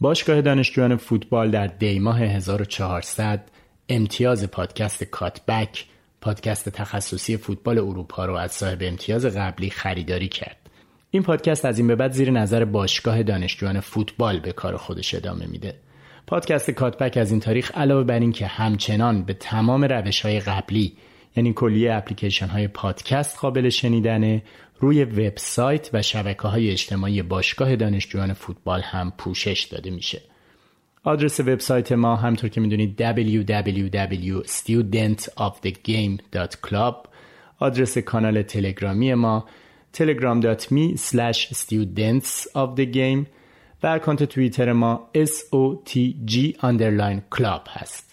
باشگاه دانشجویان فوتبال در دیماه 1400 امتیاز پادکست کاتبک پادکست تخصصی فوتبال اروپا رو از صاحب امتیاز قبلی خریداری کرد. این پادکست از این به بعد زیر نظر باشگاه دانشجویان فوتبال به کار خودش ادامه میده. پادکست کاتبک از این تاریخ علاوه بر این که همچنان به تمام روش های قبلی یعنی کلیه اپلیکیشن های پادکست قابل شنیدنه روی وبسایت و شبکه های اجتماعی باشگاه دانشجویان فوتبال هم پوشش داده میشه. آدرس وبسایت ما همطور که می‌دونید www.studentofthegame.club آدرس کانال تلگرامی ما telegram.me slash studentsofthegame و اکانت توییتر ما SOTG underline club هست.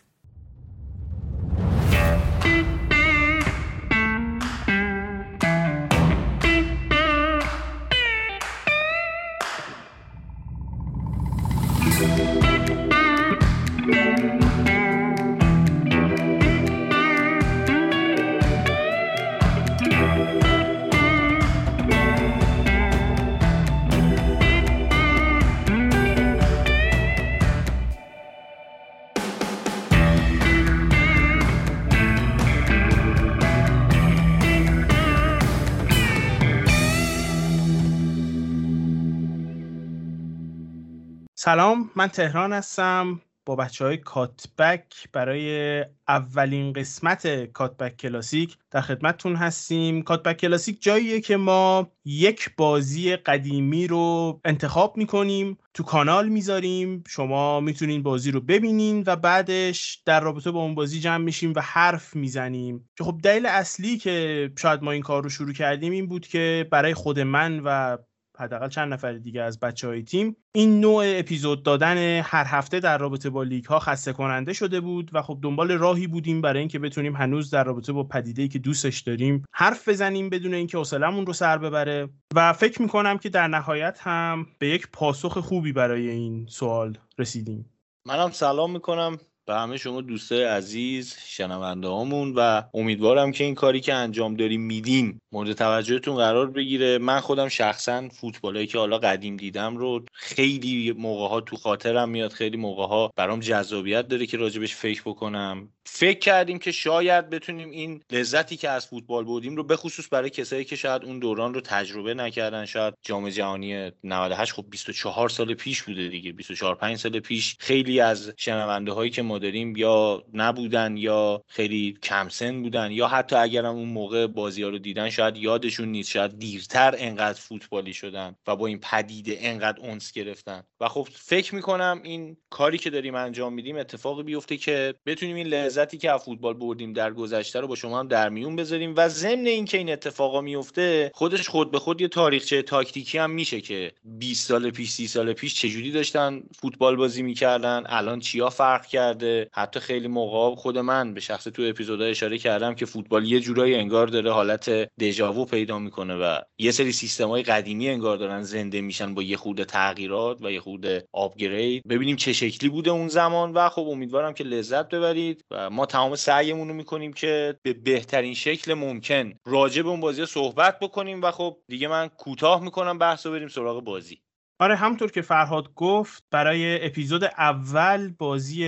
سلام من تهران هستم. با بچه های کاتبک برای اولین قسمت کاتبک کلاسیک در خدمتتون هستیم. کاتبک کلاسیک جاییه که ما یک بازی قدیمی رو انتخاب می‌کنیم تو کانال می‌ذاریم. شما می‌تونین بازی رو ببینین و بعدش در رابطه با اون بازی جمع میشیم و حرف می‌زنیم. که خب دلیل اصلی که شاید ما این کار رو شروع کردیم این بود که برای خود من و حداقل چند نفر دیگه از بچه های تیم. این نوع اپیزود دادن هر هفته در رابطه با لیگ ها خسته کننده شده بود و خب دنبال راهی بودیم برای اینکه بتونیم هنوز در رابطه با پدیده که دوستش داریم حرف بزنیم بدون اینکه حوصلمون رو سر ببره. و فکر می‌کنم که در نهایت هم به یک پاسخ خوبی برای این سوال رسیدیم. منم سلام می‌کنم به همه شما دوستای عزیز شنونده هامون و امیدوارم که این کاری که انجام داریم میدیم مورد توجهتون قرار بگیره. من خودم شخصا فوتبالایی که حالا قدیم دیدم رو خیلی موقع ها تو خاطرم میاد. خیلی موقع ها برام جذابیت داره که راجبش فکر بکنم. فکر کردیم که شاید بتونیم این لذتی که از فوتبال بودیم رو بخصوص برای کسایی که شاید اون دوران رو تجربه نکردن. شاید جام جهانی 98 خب 24 سال پیش بوده دیگه. 24 5 سال پیش خیلی از شنونده هایی که ما داریم یا نبودن یا خیلی کم سن بودن یا حتی اگرم اون موقع بازی ها رو دیدن شاید یادشون نیست شاید دیرتر انقدر فوتبالی شدن و با این پدیده انقدر اونس گرفتن. و خب فکر می‌کنم این کاری که داریم انجام میدیم اتفاقی بیفته که بتونیم این لذتی که از فوتبال بردیم در گذشته رو با شما هم در میون بذاریم و ضمن اینکه این اتفاقا میفته خودش خود به خود یه تاریخچه تاکتیکی هم میشه که 20 سال پیش 30 سال پیش چجوری داشتن فوتبال بازی می‌کردن الان چیا فرق کرده؟ حتی خیلی موقع خود من به شخص تو اپیزودها اشاره کردم که فوتبال یه جورایی انگار داره حالت دژاوو پیدا می‌کنه و یه سری سیستم قدیمی انگار دارن زنده میشن با یه خورده تغییرات و یه خورده آپگرید ببینیم چه شکلی بوده اون زمان و خب امیدوارم که لذت ببرید و ما تمام سعیمون رو می‌کنیم که به بهترین شکل ممکن راجع به اون بازی صحبت بکنیم و خب دیگه من کوتاه می‌کنم بحث رو بریم سراغ بازی. آره همطور که فرهاد گفت برای اپیزود اول بازی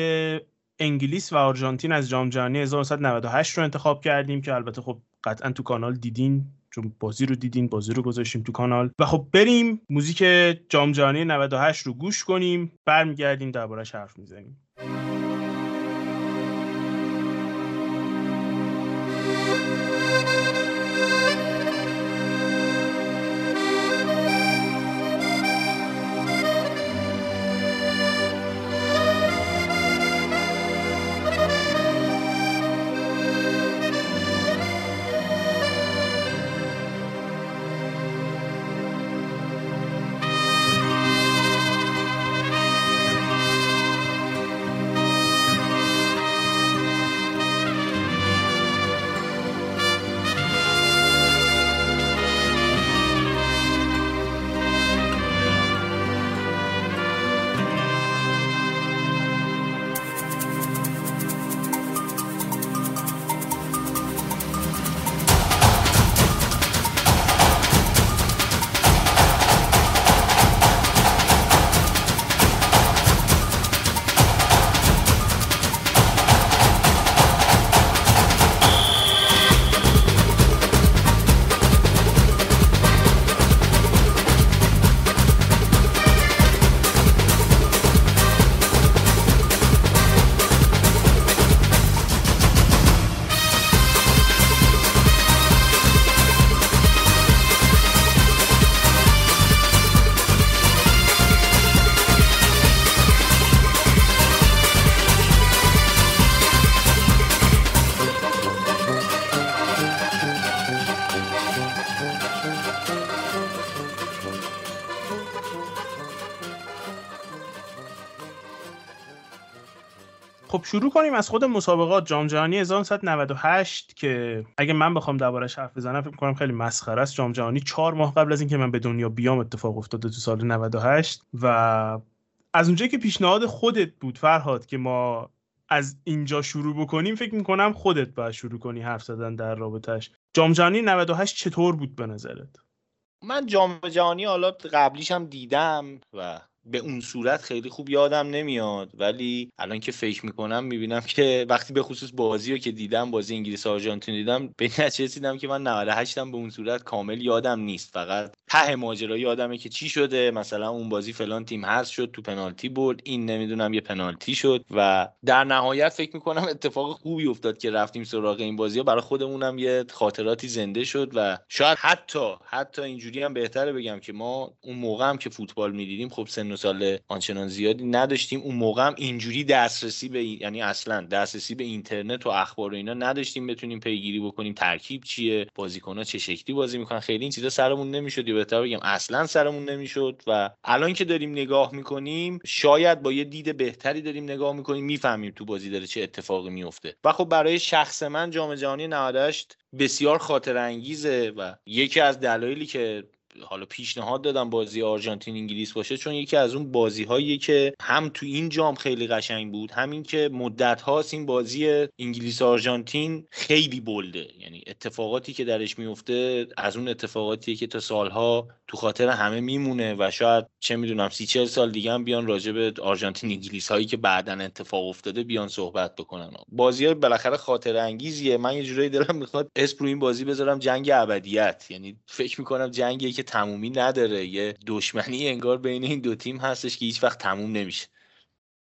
انگلیس و آرژانتین از جام جهانی 1998 رو انتخاب کردیم که البته خب قطعا تو کانال دیدین چون بازی رو دیدین بازی رو گذاشتیم تو کانال. و خب بریم موزیک جام جهانی 98 رو گوش کنیم برمیگردیم دربارهش حرف می‌زنیم. شروع کنیم از خود مسابقات. جام جهانی 1998 که اگه من بخوام دربارش حرف بزنم فکر کنم خیلی مسخره است. جام جهانی چهار ماه قبل از اینکه من به دنیا بیام اتفاق افتاده تو سال 98 و از اونجایی که پیشنهاد خودت بود فرهاد که ما از اینجا شروع بکنیم فکر می‌کنم خودت باید شروع کنی حرف زدن در رابطش جام جهانی 98 چطور بود به نظرت؟ من جام جهانی حالا قبلیش هم دیدم و به اون صورت خیلی خوب یادم نمیاد. ولی الان که فکر می‌کنم می‌بینم که وقتی به خصوص بازی رو که دیدم بازی انگلیس آرژانتین دیدم به نتیجه رسیدم که من 98 هم به اون صورت کامل یادم نیست. فقط ته ماجرا یادمه که چی شده. مثلا اون بازی فلان تیم هست شد تو پنالتی برد. این نمی‌دونم یه پنالتی شد و در نهایت فکر می‌کنم اتفاق خوبی افتاد که رفتیم سراغ این بازی برای خودمونم یه خاطراتی زنده شد و شاید حتی حتی اینجوری هم بهتره بگم که ما اون موقع هم که فوتبال می‌دیدیم خب سن سال آنچنان زیادی نداشتیم. اون موقع هم اینجوری دسترسی به یعنی اصلا دسترسی به اینترنت و اخبار و اینا نداشتیم بتونیم پیگیری بکنیم. ترکیب چیه؟ بازیکن‌ها چه شکلی بازی می‌کنن؟ خیلی این چیزا سرمون نمی‌شد یا بهتر بگم اصلا سرمون نمی‌شد و الان که داریم نگاه می‌کنیم شاید با یه دید بهتری داریم نگاه می‌کنیم می‌فهمیم تو بازی داره چه اتفاقی میفته و خب برای شخص من جام جهانی 98 بسیار خاطر انگیزه و یکی از دلایلی که حالا پیشنهاد دادم بازی آرژانتین انگلیس باشه چون یکی از اون بازی هایی که هم تو این جام خیلی قشنگ بود همین که مدت هاست این بازی انگلیس آرژانتین خیلی بلده. یعنی اتفاقاتی که درش میفته از اون اتفاقاتیه که تا سالها تو خاطر همه میمونه و شاید چه می‌دونم سی چل سال دیگه هم بیان راجع به آرژانتین انگلیس هایی که بعدا اتفاق افتاده بیان صحبت بکنن. بازی های بالاخره خاطر انگیزیه من یه جورایی دارم می‌خواد اسم این بازی بذارم جنگ ابدیت. یعنی فکر می‌کنم جنگی که تمومی نداره. یه دشمنی انگار بین این دو تیم هستش که هیچ وقت تموم نمیشه.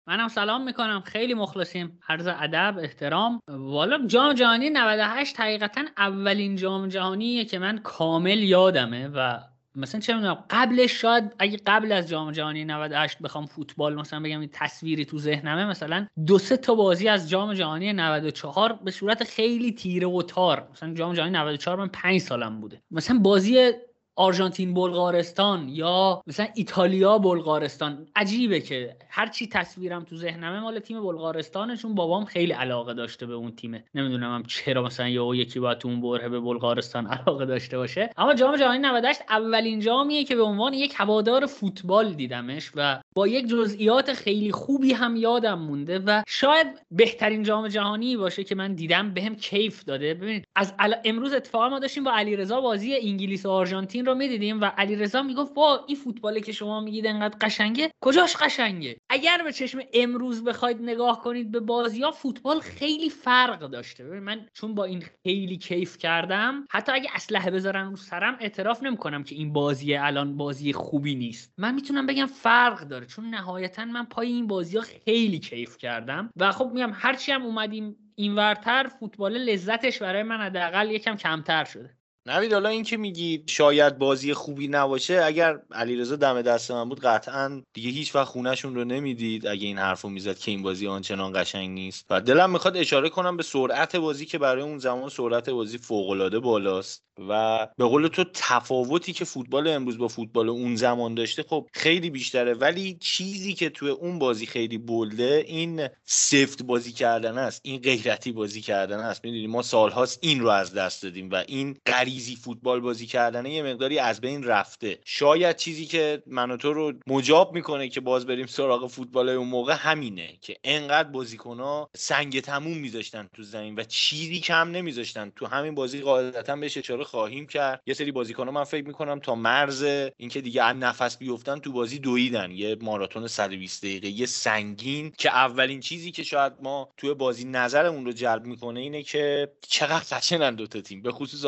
منم سلام می‌کنم. خیلی مخلصیم. عرض ادب احترام. والا جام جهانی 98 حقیقتا اولین جام جهانیه که من کامل یادمه و مثلا چه می‌دونم قبلش شاید اگه قبل از جام جهانی 98 بخوام فوتبال مثلا بگم این تصویری تو ذهنمه مثلا دو سه تا بازی از جام جهانی 94 به صورت خیلی تیره و تار. مثلا جام جهانی 94 من 5 سالم بوده. مثلا بازی آرژانتین بلغارستان یا مثلا ایتالیا بلغارستان. عجیبه که هرچی تصویرم تو ذهنمه مال تیم بلغارستانه چون بابام خیلی علاقه داشته به اون تیمه. نمی‌دونم هم چرا مثلا یا یکی باید تو اون بره به بلغارستان علاقه داشته باشه. اما جام جهانی 98 اولین جامیه که به عنوان یک هوادار فوتبال دیدمش و با یک جزئیات خیلی خوبی هم یادم مونده و شاید بهترین جام جهانی باشه که من دیدم بهم کیف داده. ببینید از امروز اتفاقا ما داشتیم با علیرضا بازی انگلیس و آرژانتین رو می‌دیدیم و علیرضا می‌گفت با این فوتبالی که شما میگید انقدر قشنگه؟ کجاش قشنگه؟ اگر به چشم امروز بخواید نگاه کنید به بازی ها فوتبال خیلی فرق داشته. من چون با این خیلی کیف کردم حتی اگه اسلحه بذارن رو سرم اعتراف نمی‌کنم که این بازی الان بازی خوبی نیست. من می‌تونم بگم فرق داره چون نهایتا من پای این بازی ها خیلی کیف کردم. و خب میگم هرچی هم اومدیم اینورتر فوتبال لذتش برای من حداقل یکم کمتر شده. نوید حالا این که میگی شاید بازی خوبی نباشه اگر علیرضا دم دست من بود قطعا دیگه هیچ وقت خونهشون رو نمی‌دید اگه این حرفو می‌زد که این بازی آنچنان قشنگ نیست. و دلم می‌خواد اشاره کنم به سرعت بازی که برای اون زمان سرعت بازی فوق العاده بالاست. و به قول تو تفاوتی که فوتبال امروز با فوتبال اون زمان داشته خب خیلی بیشتره. ولی چیزی که توی اون بازی خیلی بلده این سفت بازی کردن است این غیرتی بازی کردن است. می‌دونی ما سالهاست این رو از دست دادیم و این غریزی فوتبال بازی کردن یه مقداری از بین رفته. شاید چیزی که من و تو رو مجاب می‌کنه که باز بریم سراغ فوتبال اون موقع همینه که انقدر بازیکنها سنگ تموم میذاشتن تو زمین و چیزی کم نمیذاشتن. تو همین بازی قاعدتا بهش اشاره خواهیم کرد. یه سری بازیکن‌ها من فکر می‌کنم تا مرز اینکه دیگه از نفس بیفتن تو بازی دویدن. یه ماراتون 120 دقیقه یه سنگین که اولین چیزی که شاید ما توی بازی نظرمون رو جلب می‌کنه اینه که چقدر خشنن دو تا تیم. به خصوص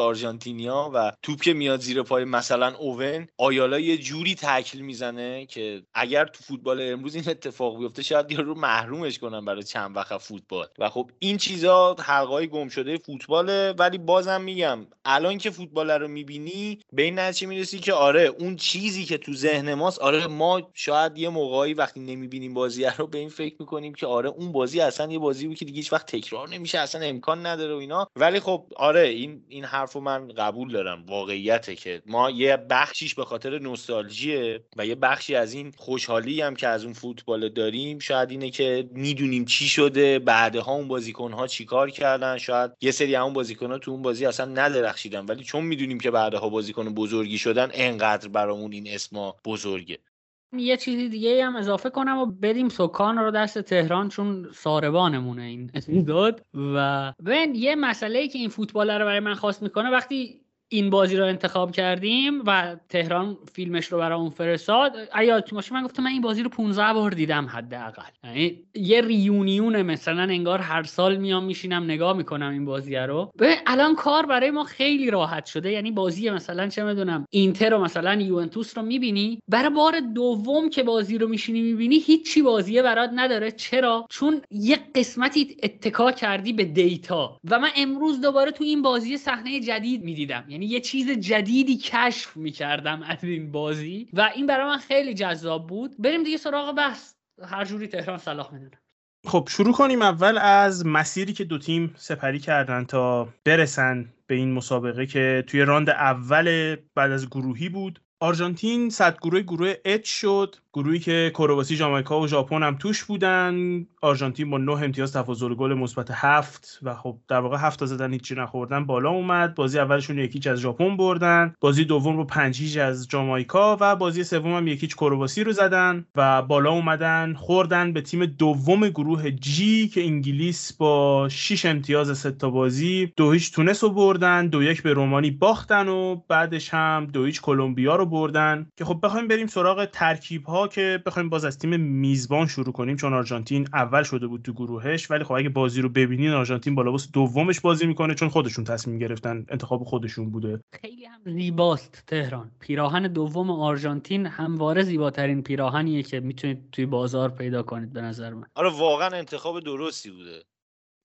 آرژانتینیا و توپ که میاد زیر پای مثلا اوون آیالا یه جوری تکل می‌زنه که اگر تو فوتبال امروز این اتفاق بیفته شاید رو محرومش کنن برای چند وقت فوتبال. و خب این چیزا حلقای گم شده فوتباله ولی بازم میگم الان که فوتبال رو می‌بینی به این نتیجه می‌رسی که آره اون چیزی که تو ذهن ماست آره ما شاید یه موقعی وقتی نمی‌بینیم بازی رو به این فکر می‌کنیم که آره اون بازی اصلا یه بازی بود که دیگه هیچ وقت تکرار نمیشه اصلا امکان نداره و اینا. ولی خب آره این این حرفو من دارم واقعیته که ما یه بخشیش به خاطر نوستالژیه و یه بخشی از این خوشحالی هم که از اون فوتبال داریم شاید اینه که می‌دونیم چی شده بعدها اون بازیکن ها چیکار کردن شاید یه سری اون بازیکن ها تو اون بازی اصلا ندرخشیدن ولی چون می‌دونیم که بعدها بازیکن بزرگی شدن انقدر برامون این اسما بزرگه. یه چیزی دیگه هم اضافه کنم و بدیم سکان رو دست تهران چون ساربانمونه این اپیزود. و ببین یه مسئله ای که این فوتبال رو برای من خواست می‌کنه وقتی این بازی رو انتخاب کردیم و تهران فیلمش رو اون فرستاد. ایا تو من گفتم من این بازی رو 15 بار دیدم حداقل. یعنی یه ریونیون مثلا انگار هر سال میام میشینم نگاه می‌کنم این بازی رو. به الان کار برای ما خیلی راحت شده. یعنی بازی مثلا چه می‌دونم اینتر و مثلا یوونتوس رو می‌بینی. برای بار دوم که بازی رو میشینی می‌بینی هیچی بازیه برات نداره. چرا؟ چون یه قسمتی اتکا کردی به data. و من امروز دوباره تو این بازی صحنه جدید می‌دیدم. یعنی یه چیز جدیدی کشف می‌کردم از این بازی و این برای من خیلی جذاب بود. بریم دیگه سراغ بحث. هر جوری تهران صلاح می‌دونه. خب شروع کنیم اول از مسیری که دو تیم سپری کردن تا برسن به این مسابقه که توی راند اول بعد از گروهی بود. آرژانتین صدر گروه گروه H شد. گروهی که کرواسی ژامائیکا و ژاپن هم توش بودن. آرژانتین با نه امتیاز تفاضل گل مثبت هفت و خب در واقع هفت تا زدن هیچی نخوردن بالا اومد. بازی اولشون یک هیچ از ژاپن بردن. بازی دوم رو پنج از ژامائیکا و بازی سوم هم یکیچ کرواسی رو زدن و بالا اومدن خوردن به تیم دوم گروه جی که انگلیس با 6 امتیاز سه تا بازی دو هیچ تونس رو بردن. دو یک به رومانی باختن و بعدش هم دو هیچ کلمبیا رو بردن. که خب بخوایم بریم سراغ ترکیب ها که بخوایم باز از تیم میزبان شروع کنیم چون آرژانتین اول شده بود تو گروهش ولی خب اگه بازی رو ببینین آرژانتین بالا دومش بازی می‌کنه چون خودشون تصمیم گرفتن انتخاب خودشون بوده. خیلی هم زیباست تهران. پیراهن دوم آرژانتین همواره زیباترین پیراهنیه که می‌تونید توی بازار پیدا کنید به نظر من. آره واقعا انتخاب درستی بوده.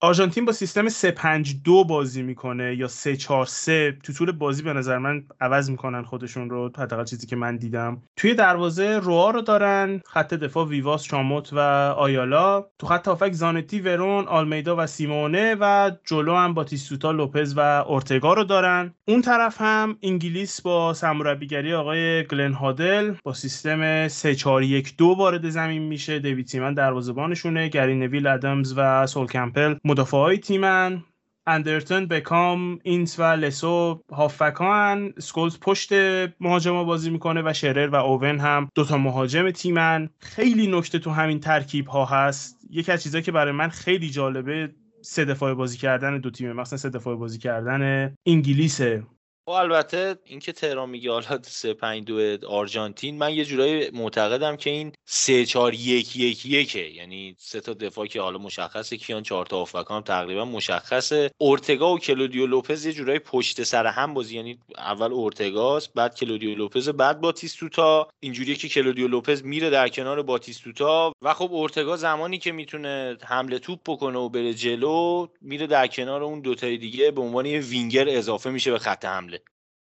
آرژانتین با سیستم 352 بازی می‌کنه یا 343 تو طول بازی به نظر من عوض می‌کنن خودشون رو حداقل چیزی که من دیدم. توی دروازه روا رو دارن خط دفاع ویواس چاموت و آیالا. تو خط هافک زانتی ورون آلمیدا و سیمونه و جلو هم باتیستوتا لوپز و اورتگا رو دارن. اون طرف هم انگلیس با سرمربیگری آقای گلن هادل با سیستم 3412 وارد زمین میشه. دیوید سیمن دروازه‌بانشونه گری نویل ادمز و سول کمپل مدافع های تیمن اندرتون بکام اینس و لوسو هافبکان سکولز پشت مهاجما بازی می‌کنه و شرر و اوون هم دوتا مهاجم تیمن. خیلی نکته تو همین ترکیب ها هست. یکی از چیزهایی که برای من خیلی جالبه سه دفاع بازی کردن دو تیمه. مثلا سه دفاع بازی کردن انگلیسه. و خب البته اینکه تهران میگه حالا 3 5 2 آرژانتین من یه جورایی معتقدم که این 3 4 1 1 1 یعنی سه تا دفاع که حالا مشخصه کی‌ان چهار تا هم تقریبا مشخصه. اورتگا و کلودیو لوپز یه جورایی پشت سر هم بازی. یعنی اول اورتگاست بعد کلودیو لوپز بعد باتیستوتا. اینجوریه که کلودیو لوپز میره در کنار باتیستوتا و خب اورتگا زمانی که می‌تونه حمل توپ بکنه و بره جلو میره در کنار اون دوتای دیگه. به عنوان یه وینگر اضافه میشه به خط حمله.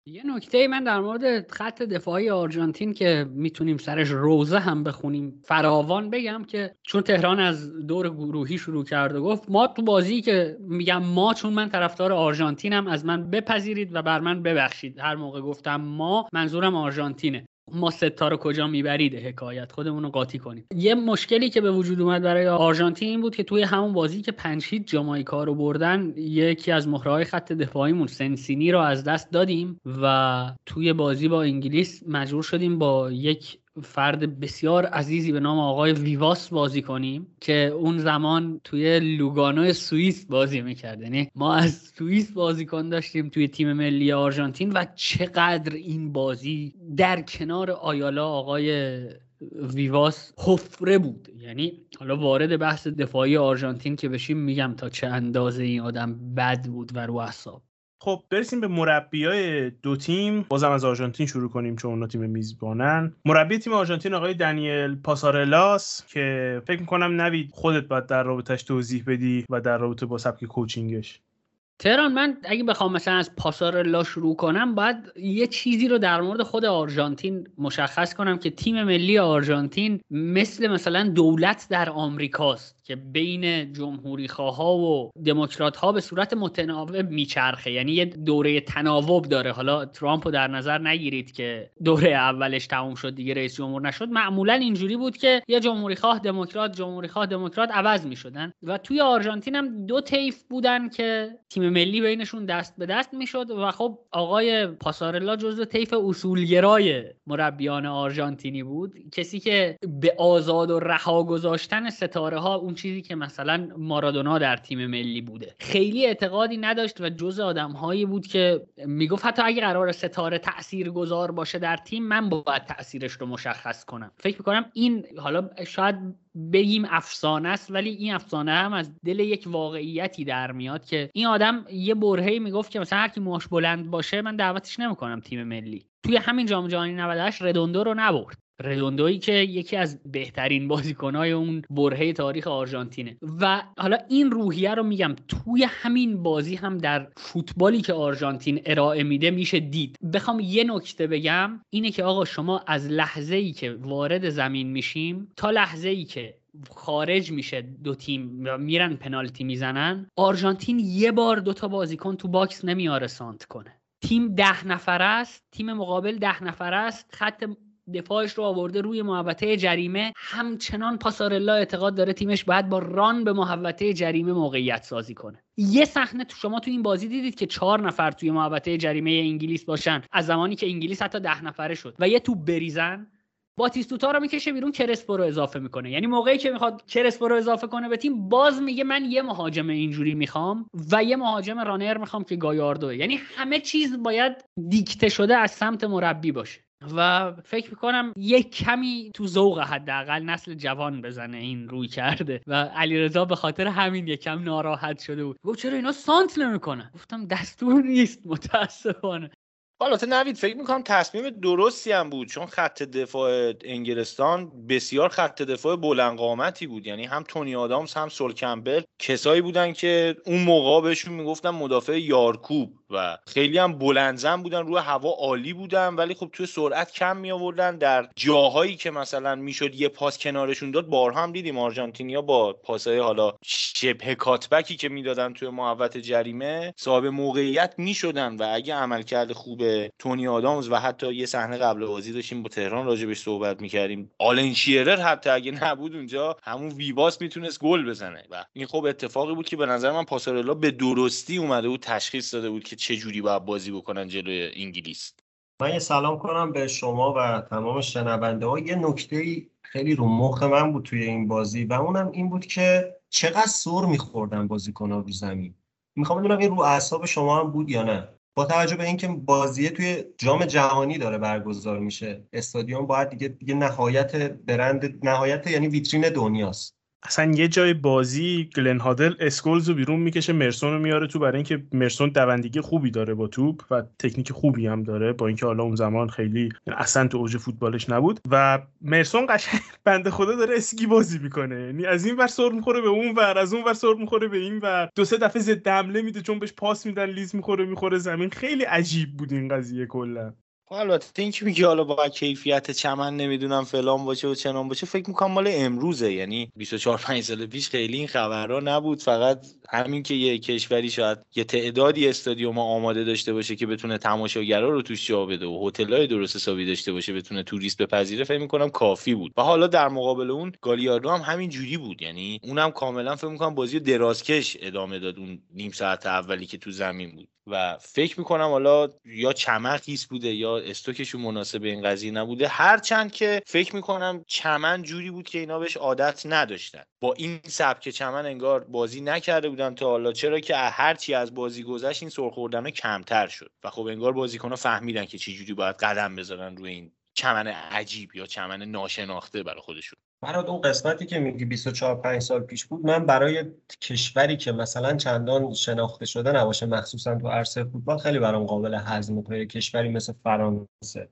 یه نکته من در مورد خط دفاعی آرژانتین که می‌تونیم سرش روزه هم بخونیم فراوان بگم که چون تهران از دور گروهی شروع کرد و گفت ما تو بازی که میگم ما چون من طرفدار آرژانتینم از من بپذیرید و بر من ببخشید. هر موقع گفتم ما منظورم آرژانتینه. ما ستا رو کجا می‌برید؟ حکایت. خودمون رو قاطی کنیم. یه مشکلی که به وجود اومد برای آرژانتین این بود که توی همون بازی که پنج هیچ جامائیکا رو بردن یکی از مهرهای خط دفاعیمون سنسینی رو از دست دادیم و توی بازی با انگلیس مجبور شدیم با یک فرد بسیار عزیزی به نام آقای ویواس بازی کنیم که اون زمان توی لوگانو سوئیس بازی می‌کرد. یعنی ما از سوئیس بازیکن داشتیم توی تیم ملی آرژانتین و چقدر این بازی در کنار آیالا آقای ویواس حفره بود. یعنی حالا وارد بحث دفاعی آرژانتین که بشیم میگم تا چه اندازه این آدم بد بود و رو اعصاب. خب برسیم به مربیای دو تیم بازم از آرژانتین شروع کنیم چون اونا تیم میزبانن. مربی تیم آرژانتین آقای دنیل پاسارلاس که فکر می‌کنم نوید خودت باید در رابطش توضیح بدی و در رابطه با سبک کوچینگش. تهران من اگه بخوام مثلا از پاسارلا شروع کنم باید یه چیزی رو در مورد خود آرژانتین مشخص کنم که تیم ملی آرژانتین مثل مثلا دولت در آمریکاست. که بین جمهوری ها و دموکرات ها به صورت متناوب میچرخه. یعنی یه دوره تناوب داره. حالا ترامپ رو در نظر نگیرید که دوره اولش تموم شد دیگه رئیس جمهور نشد. معمولا اینجوری بود که یه جمهوری خواه دموکرات جمهوری خواه دموکرات عوض می‌شدن و توی آرژانتین هم دو طیف بودن که تیم ملی بینشون دست به دست می‌شد و خب آقای پاسارلا جزو طیف اصولگرای مربیان آرژانتینی بود. کسی که به آزاد و رها گذاشتن ستاره ها اون چیزی که مثلا مارادونا در تیم ملی بوده. خیلی اعتقادی نداشت و جز آدم هایی بود که می‌گفت حتی اگه قرار ستاره تأثیر گذار باشه در تیم من باید تاثیرش رو مشخص کنم. فکر می‌کنم این حالا شاید بگیم افسانه است ولی این افسانه هم از دل یک واقعیتی در میاد که این آدم یه برهی می‌گفت که مثلا هر کی موش بلند باشه من دعوتش نمی‌کنم تیم ملی. توی همین جام جهانی 98 ردوندو رو نبرد. ردوندوی که یکی از بهترین بازیکنهای اون برهه تاریخ آرژانتینه. و حالا این روحیه رو میگم توی همین بازی هم در فوتبالی که آرژانتین ارائه میده میشه دید. بخوام یه نکته بگم اینه که آقا شما از لحظه ای که وارد زمین میشیم تا لحظه ای که خارج میشه دو تیم میرن پنالتی می‌زنن آرژانتین یه بار دوتا بازیکن تو box نمیاره سانتر کنه. تیم ده نفر است تیم مقابل ده نفر است خط دفاعش رو آورده روی محوطه جریمه. همچنان پاسارلا اعتقاد داره تیمش باید با run به محوطه جریمه موقعیت سازی کنه. یه صحنه تو شما تو این بازی دیدید که چهار نفر توی محوطه جریمه انگلیس باشن. از زمانی که انگلیس حتی ده نفره شد. و یه توپ بریزن. باتیستوتا رو می‌کشه بیرون کرسپو رو اضافه می‌کنه. یعنی موقعی که می‌خواد کرسپو رو اضافه کنه به تیم باز میگه من یه مهاجم اینجوری می‌خوام و یه مهاجم رانر می‌خوام که گایاردوه. یعنی همه چیز باید دیکته شده از سمت مربی باشه. و فکر می‌کنم یک کمی تو ذوق حداقل نسل جوان بزنه این روی کرده. و علیرضا به خاطر همین یکم ناراحت شده بود. گفت چرا اینا سانت نمی‌کنن؟ گفتم دستور نیست متاسفانه. البته نوید فکر می‌کنم تصمیم درستی هم بود چون خط دفاع انگلستان بسیار خط دفاع بلند قامتی بود. یعنی هم تونی آدامز هم سول کمبل کسایی بودن که اون موقع بهشون می‌گفتن مدافع یارکوب. و خیلی هم بلندزن بودن روی هوا عالی بودن ولی خب توی سرعت کم می آوردن در جاهایی که مثلا می‌شد یه پاس کنارشون داد بارها هم دیدیم آرژانتینیا با پاسای حالا شبه کاتبکی که می‌دادن توی محوت جریمه صاحب موقعیت می‌شدن و اگه عملکرد خوب تونی آدامز و حتی یه صحنه قبل بازی داشتیم با تهران راجبش صحبت می‌کردیم. آلن شیرر حتی اگه نبود اونجا همون ویواس می‌تونست گل بزنه. و این خب اتفاقی بود که به نظر من پاسارلا به درستی اومده بود تشخیص داده بود که چه جوری باید بازی بکنن جلوی انگلیس؟ من یه سلام کنم به شما و تمام شنونده ها. یه نکته خیلی رو مخ من بود توی این بازی و اونم این بود که چقدر سر میخوردن بازیکن‌ها رو زمین. می‌خوام بدونم این رو اعصاب شما هم بود یا نه؟ با توجه به اینکه بازی توی جام جهانی داره برگزار میشه استادیوم باید دیگه دیگه نهایت برند نهایت یعنی ویترین دنیاست. اصلا یه جای بازی گلن هادل اسکولز رو بیرون می‌کشه مرسون رو میاره تو برای اینکه مرسون دوندگی خوبی داره با توپ و تکنیک خوبی هم داره با اینکه حالا اون زمان خیلی اصلا تو اوج فوتبالش نبود. و مرسون قشنگ بنده خدا داره اسکی بازی می‌کنه. یعنی از این ور سر می‌خوره به اون ور از اون ور سر می‌خوره به این ور. دو سه دفعه ضد حمله میده چون بهش پاس میدن لیز می‌خوره می‌خوره زمین. خیلی عجیب بود این قضیه کلا. البته این که میگه حالا با کیفیت چمن نمی‌دونم فلان باشه و چنان باشه فکر می‌کنم مال امروزه. یعنی 24 5 سال پیش خیلی این خبرها نبود. فقط همین که یه کشوری شاید یه تعدادی استادیوم آماده داشته باشه که بتونه تماشاگرا رو توش جا بده و هتل‌های درست حسابی داشته باشه بتونه توریست بپذیره فکر می‌کنم کافی بود. و حالا در مقابل اون گالیاردو هم همین جوری بود. یعنی اونم کاملا فکر می‌کنم بازی درازکش ادامه داد اون نیم ساعت اولی که تو زمین بود. و فکر می‌کنم حالا یا چمن خیس بوده یا استوکشون مناسب این قضیه نبوده. هرچند که فکر می‌کنم چمن جوری بود که اینا بهش عادت نداشتن. با این سبک چمن انگار بازی نکرده بودن تا حالا چرا که هرچی از بازی گذشت این سرخوردن کمتر شد. و خب انگار بازیکنها فهمیدن که چه جوری باید قدم بذارن روی این چمن عجیب یا چمن ناشناخته برای خودشون. برای اون قسمتی که میگی 24 5 سال پیش بود من برای کشوری که مثلا چندان شناخته شده نباشه مخصوصا تو عرصه فوتبال خیلی برام قابل هضم تو کشوری مثل فرانسه.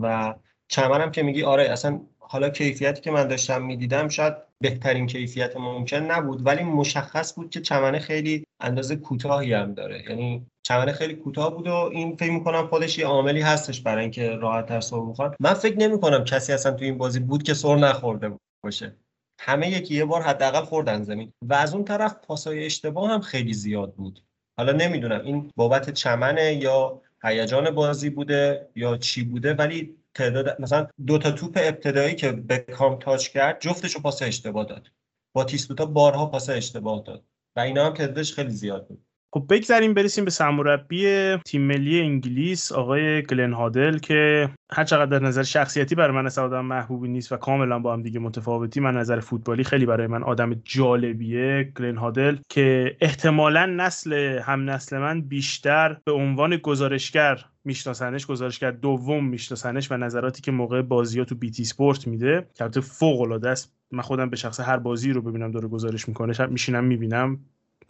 و چمنم که میگی آره اصلا حالا کیفیتی که من داشتم می‌دیدم شاید بهترین کیفیت ممکن نبود ولی مشخص بود که چمنه خیلی اندازه کوتاهی هم داره. یعنی چمنه خیلی کوتاه بود و این فکر می‌کنم خودش یه عاملی هستش برای اینکه راحت تر سر بخوره من فکر نمی‌کنم کسی اصلا تو این بازی بود که سر نخورده باشه. همه یکی یه بار حداقل خوردن زمین. و از اون طرف پاسای اشتباه هم خیلی زیاد بود. حالا نمی‌دونم این بابت چمنه یا هیجان بازی بوده یا چی بوده ولی تعداد مثلا دو تا توپ ابتدایی که بکام تاچ کرد جفتشو پاس اشتباه داد. با تیسپوتا بارها پاس اشتباه داد. و اینا هم تعدادش خیلی زیاد بود. خب بگذاریم برسیم به سرمربی تیم ملی انگلیس. آقای گلن هادل که هر چقدر در نظر شخصیتی برای من اصلا آدم محبوبی نیست و کاملا با هم دیگه متفاوتی من نظر فوتبالی خیلی برای من آدم جالبیه. گلن هادل که احتمالا نسل هم نسل من بیشتر به عنوان گزارشگر میشناسنش گزارشگر دوم میشناسنش و نظراتی که موقع بازی ها تو بیتی سپورت میده. که البته فوق العاده است. من خودم به شخص هر بازی رو ببینم داره گزارش می‌کنه میشینم می‌بینم.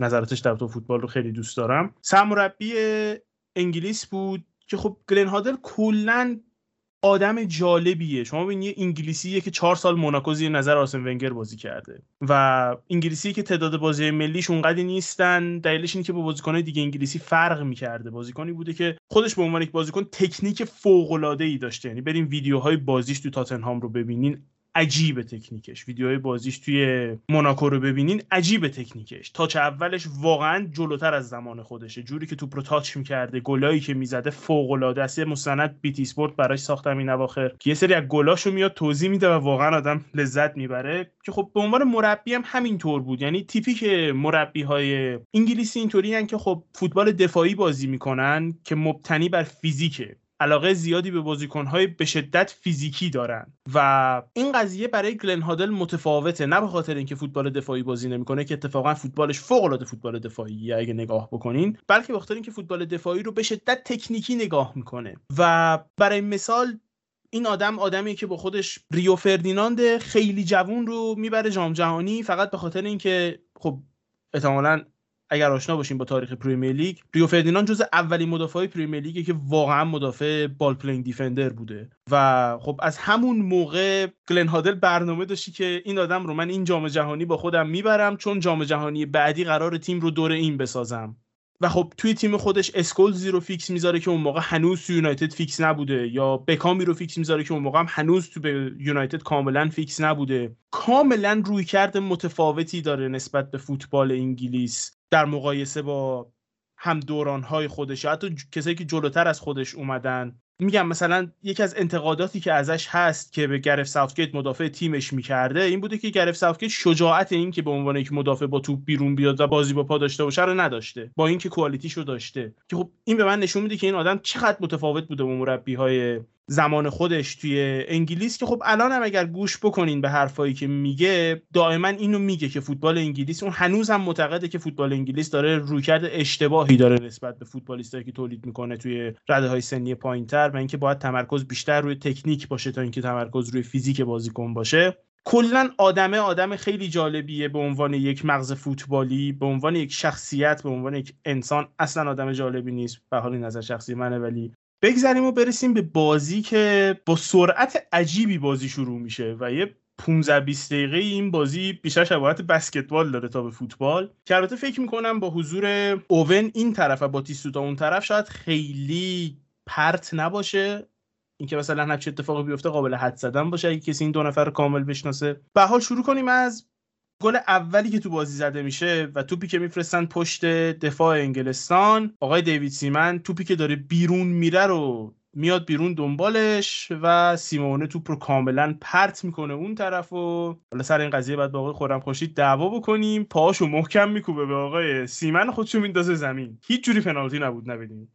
نظراتش در تو فوتبال رو خیلی دوست دارم. سرمربی انگلیس بود که خب گلن هادل کلا آدم جالبیه. شما ببینید یه انگلیسیه که چهار سال موناکو زیر نظر آسن ونگر بازی کرده و انگلیسی که تعداد بازی ملیش اونقدی نیستن. دلیلش اینه که با بازیکنهای دیگه انگلیسی فرق می‌کرده. بازیکنی بوده که خودش به عنوان یک بازیکن تکنیک فوق داشته. یعنی بریم ویدیوهای بازیش تو تاتنهام رو ببینین. عجیب تکنیکش. ویدیوهای بازیش توی موناکو رو ببینین عجیب تکنیکش. تاچ اولش واقعا جلوتر از زمان خودشه. جوری که توپ رو تاچ می‌کرده گلایی که می‌زده فوق العاده است مستند بیتی سپورت براش ساختم این اواخر. که یه سری از گلاشو میاد توضیح میده و واقعا آدم لذت می‌بره. که خب به عنوان مربی هم همینطور بود. یعنی تیپیک مربی های انگلیسی اینطوری که خب فوتبال دفاعی بازی می‌کنن که مبتنی بر فیزیکه. علاقه زیادی به بازیکنهای به شدت فیزیکی دارن. و این قضیه برای گلن هادل متفاوته نه به خاطر اینکه فوتبال دفاعی بازی نمی‌کنه که اتفاقا فوتبالش فوق العاده فوتبال دفاعی اگه نگاه بکنین بلکه به خاطر اینکه فوتبال دفاعی رو به شدت تکنیکی نگاه می‌کنه. و برای مثال این آدم آدمی که با خودش ریو فردیناند خیلی جوون رو می‌بره جام جهانی فقط به خاطر اینکه خب احتمالاً اگر آشنا باشیم با تاریخ پریمیر لیگ ریو فردیناند جز اولین مدافعای پریمیر لیگه که واقعا مدافع ball-playing defender بوده. و خب از همون موقع گلن هادل برنامه داشته که این آدم رو من این جام جهانی با خودم می‌برم چون جام جهانی بعدی قرار تیم رو دور این بسازم. و خب توی تیم خودش اسکولزی رو فیکس می‌ذاره که اون موقع هنوز تو یونایتد فیکس نبوده یا بکامی رو فیکس می‌ذاره که اون موقع هم هنوز تو یونایتد کاملا فیکس نبوده. کاملا رویکرد متفاوتی داره نسبت به فوتبال انگلیس. در مقایسه با هم دورانهای خودش حتی کسایی که جلوتر از خودش اومدن. میگم مثلا یکی از انتقاداتی که ازش هست که به گرت ساوتگیت مدافع تیمش می‌کرده این بوده که گرت ساوتگیت شجاعت این که به عنوان یک مدافع با توپ بیرون بیاد و بازی با پا داشته باشه رو نداشته. با اینکه quality شو داشته. که خب این به من نشون میده که این آدم چقدر متفاوت بوده با مربی های زمان خودش توی انگلیس که خب الان هم اگر گوش بکنین به حرفایی که میگه دائما اینو میگه که فوتبال انگلیس اون هنوز هم معتقده که فوتبال انگلیس داره رویکرد اشتباهی داره نسبت به فوتبالیستایی که تولید می‌کنه توی رده های سنی پایینتر و اینکه باید تمرکز بیشتر روی تکنیک باشه تا اینکه تمرکز روی فیزیک بازیکن باشه. کلا آدمه آدم خیلی جالبیه به عنوان یک مغز فوتبالی به عنوان یک شخصیت به عنوان یک انسان. اصلا آدم جالبی نیست. به حال نظر شخصی منه ولی بگذریم و برسیم به بازی که با سرعت عجیبی بازی شروع میشه و یه 15 20 دقیقه این بازی بیشتر شباهت بسکتبال داره تا به فوتبال. که البته فکر می‌کنم با حضور اوون این طرف و با تیستوتا اون طرف شاید خیلی پرت نباشه. اینکه مثلا هر چه اتفاقی بیفته قابل حد زدن باشه. اگه کسی این دو نفر رو کامل بشناسه. به حال شروع کنیم از گل اولی که تو بازی زده میشه و توپی که میفرستن پشت دفاع انگلستان آقای دیوید سیمن توپی که داره بیرون میره رو میاد بیرون دنبالش و سیمونه توپ رو کاملا پرت می‌کنه اون طرف و حالا سر این قضیه بعد با آقای خورم خوشید دعوا بکنیم. پاهاشو محکم میکوبه به آقای سیمن خودشو میندازه زمین. هیچ جوری پنالتی نبود نبیدیم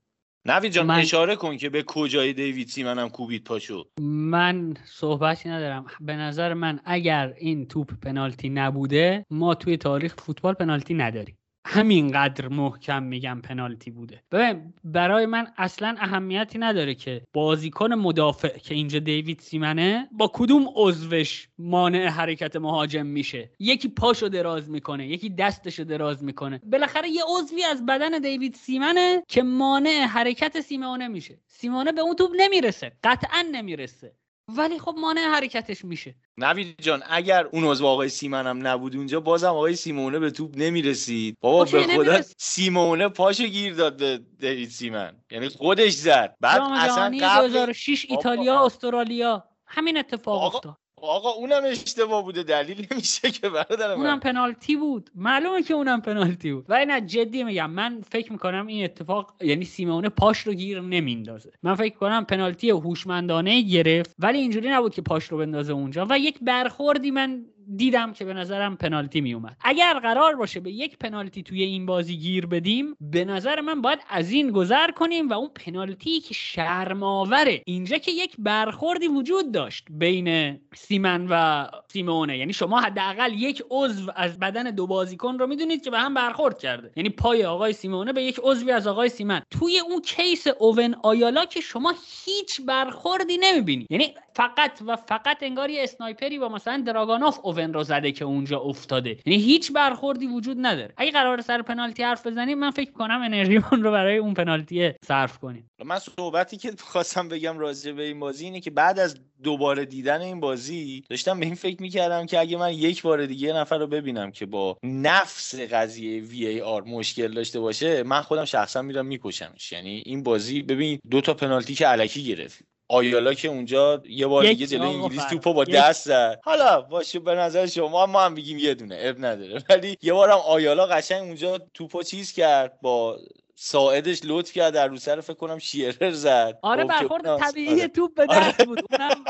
نوید جان من... اشاره کن که به کجای دیوید سیمن هم کوبید پاشو. من صحبتی ندارم. به نظر من اگر این توپ پنالتی نبوده ما توی تاریخ فوتبال پنالتی نداریم. همینقدر محکم میگم پنالتی بوده. ببین برای من اصلا اهمیتی نداره که بازیکن مدافع که اینجا دیوید سیمنه با کدوم عضوش مانع حرکت مهاجم میشه. یکی پاشو دراز می‌کنه یکی دستشو دراز می‌کنه. بالاخره یه عضوی از بدن دیوید سیمنه که مانع حرکت سیمونه میشه. سیمونه به اون توپ نمی‌رسه قطعا نمی‌رسه. ولی خب مانع حرکتش میشه. نوید جان اگر اون عضو آقای سیمن هم نبود اونجا بازم آقای سیمونه به توپ نمی‌رسید بابا به خدا سیمونه پاشو گیر داد به دیوید سیمن. یعنی خودش زد. بعد اصلا قبل 2006 ایتالیا استرالیا همین اتفاق افتاد. آقا اونم اشتباه بوده دلیل نمیشه که برادر من. اونم پنالتی بود. معلومه که اونم پنالتی بود. ولی نه جدی میگم من فکر می‌کنم این اتفاق یعنی سیمونه پاش رو گیر نمیندازه من فکر کنم پنالتی هوشمندانه گرفت ولی اینجوری نبود که پاش رو بندازه اونجا. و یک برخوردی من دیدم که به نظرم پنالتی می اومد اگر قرار باشه به یک پنالتی توی این بازی گیر بدیم به نظر من باید از این گذر کنیم و اون پنالتی که شرماوره اینجا که یک برخوردی وجود داشت بین سیمن و سیمونه یعنی شما حداقل یک عضو از بدن دو بازیکن رو می‌دونید که به هم برخورد کرده. یعنی پای آقای سیمونه به یک عضوی از آقای سیمن. توی اون case اوون آیالا که شما هیچ برخوردی نمی‌بینید یعنی فقط و فقط انگار یه sniper ی با مثلا دراگانوف اوون رو زده که اونجا افتاده. یعنی هیچ برخوردی وجود نداره. اگه قرار سر پنالتی حرف بزنیم من فکر کنم انرژیمون رو برای اون پنالتی صرف کنیم. من صحبتی که خواستم بگم راجع به این بازی اینه که بعد از دوباره دیدن این بازی داشتم به این فکر می‌کردم که اگه من یک بار دیگه نفر رو ببینم که با نفس قضیه VAR مشکل داشته باشه من خودم شخصا میرم میکشمش. یعنی این بازی ببین دو تا پنالتی که الکی گرفت. آیالا که اونجا یه بار دیگه جلوی انگلیس توپو با دست زد. حالا باشه به نظر شما ما هم بگیم یه دونه اب نداره. ولی یه بارم آیالا قشنگ اونجا توپو چیز کرد با ساعدش لطف کرد در رو سر فکر کنم شیرر زد. آره خب برخورد طبیعی توپ به دست بود. اونم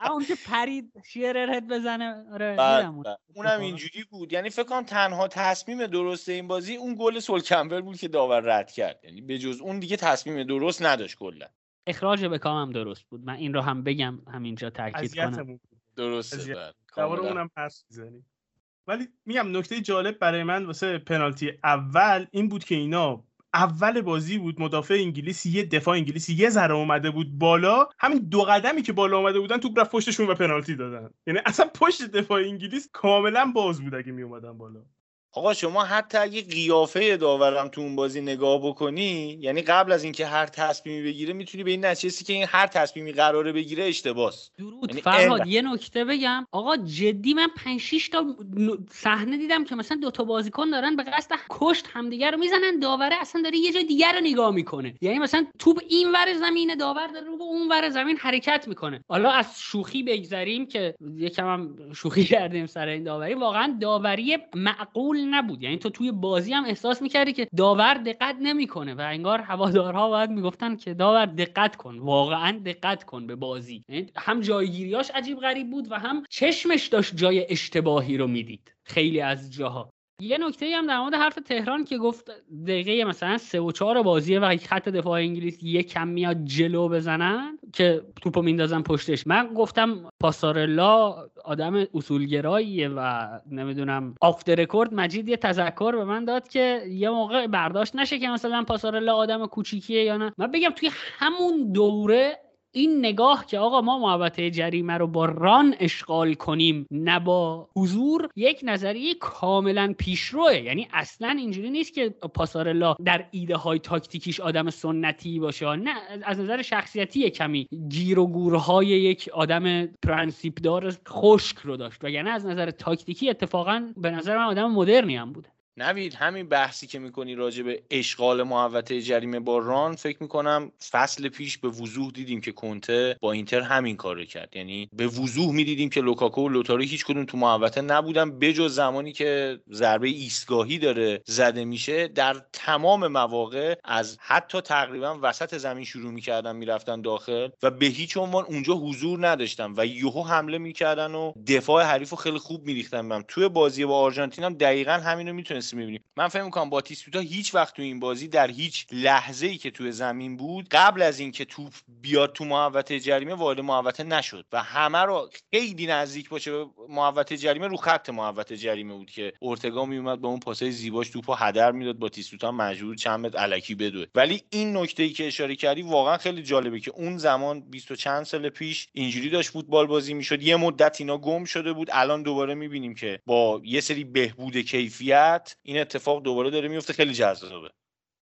اون که پرید شیرر هد بزنه آره اونم اینجوری بود. یعنی فکر کنم تنها تصمیم درست این بازی اون گل سول کمبر بود که داور رد کرد. یعنی به جز اون دیگه تصمیم درست نداشت کلا. اخراج بکام هم درست بود. من این رو هم بگم همینجا تاکید کنم. درسته دوباره اونم پس می‌زنیم. ولی میگم نکته جالب برای من واسه پنالتی اول این بود که اینا اول بازی بود مدافع انگلیس یه دفاع انگلیسی یه ذره اومده بود بالا. همین دو قدمی که بالا اومده بودن توپ رفت پشتشون و پنالتی دادن. یعنی اصلا پشت دفاع انگلیس کاملا باز بود اگه می اومدن بالا. آقا شما حتی اگه قیافه داورم تو اون بازی نگاه بکنی یعنی قبل از اینکه هر تصمیمی بگیره می‌تونی به این نتیجه که این هر تصمیمی قراره بگیره اشتباس. درود. یعنی فرهاد یه نکته بگم. آقا جدی من 5 6 تا صحنه دیدم که مثلا دو تا بازیکن دارن به قصد کشت همدیگه رو می‌زنن. داوره اصلا داره یه جای دیگر رو نگاه می‌کنه. یعنی مثلا توپ این ور زمین داور داره رو به اون ور زمین حرکت می‌کنه. حالا از شوخی بگذریم که یکم هم شوخی کردیم سر این داوری. واقعا داوری معقول نبود. یعنی تو توی بازی هم احساس می‌کردی که داور دقت نمی‌کنه و انگار هوادارها باید می‌گفتن که داور دقت کن واقعا دقت کن به بازی. یعنی هم جایگیریاش عجیب غریب بود و هم چشمش داشت جای اشتباهی رو می‌دید. خیلی از جاها. یه نکته هم در مورد حرف تهران که گفت دقیقه مثلا سه و چهار بازیه و خط دفاع انگلیس یه کم میاد جلو بزنن که توپو میندازن پشتش. من گفتم پاسارلا آدم اصولگراییه و نمی‌دونم آفت رکورد مجید یه تذکر به من داد که یه موقع برداشت نشه که مثلا پاسارلا آدم کوچیکیه یا نه. من بگم توی همون دوره این نگاه که آقا ما محوطه جریمه رو با ران اشغال کنیم نه با حضور یک نظریه کاملا پیشروه. یعنی اصلا اینجوری نیست که پاسارلا در ایده های تاکتیکیش آدم سنتی باشه. نه از نظر شخصیتی کمی گیر و گورهای یک آدم پرنسیپ دار خشک رو داشت. وگرنه از نظر تاکتیکی اتفاقا به نظر من آدم مدرنی هم بوده. نوید همین بحثی که می‌کنی راجع به اشغال محوطه جریمه با run فکر می‌کنم فصل پیش به وضوح دیدیم که کنته با اینتر همین کار کرد. یعنی به وضوح می‌دیدیم که لوکاکو و لوتارو هیچ کدوم تو محوطه نبودن بجز زمانی که ضربه ایستگاهی داره زده میشه در تمام مواقع از حتی تقریبا وسط زمین شروع می‌کردن می‌رفتن داخل و به هیچ عنوان اونجا حضور نداشتن و یهو حمله می‌کردن و دفاع حریف خیلی خوب میریختن توی بازی با آرژانتین هم دقیقا همینو می‌تونست می‌بینیم من فکر می‌کنم باتیستوتا هیچ وقت تو این بازی در هیچ لحظه ای که توی زمین بود قبل از اینکه توپ بیاد تو محوطه جریمه وارد محوطه نشد و همه رو خیلی نزدیک باشه به محوطه جریمه رو خط محوطه جریمه بود که اورتگا میومد با اون پاسای زیباش توپو هدر می‌داد باتیستوتا مجبور چند متر الکی بدوه. ولی این نکته ای که اشاره کردی واقعا خیلی جالبه که اون زمان 20 چند سال پیش اینجوری داشت فوتبال بازی می‌شد. یه مدت اینا گم شده بود. الان دوباره می‌بینیم که با یه سری بهبود کیفیت این اتفاق دوباره داره میفته. خیلی جذابه.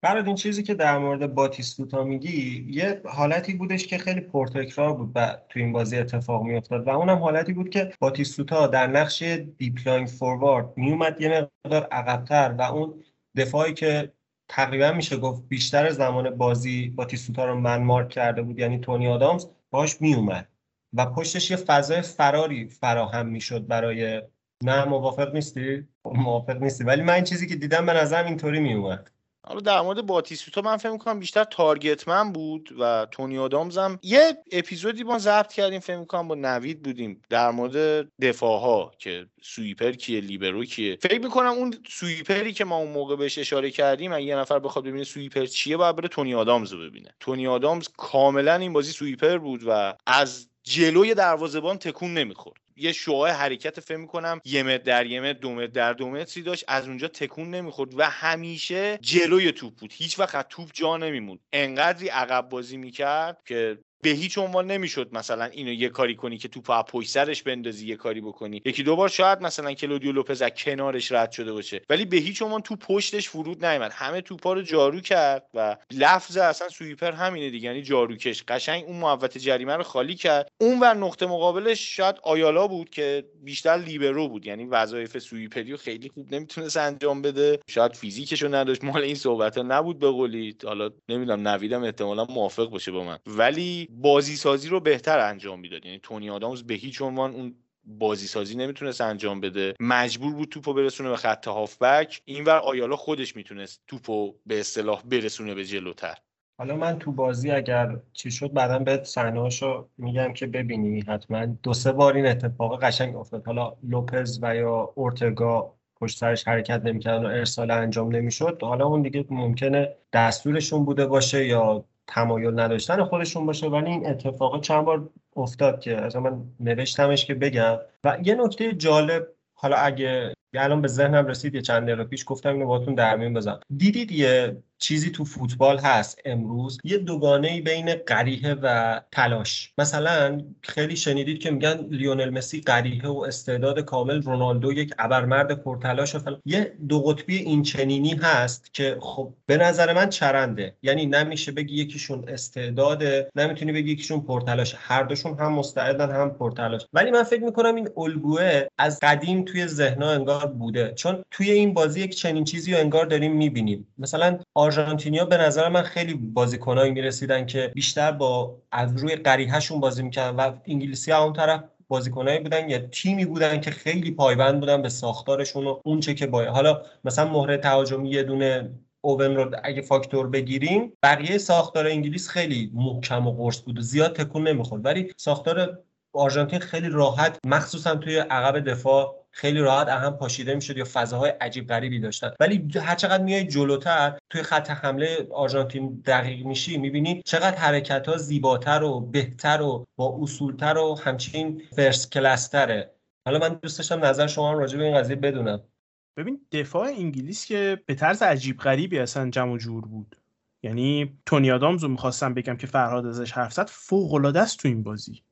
برای این چیزی که در مورد باتیستوتا میگی یه حالتی بودش که خیلی پرتکرار بود و تو این بازی اتفاق میافتاد و اونم حالتی بود که باتیستوتا در نقش deep-lying forward میومد یه مقدار عقبتر و اون دفاعی که تقریبا میشه گفت بیشتر زمان بازی باتیستوتا رو man mark کرده بود یعنی تونی آدامز باش میومد و پشتش یه فضای فراری فراهم می‌شد برای نه موافق نیستی؟ موافق نیستی. ولی من چیزی که دیدم به نظرم اینطوری میومد حالا در مورد باتیستوتا من فکر می‌کنم بیشتر target man بود و تونی آدامز هم یه اپیزودی با ضبط کردیم فکر می‌کنم با نوید بودیم در مورد دفاع ها که sweeper کیه لیبرو کیه. فکر می‌کنم اون sweeper ی که ما اون موقع بهش اشاره کردیم اگه یه نفر بخواد ببینه sweeper چیه باید بره تونی آدامز رو ببینه. تونی آدامز کاملا این بازی sweeper بود و از جلوی دروازه‌بان تکون نمی‌خورد. یه شعاع حرکت فکر می‌کنم یه متر در یه متر دو متر در دو متری داشت از اونجا تکون نمی‌خورد و همیشه جلوی توپ بود. هیچ وقت توپ جا نمیموند. انقدری عقب بازی می‌کرد که به هیچ عنوان نمی‌شد مثلا اینو یه کاری کنی که توپ از پشت سرش بندازی یه کاری بکنی. یکی دو بار شاید مثلا کلودیو لوپز از کنارش رد شده باشه. ولی به هیچ عنوان تو پشتش فرود نیامد همه توپا رو جارو کرد و لفظ اصلا sweeper همینه دیگه. یعنی جاروکش. قشنگ اون محوطه جریمه رو خالی کرد. اون ور نقطه مقابلش شاید آیالا بود که بیشتر لیبرو بود. یعنی وظایف sweeper ی خیلی خوب نمی‌تونست انجام بده. شاید فیزیکشو نداشت. مال این صحبت نبود به قولی. حالا نمی‌دونم نویدم احتمالا موافق باشه با من. ولی بازی سازی رو بهتر انجام می‌داد. یعنی تونی آدامز به هیچ عنوان اون بازی سازی نمی‌تونست انجام بده. مجبور بود توپو برسونه به خط هافبک. اینور آیالا خودش می‌تونست توپو به اصطلاح برسونه به جلوتر. حالا من تو بازی اگر چی شد بعدا به صحنه‌هاشو میگم که ببینی حتما دو سه بار این اتفاق قشنگ افتاد. حالا لوپز و یا اورتگا پشت سرش حرکت نمی‌کردن و ارسال انجام نمی‌شد. حالا اون دیگه ممکنه دستورشون بوده باشه یا تمایل نداشتن خودشون باشه ولی این اتفاق چند بار افتاد که از من نوشتمش که بگم. و یه نکته جالب حالا اگه الان به ذهنم رسید یه چند دقیقه پیش گفتم اینو باهاتون در میون بزنم. دیدید یه چیزی تو فوتبال هست امروز؟ یه دوگانه بین قریه و تلاش. مثلا خیلی شنیدید که میگن لیونل مسی قریه و استعداد کامل رونالدو یک ابرمرد پرتلاش و فلان. یه دو قطبی این چنینی هست که خب به نظر من چرنده. یعنی نمیشه بگی یکیشون استعداده نمی‌تونی بگی یکیشون پرتلاش. هر دوشون هم مستعدن هم پرتلاش. ولی من فکر می‌کنم این الگوه از قدیم توی ذهنها انگار بوده. چون توی این بازی یک چنین چیزی رو انگار داریم می‌بینیم. مثلا آرژانتینیا به نظر من خیلی بازیکنایی می‌رسیدن که بیشتر با از روی قریهشون بازی می‌کردن و انگلیسی ها اون طرف بازیکنایی بودن یا تیمی بودن که خیلی پایبند بودن به ساختارشون و اونچه که باید حالا مثلا مهره تهاجمی یه دونه اوون رو اگه فاکتور بگیریم بقیه ساختار انگلیس خیلی محکم و قرص بود و زیاد تکون نمی‌خورد. ولی ساختار آرژانتین خیلی راحت مخصوصا توی عقب دفاع خیلی راحت اهم پاشیده می‌شد یا فضاهای عجیب غریبی داشتن. ولی هر چقدر میای جلوتر توی خط حمله آرژانتین دقیق میشی می‌بینی چقدر حرکت ها زیباتر و بهتر و با اصولتر و همچین فرست کلستره حالا من دوست داشتم نظر شما راجع به این قضیه بدونم. ببین دفاع انگلیس که به طرز عجیب غریبی اصلا جمع جور بود. یعنی تونی آدامز رو می‌خواستم بگم که فرهاد ازش حرف زد فوق است تو این بازی.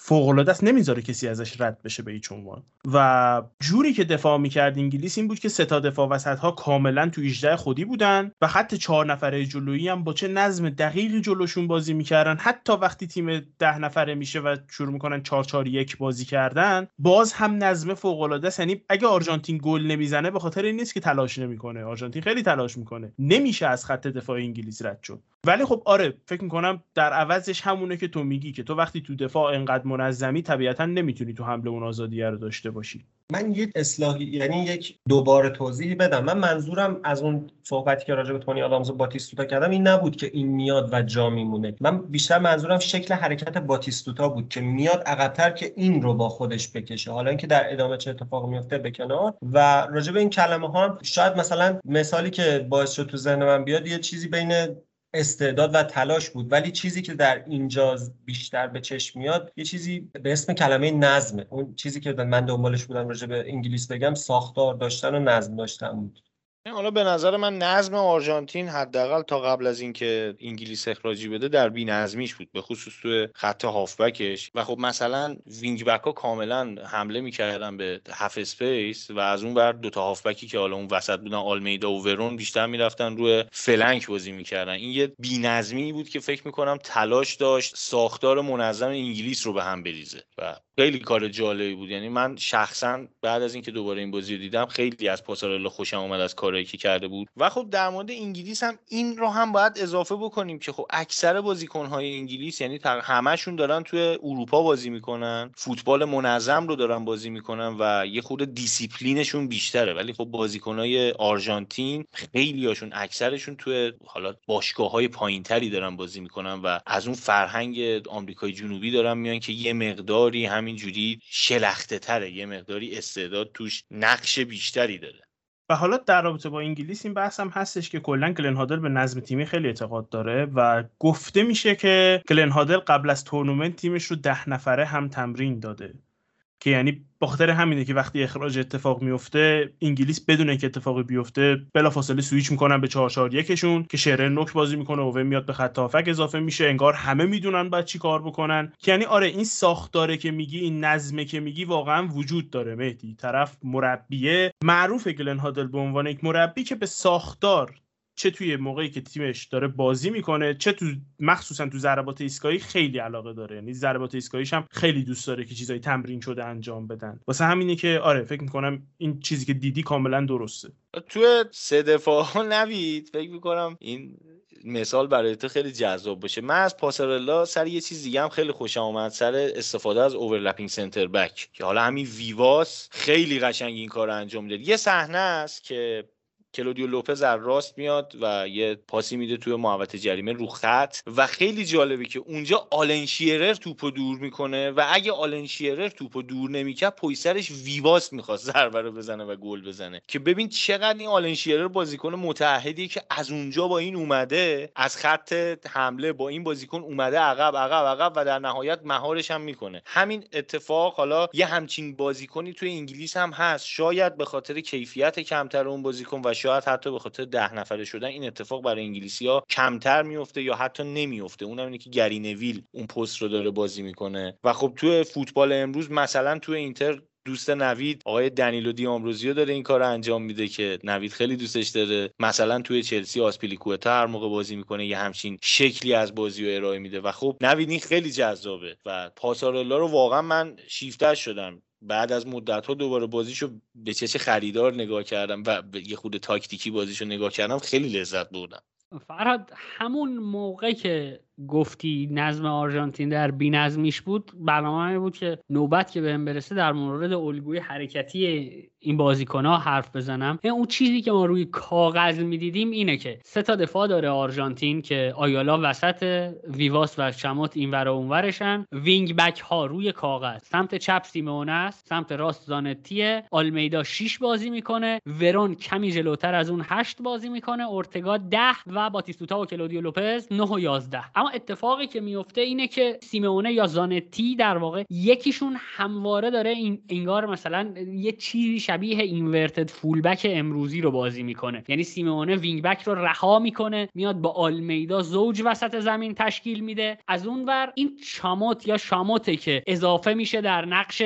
فوق العاده است. نمی‌ذاره کسی ازش رد بشه به هیچ عنوان. و جوری که دفاع می‌کرد انگلیس این بود که ستا دفاع وسط ها کاملا تو 18 خودی بودن و خط چهار نفره جلویی هم با چه نظم دقیقی جلوشون بازی می‌کردن. حتی وقتی تیم ده نفره میشه و شروع می‌کنن 4 4 1 بازی کردن باز هم نظم فوق العاده است. یعنی اگه آرژانتین گل نمی‌زنه به خاطر این نیست که تلاش نمی‌کنه. آرژانتین خیلی تلاش می‌کنه. نمیشه از خط دفاع انگلیس رد شد. ولی خب آره فکر می‌کنم در عوضش همونه که تو میگی که تو وقتی تو دفاع انقدر منظمی طبیعتا نمی‌تونی تو حمله اون آزادی رو داشته باشی. من یک اصلاحی یعنی یک دوباره توضیحی بدم. من منظورم از اون صحبتی که راجع به تونی آدامز و باتیستوتا کردم این نبود که این میاد و جا میمونه. من بیشتر منظورم شکل حرکت باتیستوتا بود که میاد عقبتر که این رو با خودش بکشه. حالا اینکه در ادامه چه اتفاق میفته به کنار. و راجع به این کلمه ها شاید مثلا مثالی که باعث شد تو ذهن من بیاد یه چیزی بین استعداد و تلاش بود. ولی چیزی که در اینجا بیشتر به چشم میاد یه چیزی به اسم کلمه نظمه اون چیزی که من دنبالش بودم راجع به انگلیس بگم ساختار داشتن و نظم داشتن بود. حالا به نظر من نظم آرژانتین حداقل تا قبل از اینکه انگلیس اخراجی بده در نظمیش بود به خصوص تو خط هافبکش. و خب مثلا wing back ها کاملا حمله می‌کردن به half space و از اون ور دو تا هافبکی که حالا اون وسط بودن آلمیدا و ورون بیشتر می‌رفتن روی flank بازی می‌کردن. این یه نظمی بود که فکر می‌کنم تلاش داشت ساختار منظم انگلیس رو به هم بریزه. و خیلی کار جالبی بود. یعنی من شخصا بعد از اینکه دوباره این بازی رو دیدم خیلی از پاسارلا خوشم اومد از کارهایی که کرده بود. و خب در مورد انگلیس هم این رو هم باید اضافه بکنیم که خب اکثر بازیکنهای انگلیس یعنی همشون دارن توی اروپا بازی می‌کنن فوتبال منظم رو دارن بازی می‌کنن و یه خود دیسیپلینشون بیشتره. ولی خب بازیکنهای آرژانتین خیلی هاشون اکثرشون توی حالا باشگاه های پایینتری دارن بازی می‌کنن و از اون فرهنگ آمریکای جنوبی دارن میان که یه مقداری همینجوری شلخته تره یه مقداری استعداد توش نقش بیشتری داره. و حالا در رابطه با انگلیس این بحث هم هستش که کلا گلن هادل به نظم تیمی خیلی اعتقاد داره و گفته میشه که گلن هادل قبل از تورنمنت تیمش رو ده نفره هم تمرین داده. که یعنی بخاطر همینه که وقتی اخراج اتفاق میفته انگلیس بدون اینکه اتفاقی بیفته بلافاصله سویچ می‌کنن به 4 4 یکشون که شیرره نوک بازی می‌کنه و میاد به خط اضافه میشه انگار همه می‌دونن بعد چی کار بکنن. که یعنی آره این ساختاره که میگی این نظمه که میگی واقعا وجود داره. مهدی طرف مربیه معروف گلن هادل به عنوان یک مربی که به ساختار چه توی موقعی که تیمش داره بازی می‌کنه چه تو مخصوصا تو ضربات ایستگاهی خیلی علاقه داره. یعنی ضربات ایستگاهیش هم خیلی دوست داره که چیزای تمرین شده انجام بدن. واسه همینه که آره فکر می‌کنم این چیزی که دیدی کاملا درسته. تو سه دفاع نوید فکر می‌کنم این مثال برای تو خیلی جذاب باشه. من از پاسارلا سر یه چیز دیگه هم خیلی خوشم اومد سر استفاده از اوورلپینگ سنتر بک که حالا همین ویواس خیلی قشنگ این کار انجام میده یه صحنه است که کلودیو لوپز از راست میاد و یه پاسی میده توی محوطه جریمه رو خط. و خیلی جالبه که اونجا آلن شیرر توپو دور می‌کنه و اگه آلن شیرر توپو دور نمی‌کرد پشت سرش ویواس می‌خواست ضربه رو بزنه و گل بزنه. که ببین چقدر این آلن شیرر بازیکن متعهدی که از اونجا با این اومده از خط حمله با این بازیکن اومده عقب عقب عقب و در نهایت مهارش هم می‌کنه. همین اتفاق حالا یه همچین بازیکنی توی انگلیس هم هست. شاید به خاطر کیفیت کمتر اون بازیکن و شاید حتی به خاطر ده نفره شدن این اتفاق برای انگلیسی ها کمتر میفته یا حتی نمیفته اونم اینه که گری نویل اون پست رو داره بازی می‌کنه. و خب توی فوتبال امروز مثلا توی اینتر دوست نوید آقای دنیلو دی آمروزیو داره این کار انجام میده که نوید خیلی دوستش داره. مثلا توی چلسی آسپیلیکوتا هر موقع بازی می‌کنه یه همچین شکلی از بازی رو ارائه میده. و خب نوید این خیلی جذابه و پاسارلا رو واقعا من شیفته شدم. بعد از مدت ها دوباره بازیشو به چش خریدار نگاه کردم و یه خود تاکتیکی بازیشو نگاه کردم خیلی لذت بردم. فرهاد همون موقع که گفتی نظم آرژانتین در بینظمیش بود برنامه بود که نوبت که بهم برسه در مورد الگوی حرکتی این بازیکن ها حرف بزنم. این اون چیزی که ما روی کاغذ می‌دیدیم اینه که سه تا دفاع داره آرژانتین که آیالا وسط ویواس و شمات این ور اونورشن. wing back ها روی کاغذ. سمت چپ سیمونه است سمت راست زانتیه. آلمیدا 6 بازی می‌کنه. ورون کمی جلوتر از اون 8 بازی می‌کنه. اورتگا 10 و باتیستوتا و کلودیو لوپز 9 و 11 اما اتفاقی که میفته اینه که سیمونه یا زانتی در واقع یکیشون همواره داره این انگار مثلا یه چیزی شبیه inverted fullback امروزی رو بازی می‌کنه. یعنی سیمونه wing back رو رها می‌کنه میاد با آلمیدا زوج وسط زمین تشکیل میده. از اون ور این شاموت یا شاموته که اضافه میشه در نقش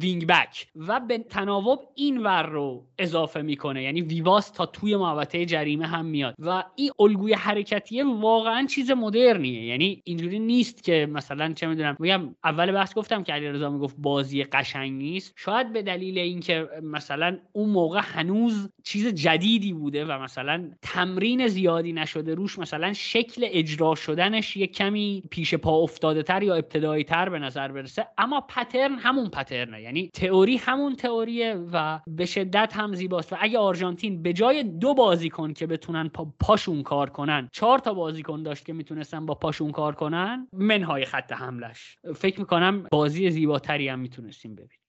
wing back و به تناوب این ور رو اضافه می‌کنه. یعنی ویواس تا توی محوطه جریمه هم میاد. و این الگوی حرکتیه واقعا چیز مدرنیه. یعنی اینجوری نیست که مثلا چه می‌دونم میگم اول بحث گفتم که علیرضا می‌گفت بازی قشنگ نیست. شاید به دلیل اینکه مثلا اون موقع هنوز چیز جدیدی بوده و مثلا تمرین زیادی نشده روش مثلا شکل اجرا شدنش یه کمی پیش پا افتاده تر یا ابتدایی تر به نظر برسه. اما pattern همون pattern ه یعنی تئوری همون تئوریه و به شدت هم زیباست. و اگه آرژانتین به جای دو بازیکن که بتونن با پاشون کار کنن چهار تا بازیکن داشت که می‌تونستن با پاشون کار کنن منهای خط حملش فکر می‌کنم بازی زیباتری هم می‌تونستیم ببینیم.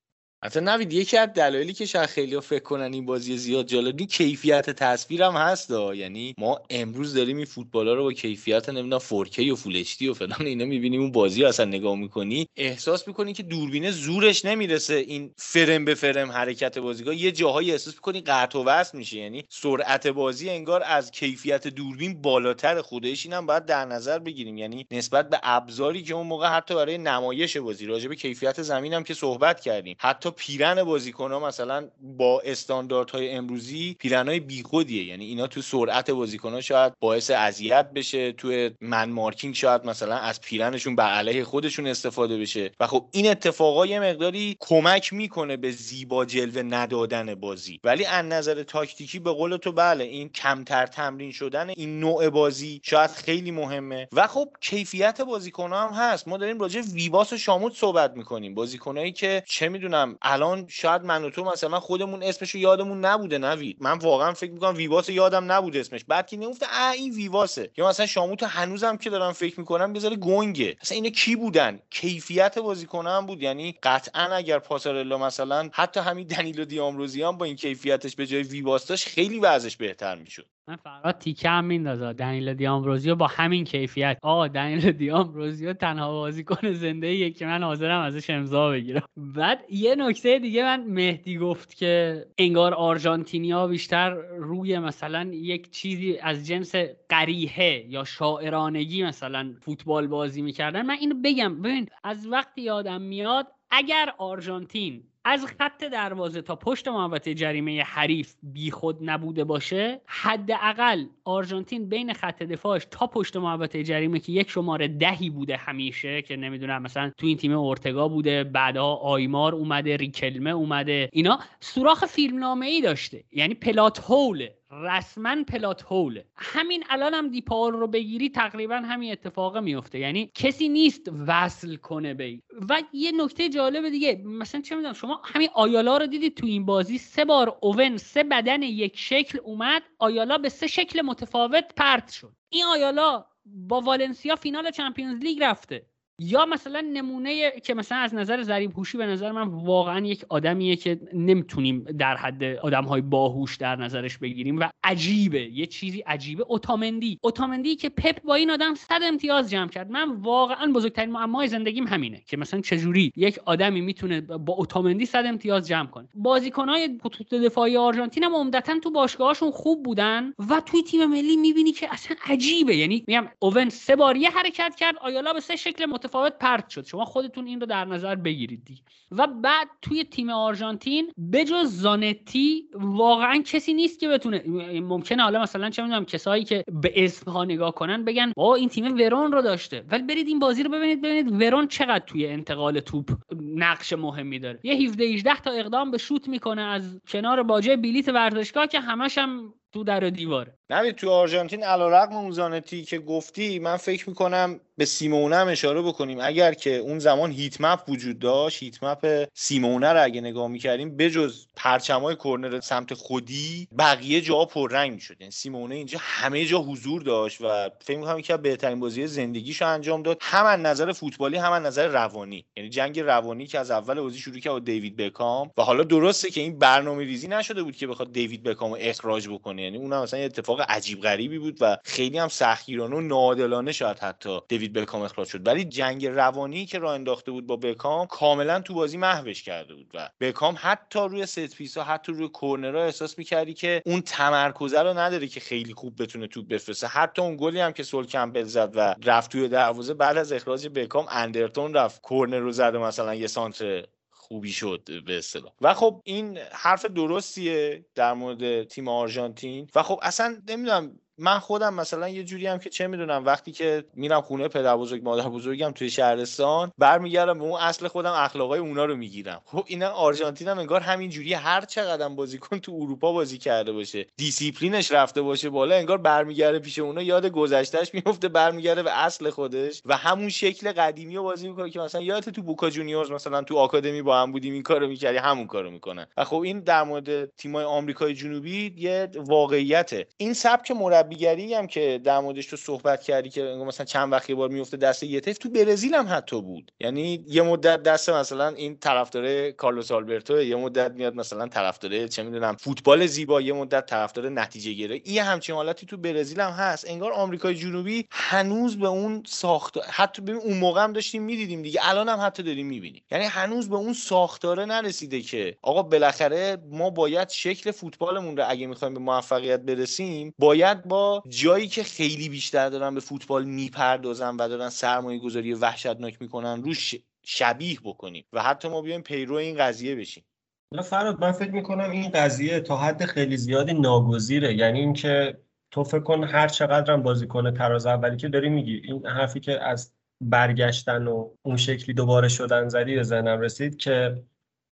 حتی نوید یکی از دلایلی که شاید خیلی فکر کنن این بازی زیاد جالبی کیفیت تصویر هم هست دا. یعنی ما امروز داریم این فوتبالا رو با کیفیت نمی‌دونم 4K و فول و فلان اینا می‌بینیم اون بازی اصلا نگاه می‌کنی. احساس می‌کنی که دوربینه زورش نمی‌رسه این فرم به فرم حرکت بازیکن. یه جاهایی احساس می‌کنی قطع و وصل میشه یعنی سرعت بازی انگار از کیفیت دوربین بالاتر خودش اینم باید در نظر بگیریم. یعنی نسبت به ابزاری که اون موقع حتی برای نمایش بازی راجع به کیفیت زمین هم که صحبت کردیم حتی پیرن بازیکن ها مثلا با استانداردهای امروزی پیرنهای بیخودیه. یعنی اینا تو سرعت بازیکن ها شاید باعث اذیت بشه تو من مارکینگ شاید مثلا از پیرنشون بر علیه خودشون استفاده بشه. و خب این اتفاقا یه مقداری کمک می‌کنه به زیبا جلوه ندادن بازی. ولی از نظر تاکتیکی به قول تو بله این کمتر تمرین شدن این نوع بازی شاید خیلی مهمه. و خب کیفیت بازیکن هم هست. ما داریم راجع ویواس و شاموت صحبت می‌کنیم. بازیکنایی که چه می‌دونم الان شاید من و تو مثلا خودمون اسمش رو یادمون نبوده نوید من واقعا فکر می‌کنم ویواس یادم نبود اسمش. بعد که نگفته اه این ویواسه. یا مثلا شاموت هنوزم که دارم فکر می‌کنم بذاره گنگه. مثلا اینا کی بودن؟ کیفیت بازیکن هم بود. یعنی قطعا اگر پاسارلا مثلا حتی همین دنیلو دیامروزیان با این کیفیتش به جای ویواس داشت خیلی وضعش بهتر می‌شد. من فرات تیکه هم میندازه دنیل دیامروزیو با همین کیفیت. آقا دنیل دیامروزیو تنها بازیکن زنده ایه که من حاضرم ازش امضا بگیرم. بعد یه نکته دیگه من مهدی گفت که انگار آرژانتینیا بیشتر روی مثلا یک چیزی از جنس قریحه یا شاعرانگی مثلا فوتبال بازی می‌کردن. من اینو بگم ببین از وقتی یادم میاد اگر آرژانتین از خط دروازه تا پشت محوطه جریمه حریف بیخود نبوده باشه حداقل آرژانتین بین خط دفاعش تا پشت محوطه جریمه که یک شماره دهی بوده همیشه که نمی‌دونم مثلا تو این تیم اورتگا بوده بعدها آیمار اومده ریکلمه اومده اینا سوراخ فیلمنامه ای داشته. یعنی پلات هوله رسما پلات هوله همین الان هم دیپال رو بگیری تقریبا همین اتفاق میفته. یعنی کسی نیست وصل کنه بی و یه نکته جالب دیگه مثلا چه می‌دونم شما همین آیالا رو دیدید تو این بازی؟ سه بار اوون سه بدن یک شکل اومد آیالا به سه شکل متفاوت پرت شد. این آیالا با والنسیا فینال چمپیونز لیگ رفته. یا مثلا نمونه که مثلا از نظر ضریب هوشی به نظر من واقعا یک آدمیه که نمی‌تونیم در حد آدم های باهوش در نظرش بگیریم و عجیبه یه چیزی عجیبه. اوتامندی اوتامندی که پپ با این آدم صد امتیاز جمع کرد. من واقعا بزرگترین معمای زندگیم همینه که مثلا چجوری یک آدمی می‌تونه با اوتامندی صد امتیاز جمع کنه. بازیکنهای خطوط دفاعی آرژانتین هم عمدتا تو باشگاهاشون خوب بودن و توی تیم ملی می‌بینی که اصلا عجیبه. یعنی میگم اوون سه بار یه حرکت کرد آیالا به سه شکل متفاوت پرت شد. شما خودتون این رو در نظر بگیرید دیگه. و بعد توی تیم آرژانتین بجز زانتی واقعا کسی نیست که بتونه ممکنه حالا مثلا چه می‌دونم کسایی که به اسم ها نگاه کنن بگن با این تیم ورون رو داشته. ولی برید این بازی رو ببینید ببینید ورون چقدر توی انتقال توپ نقش مهمی داره. یه 17 18 تا اقدام به شوت می‌کنه از کنار باجه بلیت ورزشگاه که همش هم تو در دیواره. نبید تو آرژانتین علیرغم اون زانتی که گفتی من فکر می‌کنم به سیمونه هم اشاره بکنیم. اگر که اون زمان هیت مپ وجود داشت هیت مپ سیمونه رو اگه نگاه می‌کردیم بجز پرچمای کرنر سمت خودی بقیه جاها پررنگ می‌شد. یعنی سیمونه اینجا همه جا حضور داشت و فکر می‌کنم که بهترین بازی زندگیشو انجام داد. هم از نظر فوتبالی هم از نظر روانی. یعنی جنگ روانی که از اول بازی شروع کرد با دیوید بکام. و حالا درسته که این برنامه ریزی نشده بود که بخواد دیوید بکام اخراج بکنه. یعنی اونم مثلا اتفاق عجیب غریبی بود و خیلی هم سختگیرانه و ناعادلانه شاید حتی بکام اخراج شد. ولی جنگ روانی که راه انداخته بود با بکام کاملا تو بازی محوش کرده بود و بکام حتی روی set piece ها حتی روی کورنرها احساس می‌کردی که اون تمرکزه رو نداره که خیلی خوب بتونه توپ بفرسته. حتی اون گلی هم که سول کمپل زد و رفت توی دروازه بعد از اخراج بکام اندرتون رفت. کورنر رو زد مثلا یه سانتر خوبی شد به اصطلاح. و خب این حرف درستیه در مورد تیم آرژانتین. و خب اصلا نمی‌دونم من خودم مثلا یه جوری هم که چه می‌دونم وقتی که میرم خونه پدر بزرگ مادر بزرگم توی شهرستان برمیگردم به اون اصل خودم اخلاقای اونا رو می‌گیرم. خب اینا آرژانتین هم انگار همین جوری هر چقدر بازیکن تو اروپا بازی کرده باشه دیسیپلینش رفته باشه بالا انگار برمیگرده پیش اونا یاد گذشتهش میفته برمیگرده به اصل خودش و همون شکل قدیمی رو بازی می‌کنه که مثلا یادت تو بوکا جونیورز مثلا تو آکادمی با هم بودیم این کارو می‌کردی همون کارو می‌کنن. و خب این در مورد تیمای آمریکای جنوبی یه واقعیته. این سبک مربیگری هم که در موردش تو صحبت کردی که مثلا چند وقت بار میفته دست یه تیف تو برزیل هم حتی بود. یعنی یه مدت دست مثلا این طرفدار کارلوس آلبرتو یه مدت میاد مثلا طرفدار چه می‌دونم فوتبال زیبا یه مدت طرفدار نتیجه گیری این همچین حالتی تو برزیل هم هست. انگار آمریکای جنوبی هنوز به اون ساخت حتی ببین اون موقع هم داشتیم می‌دیدیم دیگه الان هم حتی داریم می‌بینیم. یعنی هنوز به اون ساختاره نرسیده که آقا بالاخره ما باید شکل فوتبالمون رو اگه می‌خوایم به موفقیت برسیم باید با جایی که خیلی بیشتر دارن به فوتبال می‌پردازن و دارن سرمایه گذاری وحشتناک می‌کنن روش شبیه بکنیم و حتی ما بیایم پیرو این قضیه بشیم. حالا فراد من فکر می‌کنم این قضیه تا حد خیلی زیادی ناگزیره. یعنی اینکه تو فکر کن هر چقدر هم بازیکن تراز اولی که داری میگی این حرفی که از برگشتن و اون شکلی دوباره شدن زدی به ذهنم رسید که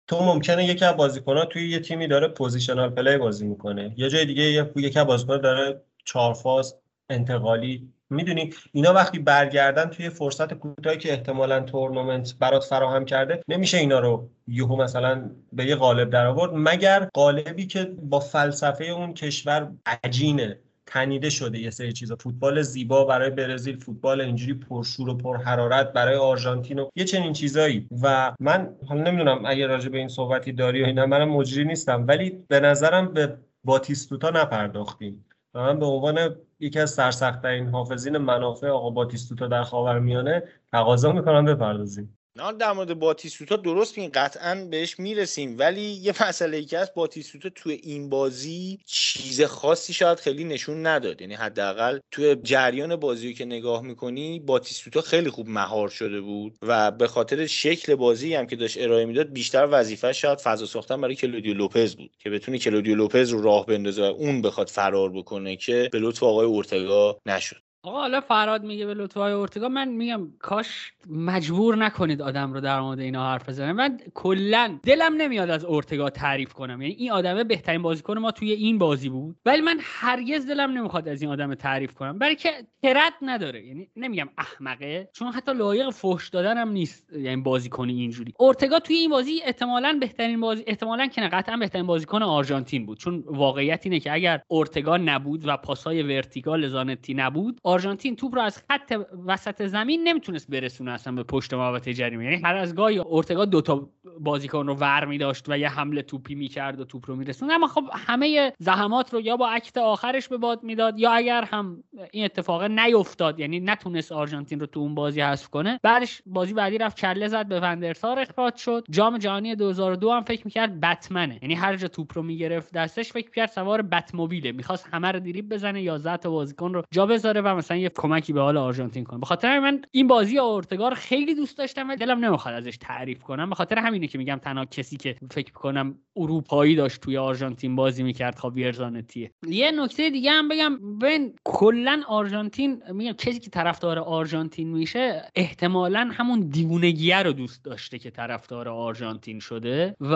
تو ممکنه یکی از بازیکن‌ها توی یه تیمی داره positional play بازی می‌کنه. یه جای دیگه یکی از بازیکن‌ها داره چهار فاز انتقالی می‌دونی. اینا وقتی برگردن توی فرصت کوتاهی که احتمالا تورنمنت برات فراهم کرده نمیشه اینا رو یهو مثلا به یه قالب در آورد مگر قالبی که با فلسفه اون کشور عجینه تنیده شده یه سری چیزا. فوتبال زیبا برای برزیل فوتبال اینجوری پرشور و پرحرارت برای آرژانتین و یه چنین چیزایی. و من حالا نمی‌دونم اگه راجع به این صحبتی داری و اینا منم مجری نیستم. ولی به نظرم به باتیستوتا نپرداختیم. من به عنوان یکی از سرسختترین حافظین منافع آقا باتیستوتا در خاورمیانه تقاضا می‌کنم بپردازیم. نه در مورد باتیستوتا درست این قطعا بهش می‌رسیم. ولی یه مسئله ای که هست باتیستوتا توی این بازی چیز خاصی شاید خیلی نشون نداد. یعنی حداقل توی جریان بازی که نگاه می‌کنی باتیستوتا خیلی خوب مهار شده بود و به خاطر شکل بازی هم که داشت ارائه می‌داد بیشتر وظیفه شاید فضا ساختن برای کلودیو لوپز بود. که بتونه کلودیو لوپز رو راه بندازه و اون بخواد فرار بکنه که به لطف آقای اورتگا نشد. آقا حالا فراد میگه به لطفای اورتگا من میگم کاش مجبور نکنید آدم رو در مورد اینا حرف بزنه. من کلا دلم نمیاد از اورتگا تعریف کنم. یعنی این آدمه بهترین بازیکن ما توی این بازی بود. ولی من هرگز دلم نمی‌خواد از این آدم تعریف کنم. برای که ترت نداره. یعنی نمیگم احمقه چون حتی لایق فحش دادن هم نیست. یعنی بازیکن اینجوری. اورتگا توی این بازی احتمالا بهترین بازی احتمالا که نه قطعا بهترین بازیکن آرژانتین بود. چون واقعیت اینه که اگر اورتگا نبود و پاسای ورتیکال زانتی نبود آرژانتین توپ رو از خط وسط زمین نمی‌تونست برسونه اصلا به پشت محوطه جریمه. یعنی هر از گاهی اورتگا دو تا بازیکن رو ور می داشت و یه حمله توپی می‌کرد و توپ رو میرسون اما خب همه زحمات رو یا با عکت آخرش به باد می‌داد یا اگر هم این اتفاق نیفتاد یعنی نتونست آرژانتین رو تو اون بازی حذف کنه بعدش بازی بعدی رفت کله زد به وندرسار اخراج شد. جام جهانی 2002 هم فکر می‌کرد بتمنه. یعنی هر جا توپ رو می‌گرفت دستش فکر کرد سوار بتموبیله. می‌خواست همه رو دریب بزنه 11 تا بازیکن رو جا بذاره و مثلا یه کمکی به حال آرژانتین کنه به خاطر من این بازی اورتگار خیلی دوست داشتم و دلم نمی‌خواد ازش تعریف کنم. به خاطر همینه که میگم تنها کسی که فکر کنم اروپایی داشت توی آرژانتین بازی می‌کرد خب ارزانتیه یه نکته دیگه هم بگم. ببین کلا آرژانتین میگم کسی که طرفدار آرژانتین میشه احتمالا همون دیوونگیه رو دوست داشته که طرفدار آرژانتین شده و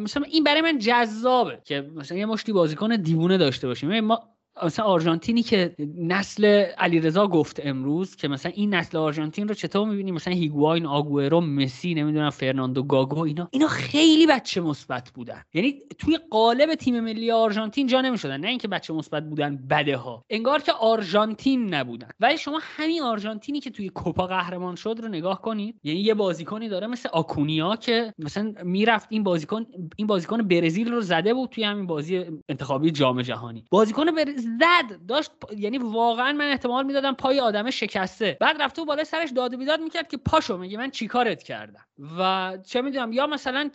مثلا این برای من جذابه که مثلا یه مشتی بازیکن دیوونه داشته باشیم. ما مثلا آرژانتینی که نسل علیرضا گفت امروز که مثلا این نسل آرژانتین رو چطور می‌بینیم مثلا هیگواین آگورو مسی نمی‌دونم فرناندو گاگو اینا اینا خیلی بچه مثبت بودن. یعنی توی قالب تیم ملی آرژانتین جا نمی‌شدن. نه اینکه بچه مثبت بودن بده ها. انگار که آرژانتین نبودن. ولی شما همین آرژانتینی که توی کوپا قهرمان شد رو نگاه کنید یعنی یه بازیکنی داره مثل آکونیا که مثلا می‌رفت این بازیکن این بازیکن برزیل رو زده بود توی همین بازی انتخابی جام جهانی. بازیکن زد. داشت یعنی واقعا من احتمال می‌دادم پای آدم شکسته. بعد رفته و بالای سرش داد و بیداد می‌کرد که پاشو میگه من چیکارت کردم؟ و چه می‌دونم یا مثلا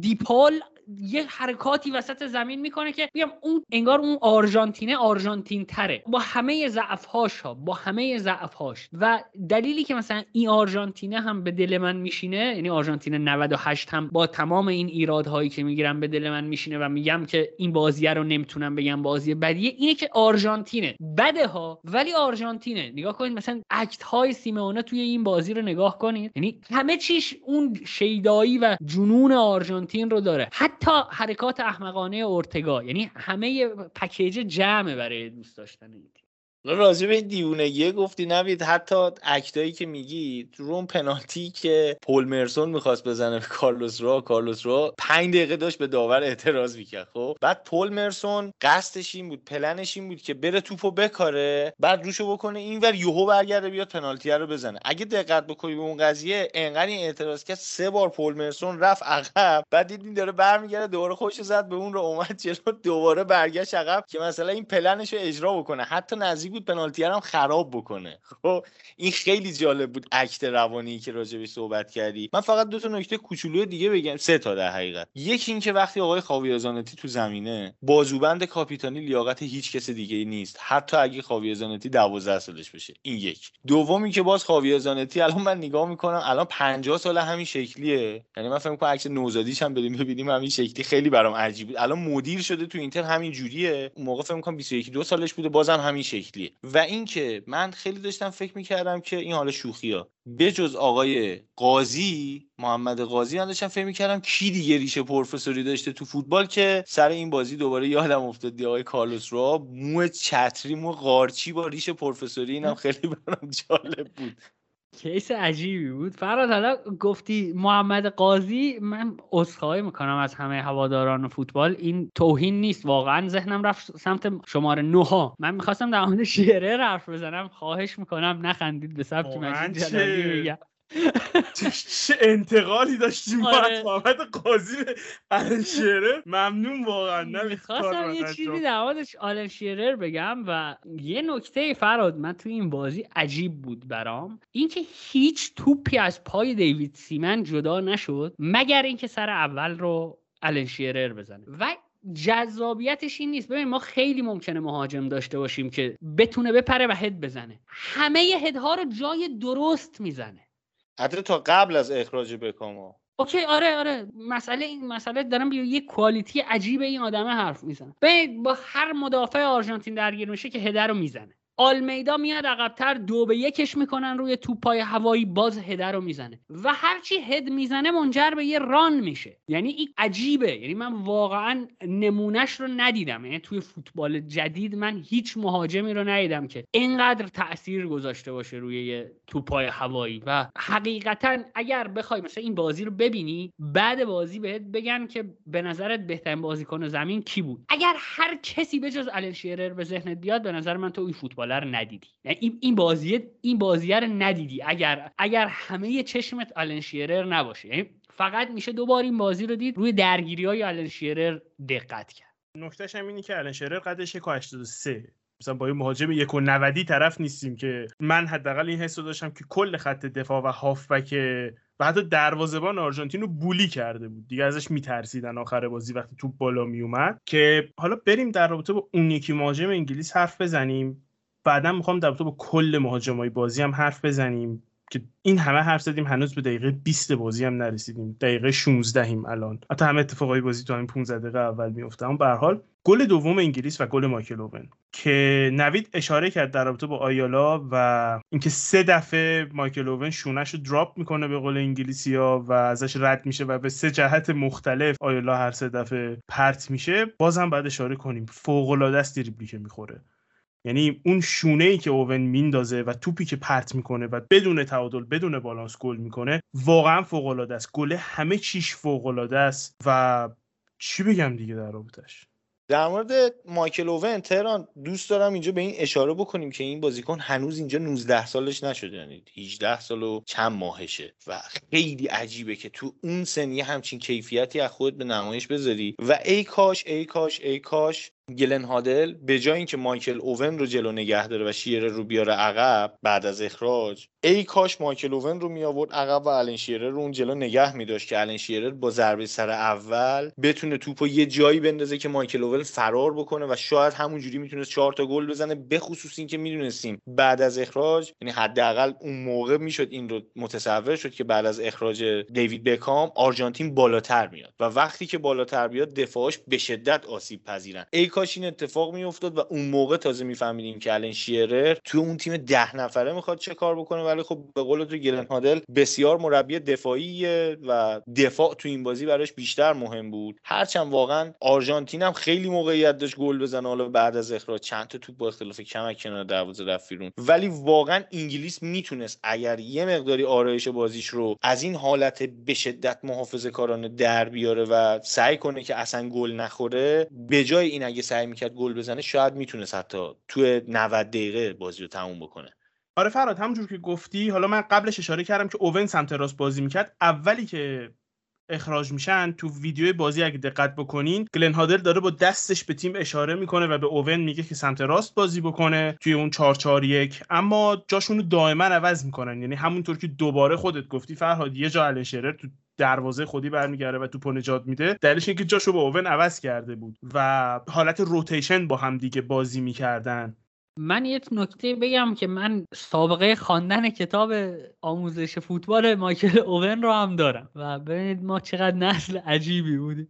دیپال یه حرکاتی وسط زمین می‌کنه که میگم اون انگار اون آرژانتینه آرژانتین تره با همه ضعفهاش ها با همه ضعفهاش. و دلیلی که مثلا این آرژانتینه هم به دل من میشینه یعنی آرژانتین 98 هم با تمام این ایرادهایی که می‌گیرم به دل من میشینه و میگم که این بازیه رو نمی‌تونم بگم بازی بدیه اینه آرژانتینه. بده ها ولی آرژانتینه. نگاه کنید مثلا اکت های سیمونه توی این بازی رو نگاه کنید. یعنی همه چیش اون شیدایی و جنون آرژانتین رو داره. حتی حرکات احمقانه اورتگا. یعنی همه پکیج جمع برای دوست داشتن راجع به دیوونگیه گفتی نوید حتی اکتایی که میگی روم پنالتی که پول مرسون می‌خواست بزنه به کارلوس را کارلوس را پنج دقیقه داشت به داور اعتراض می‌کرد خب؟ بعد پول مرسون قصدش این بود پلنش این بود که بره توپو بکاره بعد روشو بکنه اینور یوهو برگرده بیاد پنالتی رو بزنه. اگه دقت بکنی به اون قضیه انقدر این اعتراض کرد سه بار پول مرسون رفت عقب بعد دیدین داره برمیگرده دوباره خوش زد به اون رو اومد جلو دوباره برگشت عقب که مثلا این پلنش رو اجرا بکنه. حتی نزدیک بود پنالتی هم خراب بکنه. خب این خیلی جالب بود اکت روانی که راجبش صحبت کردی. من فقط دو تا نکته کوچولو دیگه بگم. سه تا در حقیقت. یکی اینکه وقتی آقای خاویازانتی تو زمینه بازوبند کاپیتانی لیاقت هیچ کس دیگه نیست. حتی اگه خاویازانتی 12 سالش بشه. این یک. دومی که باز خاویازانتی الان من نگاه می‌کنم الان 50 سال همین شکلیه. یعنی من فکر می‌کنم عکس نوزادیش هم بریم ببینیم همین شکلی. خیلی برام عجیب بود. الان مدیر شده تو اینتر همین جوریه اون موقع فکر می‌کنم 21 دو سالش بوده بازم همین شکلیه و اینکه من خیلی داشتم فکر می‌کردم که این حال شوخی بجز آقای قاضی محمد قاضی من داشتم فکر می‌کردم کی دیگه ریشه پروفسوری داشته تو فوتبال که سر این بازی دوباره یادم افتاد آقای کارلوس رو مو چتری مو قارچی با ریشه پروفسوری اینم خیلی برام جالب بود. کیس عجیبی بود. فراد حالا گفتی محمد قاضی من عذرخواهی می‌کنم از همه هواداران فوتبال. این توهین نیست. واقعا ذهنم رفت سمت شماره نوها من می‌خواستم در مورد شیره حرف بزنم. خواهش می‌کنم نخندید به سبت مجید چه انتقالی داشتیم آره. محمد قاضی آلن شیرر؟ ممنون واقعا می‌خواستم یه چیزی در موردش آلن شیرر بگم و یه نکته فراد من توی این بازی عجیب بود برام. اینکه هیچ توپی از پای دیوید سیمن جدا نشد مگر اینکه سر اول رو آلن شیرر بزنه. و جذابیتش این نیست. ببین ما خیلی ممکنه مهاجم داشته باشیم که بتونه بپره و هد بزنه. همه هدها رو جای درست می‌زنه. حتی تا قبل از اخراج بکامو. اوکی آره آره. مسئله این مسئله دارم یه کوالیتی عجیب این آدمه حرف می‌زنه. با هر مدافع آرژانتین درگیر میشه که هدر رو می‌زنه. آلمیدا میاد عقبتر دو به یکش می‌کنن روی توپای هوایی باز هده رو می‌زنه. و هرچی هد می‌زنه منجر به یه ران میشه. یعنی این عجیبه. یعنی من واقعا نمونهش رو ندیدم. یعنی توی فوتبال جدید من هیچ مهاجمی رو ندیدم که اینقدر تاثیر گذاشته باشه روی یه توپای هوایی. و حقیقتا اگر بخوای مثلا این بازی رو ببینی بعد بازی بهت بگن که به نظرت بهترین بازیکن زمین کی بود؟ اگر هر کسی بجز آلن شیرر به ذهنت بیاد به نظر من تو این فوتبال فوتبال رو ندیدی. یعنی این بازی این بازی رو ندیدی. اگر اگر همه چشمت آلن شیرر نباشه. یعنی فقط میشه دوبار این بازی رو دید روی درگیری های آلن شیرر دقت کرد. نکتهش هم اینه که آلن شیرر قدش 183 مثلا با یه مهاجم یک و نودی طرف نیستیم که من حداقل این حس رو داشتم که کل خط دفاع و هافبک و حتی دروازه‌بان آرژانتین رو بولی کرده بود. دیگه ازش میترسیدن آخر بازی وقتی توپ بالا میومد که حالا بریم در رابطه با اون یکی مهاجم انگلیس حرف بزنیم. بعدا می‌خوام در با کل مهاجمای بازی هم حرف بزنیم که این همه حرف زدیم هنوز به دقیقه 20 بازی هم نرسیدیم. دقیقه 16 ایم الان. حتی همه اتفاقای بازی تو همین 15 دقیقه اول میفته اما به حال گل دوم انگلیس و گل مایکل اوون که نوید اشاره کرد در رابطه با آیالا و اینکه سه دفعه مایکل اوون شونش رو دراپ می‌کنه به قول انگلیسی ها و ازش رد میشه و به سه جهت مختلف آیالا هر سه دفعه پرت میشه. بازم بعد اشاره کنیم. فوق العاده است که می‌خوره. یعنی اون شونه ای که اوون میندازه و توپی که پرت می‌کنه و بدون تعادل بدون بالانس گل می‌کنه واقعا فوق العاده است. گل همه چیش فوق العاده است و چی بگم دیگه در رابطش در مورد مایکل اوون تهران دوست دارم اینجا به این اشاره بکنیم که این بازیکن هنوز اینجا 19 سالش نشده یعنی 18 سال و چند ماهشه و خیلی عجیبه که تو اون سن همچین کیفیتی از خود به نمایش بذاری و ای کاش ای کاش ای کاش گلن هادل به جای اینکه مایکل اوون رو جلو نگه داره و شیره رو بیاره عقب بعد از اخراج ای کاش مایکل اوون رو می آورد عقب و الان شیرر رو اون جلو نگه می داشت که الان شیرر با ضربه سر اول بتونه توپو یه جایی بندازه که مایکل اوون فرار بکنه و شاید همونجوری می‌تونست چهار تا گل بزنه بخصوص اینکه می‌دونستیم بعد از اخراج یعنی حداقل اون موقع می‌شد این رو متصور شد که بعد از اخراج دیوید بکام آرژانتین بالاتر میاد و وقتی که بالاتر بیاد دفاعش به شدت آسیب پذیرن. ای کاش این اتفاق میافتاد و اون موقع تازه میفهمیدیم که الان شیرر تو اون تیم ده نفره می‌خواد چه کار بکنه ولی خب به قول تو گلن هادل بسیار مربی دفاعیه و دفاع تو این بازی براش بیشتر مهم بود. هرچند واقعا آرژانتین هم خیلی موقعیت داشت گل بزنه. حالا بعد از اخراج چند تا توپ با اختلاف کم کنار دروازه رفت بیرون. ولی واقعا انگلیس می‌تونست اگر یه مقداری آرایش بازیش رو از این حالت به شدت محافظه کارانه در بیاره و سعی کنه که اصلا گل نخوره به جای این اگه سعی می‌کرد گل بزنه شاید می‌تونست حتی تو 90 دقیقه بازی رو تموم بکنه. آره فراد همونجور که گفتی حالا من قبلش اشاره کردم که اوون سمت راست بازی می‌کرد. اولی که اخراج میشن تو ویدیو بازی اگه دقت بکنین گلن هادل داره با دستش به تیم اشاره می‌کنه و به اوون میگه که سمت راست بازی بکنه توی اون 4 4 1 اما جاشون رو دائما عوض می‌کنن. یعنی همونطور که دوباره خودت گفتی فرهاد یه جا الشرر تو دروازه خودی برمیگرده و توپو نجات میده. دلیلش اینکه جاشو با اوون عوض کرده بود و حالت روتیشن با هم دیگه بازی می‌کردن. من یه نکته بگم که من سابقه خواندن کتاب آموزش فوتبال مایکل اوون رو هم دارم و ببینید ما چقدر نسل عجیبی بودیم.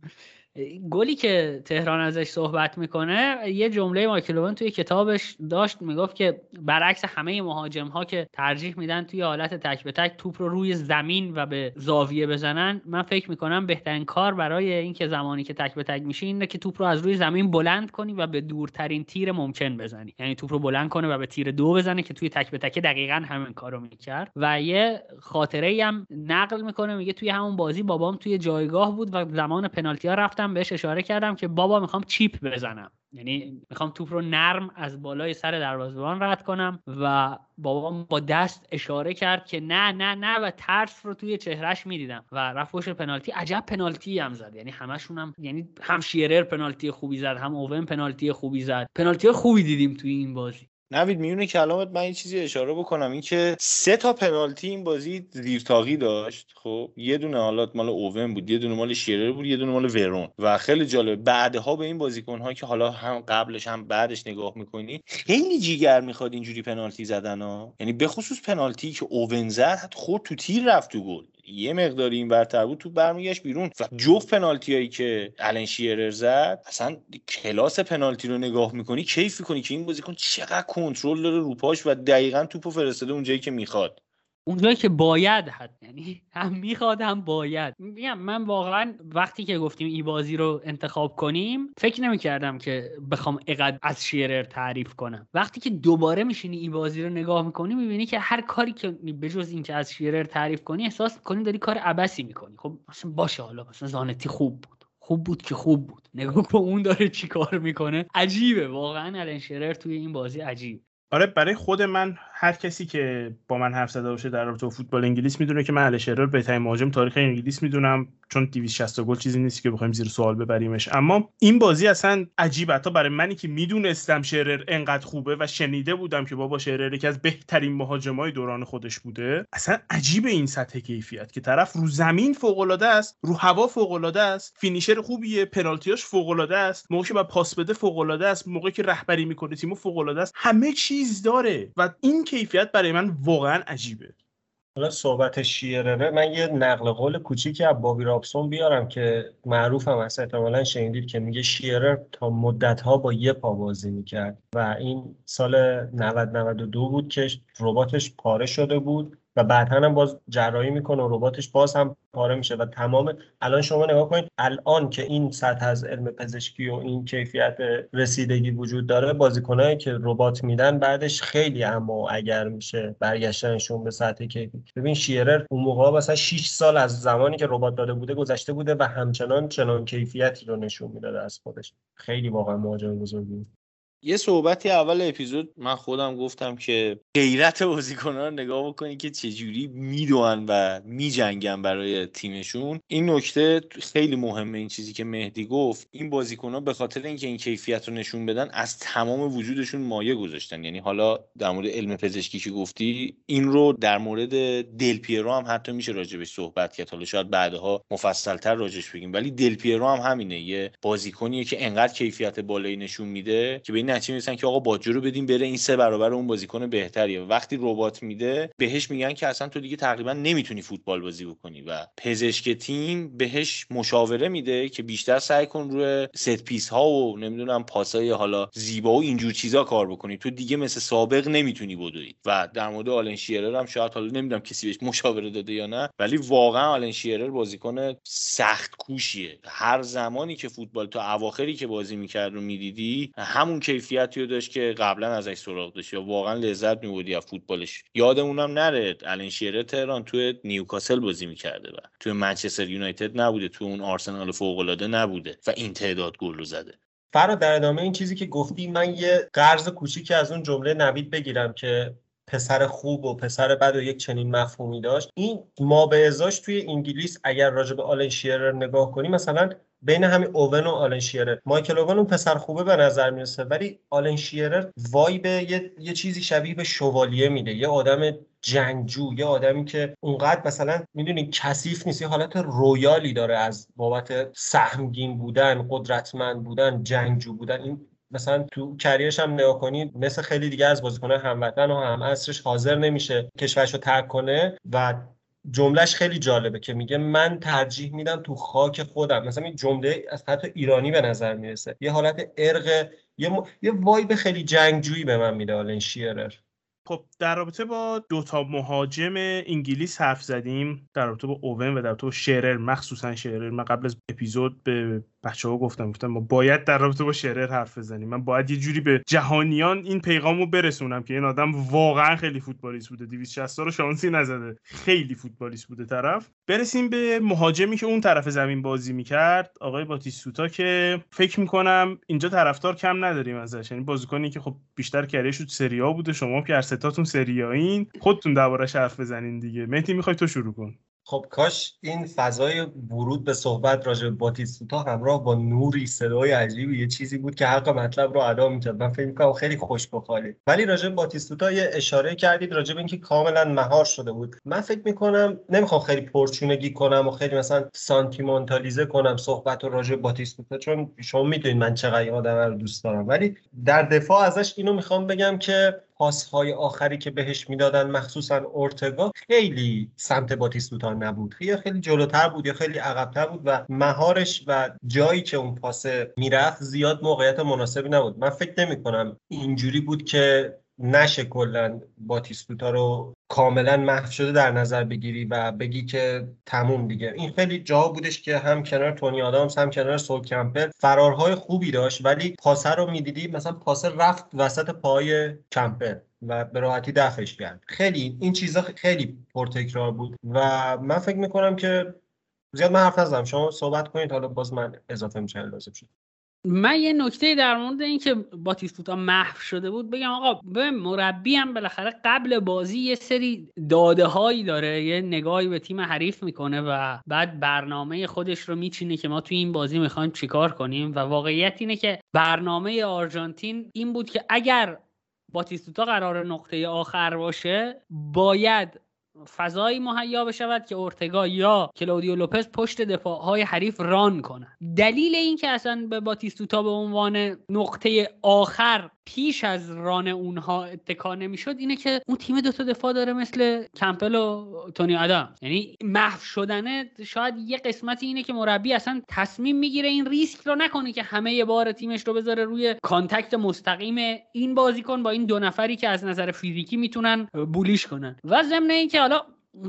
گلی که تهران ازش صحبت می‌کنه یه جمله مایکلوون توی کتابش داشت می‌گفت که برعکس همه مهاجم ها که ترجیح میدن توی حالت تک به تک توپ رو روی زمین و به زاویه بزنن من فکر می‌کنم بهترین کار برای اینکه زمانی که تک به تک میشه اینه که توپ رو از روی زمین بلند کنی و به دورترین تیر ممکن بزنی. یعنی توپ رو بلند کنه و به تیر دو بزنه که توی تک به تک دقیقا همین کارو می‌کرد. و یه خاطره هم نقل می‌کنه میگه توی همون بازی بابام توی جایگاه بود و زمان پنالتی ها رفت بهش اشاره کردم که بابا می‌خوام چیپ بزنم. یعنی می‌خوام توپ رو نرم از بالای سر دروازه‌بان رد کنم و بابام با دست اشاره کرد که نه نه نه و ترس رو توی چهرش می‌دیدم و رفت پشت پنالتی. عجب پنالتی هم زد. یعنی همشون هم یعنی هم شیرر پنالتی خوبی زد هم اوون پنالتی خوبی زد. پنالتی خوبی دیدیم توی این بازی. نوید میونه کلامت من یه چیزی اشاره بکنم. این که سه تا پنالتی این بازی زیرتاقی داشت. خب یه دونه حالات مال اوون بود یه دونه مال شیرر بود یه دونه مال ورون. و خیلی جالب بعدها به این بازیکن ها که حالا هم قبلش هم بعدش نگاه می‌کنی خیلی جیگر می‌خواد اینجوری پنالتی زدن ها. یعنی به خصوص پنالتی که اوون زد خورد تو تیر رفت تو گل. یه مقداری این برتر بود تو برمیگشت بیرون و جفت پنالتی هایی که الان شیرر زد اصلا کلاس پنالتی رو نگاه می‌کنی کیف می‌کنی که این بازیکن چقدر کنترل داره روپاش و دقیقا توپو فرستاده اونجایی که می‌خواد. اونجایی که باید حد یعنی هم می‌خواد هم باید. میگم من واقعا وقتی که گفتیم این بازی رو انتخاب کنیم فکر نمی‌کردم که بخوام اقدر از شیرر تعریف کنم. وقتی که دوباره میشینی این بازی رو نگاه می‌کنی می‌بینی که هر کاری که بجز این که از شیرر تعریف کنی احساس کنی داری کار عبسی می‌کنی. خب مثلا باشه حالا مثلا زانتی خوب بود. خوب بود که خوب بود. نگاه کن اون داره چی کار می‌کنه. عجیبه واقعا الان شیرر توی این بازی عجیب. آره برای خود من هر کسی که با من حرف زده باشه در رابطه با فوتبال انگلیس می‌دونه که من الشرر بهترین مهاجم تاریخ انگلیس می‌دونم چون 260 گل چیزی نیست که بخوایم زیر سوال ببریمش. اما این بازی اصلا عجیب. حتی برای منی که می‌دونستم شرر انقدر خوبه و شنیده بودم که بابا شرر یکی از بهترین مهاجمای دوران خودش بوده اصلا عجیب این سطح کیفیت که طرف رو زمین فوق العاده است رو هوا فوق العاده است فینیشر خوبیه پنالتیاش فوق العاده است موقعی که پاس بده فوق العاده است موقعی که رهبری می‌کنه تیمو فوق العاده است. همه چیز داره و این کیفیت برای من واقعا عجیبه. حالا صحبت شیرره من یه نقل قول کوچیکی از بابی رابسون بیارم که معروف هم هست احتمالا شنیدید که میگه شیرر تا مدت ها با یه پا بازی می‌کرد و این سال 90 92 بود که رباتش پاره شده بود. و بعدا هم باز جراحی می‌کنه و رباتش باز هم پاره میشه. و تمام الان شما نگاه کنید الان که این سطح از علم پزشکی و این کیفیت رسیدگی وجود داره بازیکنایی که ربات میدن بعدش خیلی اما اگر میشه برگشتنشون به سطح کیفی. ببین شیرر اون موقع مثلا 6 سال از زمانی که ربات داده بوده گذشته بوده و همچنان چنان کیفیتی رو نشون می‌داده از خودش. خیلی واقعا مهاجم بزرگی یه صحبتی اول اپیزود من خودم گفتم که غیرت بازیکنان رو نگاه بکنید که چجوری می‌دونن و میجنگن برای تیمشون. این نکته خیلی مهمه این چیزی که مهدی گفت. این ها به خاطر اینکه این کیفیت رو نشون بدن از تمام وجودشون مایه گذاشتن. یعنی حالا در مورد علم پزشکی که گفتی این رو در مورد دل پیرو هم حتی میشه راجبش صحبت کرد. حالا شاید بعدها مفصلتر راجبش بگیم. ولی دل پیرو هم همینه. یه بازیکنیه که انقدر کیفیت بالایی نشون میده که به نتیجه می‌رسن که آقا باجو رو بدیم بره این سه برابر اون بازیکن بهتریه. وقتی رباط میده بهش میگن که اصلا تو دیگه تقریبا نمی‌تونی فوتبال بازی بکنی و پزشک تیم بهش مشاوره میده که بیشتر سعی کن روی set piece ها و نمی‌دونم پاسای حالا زیبا و اینجور چیزا کار بکنی. تو دیگه مثل سابق نمی‌تونی بدوی. و در مورد آلن شیرر هم شاید حالا نمی‌دونم کسی بهش مشاوره داده یا نه ولی واقعا آلن شیرر بازیکن سخت کوشیه هر زمانی که فوتبال تو اواخری که بازی می‌کرد رو می‌دیدی همون کیفیتی رو داشت که قبلا ازش سراغ داشت یا واقعا لذت میبودی از فوتبالش؟ یادمونم نره. الان شیره تهران توی نیوکاسل بازی می‌کرده و توی منچستر یونایتد نبوده تو اون آرسنال فوق العاده نبوده و این تعداد گل رو زده. فرا در ادامه این چیزی که گفتی من یه قرض کوچیکی از اون جمله نوید بگیرم که پسر خوب و پسر بد و یک چنین مفهومی داشت. این ما به ازاش توی انگلیس اگر راجع به آلن شیرر نگاه کنی مثلا بین همین اوون و آلن شیرر. مایکل اوون اون پسر خوبه به نظر می‌رسه ولی آلن شیرر وایب یه،, یه چیزی شبیه به شوالیه میده. یه آدم جنگجو یه آدمی که اونقدر مثلا می‌دونی کثیف نیست یه حالت رویالی داره از بابت سهمگین بودن قدرتمند بودن جنگجو بودن. این مثلا تو کریرش هم نگاه کنید مثل خیلی دیگه از بازیکنان هموطن و هم اصرش حاضر نمیشه کشورش رو ترک کنه و جملهش خیلی جالبه که میگه من ترجیح میدم تو خاک خودم. مثلا این جمله از حتی ایرانی به نظر می‌رسه. یه حالت ارق یه, م... یه وایب خیلی جنگجویی به من میده آلن شیرر خب در رابطه با دوتا مهاجم انگلیس حرف زدیم در رابطه با اوون و در رابطه با شرر مخصوصا شرر. من قبل از اپیزود به بچه ها گفتم گفتم ما باید در رابطه با شرر حرف بزنیم. من باید یه جوری به جهانیان این پیغام رو برسونم که این آدم واقعا خیلی فوتبالیست بوده. 260 رو شانسی نزده. خیلی فوتبالیست بوده طرف. برسیم به مهاجمی که اون طرف زمین بازی می‌کرد آقای باتیستوتا که فکر می‌کنم اینجا طرفدار کم نداریم ازش. یعنی بازیکنی که خب بیشتر کریش تو سری بوده شما که هر ستاتون سری خودتون دربارش حرف بزنین دیگه. مهدی می‌خوای تو شروع کن. خب کاش این فضای ورود به صحبت راجع به باتیستوتا همراه با نوری صدای عجیبی یه چیزی بود که حق مطلب رو ادا می‌کرد. من فکر می‌کنم خیلی خوش بخالی ولی راجع به باتیستوتا یه اشاره کردید راجع به اینکه کاملا مهار شده بود. من فکر می‌کنم نمی‌خوام خیلی پرچونگی کنم و خیلی مثلا سانتیمونتالیزه کنم صحبت رو راجع به باتیستوتا چون شما می‌دونید من چقدر آدم رو دوست دارم. ولی در دفاع ازش اینو می‌خوام بگم که پاسهای آخری که بهش می‌دادن مخصوصا اورتگا خیلی سمت باتیستوتا نبود. یا خیلی جلوتر بود یا خیلی عقبتر بود و مهارش و جایی که اون پاس می‌رفت زیاد موقعیت مناسبی نبود. من فکر نمی کنم اینجوری بود که نشه کلا باتیستوتا رو کاملا محو شده در نظر بگیری و بگی که تموم دیگه. این خیلی جا بودش که هم کنار تونی آدامز هم کنار سول کمپل فرارهای خوبی داشت ولی پاسه رو می‌دیدی مثلا پاسه رفت وسط پای کمپل و به راحتی دفعش کرد. خیلی این چیزا خیلی پرتکرار بود و من فکر می‌کنم که زیاد من حرف نزدم. شما صحبت کنید حالا باز من اضافه میشه لازم شد من یه نکته در مورد اینکه باتیستوتا محو شده بود بگم آقا به مربی هم بالاخره قبل بازی یه سری داده هایی داره یه نگاهی به تیم حریف می‌کنه و بعد برنامه خودش رو میچینه که ما توی این بازی می‌خوایم چیکار کنیم و واقعیت اینه که برنامه آرژانتین این بود که اگر باتیستوتا قرار نقطه آخر باشه باید فضایی مهیا بشود که اورتگا یا کلودیو لوپز پشت دفاع های حریف run کنند. دلیل این که اصلا به باتیستوتا به عنوان نقطه آخر پیش از run اونها اتکا نمی‌شد اینه که اون تیم دوتا دفاع داره مثل کمپل و تونی آدامز یعنی محو شدنه شاید یه قسمتی اینه که مربی اصلا تصمیم می‌گیره این ریسک رو نکنه که همه بار تیمش رو بذاره روی contact مستقیم این بازیکن با این دو نفری که از نظر فیزیکی می‌تونن bully ش کنن. و ضمن اینکه حالا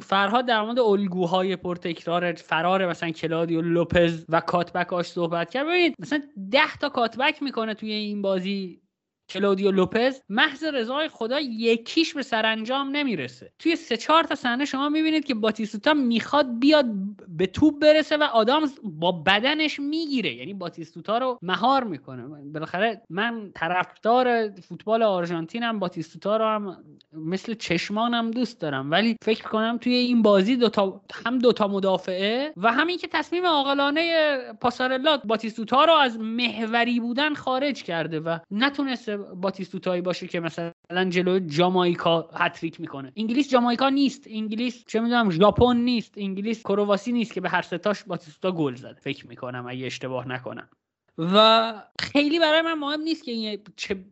فرهاد در مورد الگوهای پرتکرار فرار مثلا کلادیو لوپز و cutback صحبت کرد. ببینید مثلا ده تا cutback می‌کنه توی این بازی. کلودیو لوپز محض رضای خدا یکیش به سرانجام نمی‌رسه. توی سه چهار تا صحنه شما می‌بینید که باتیستوتا می‌خواد بیاد به توپ برسه و آدامز با بدنش می‌گیره. یعنی باتیستوتا رو مهار می‌کنه. بالاخره من طرفدار فوتبال آرژانتینم باتیستوتا رو هم مثل چشمانم دوست دارم. ولی فکر کنم توی این بازی دوتا هم دوتا مدافعه و همین که تصمیم عاقلانه پاسارلا باتیستوتا رو از محوری بودن خارج کرده و نتونسته باتیستوتایی باشه که مثلا جلو جامایکا هتریک می‌کنه. انگلیس جامایکا نیست. انگلیس چه می‌دونم ژاپن نیست. انگلیس کرواسی نیست که به هر ستاش باتیستوتا گل زده. فکر می‌کنم اگه اشتباه نکنم. و خیلی برای من مهم نیست که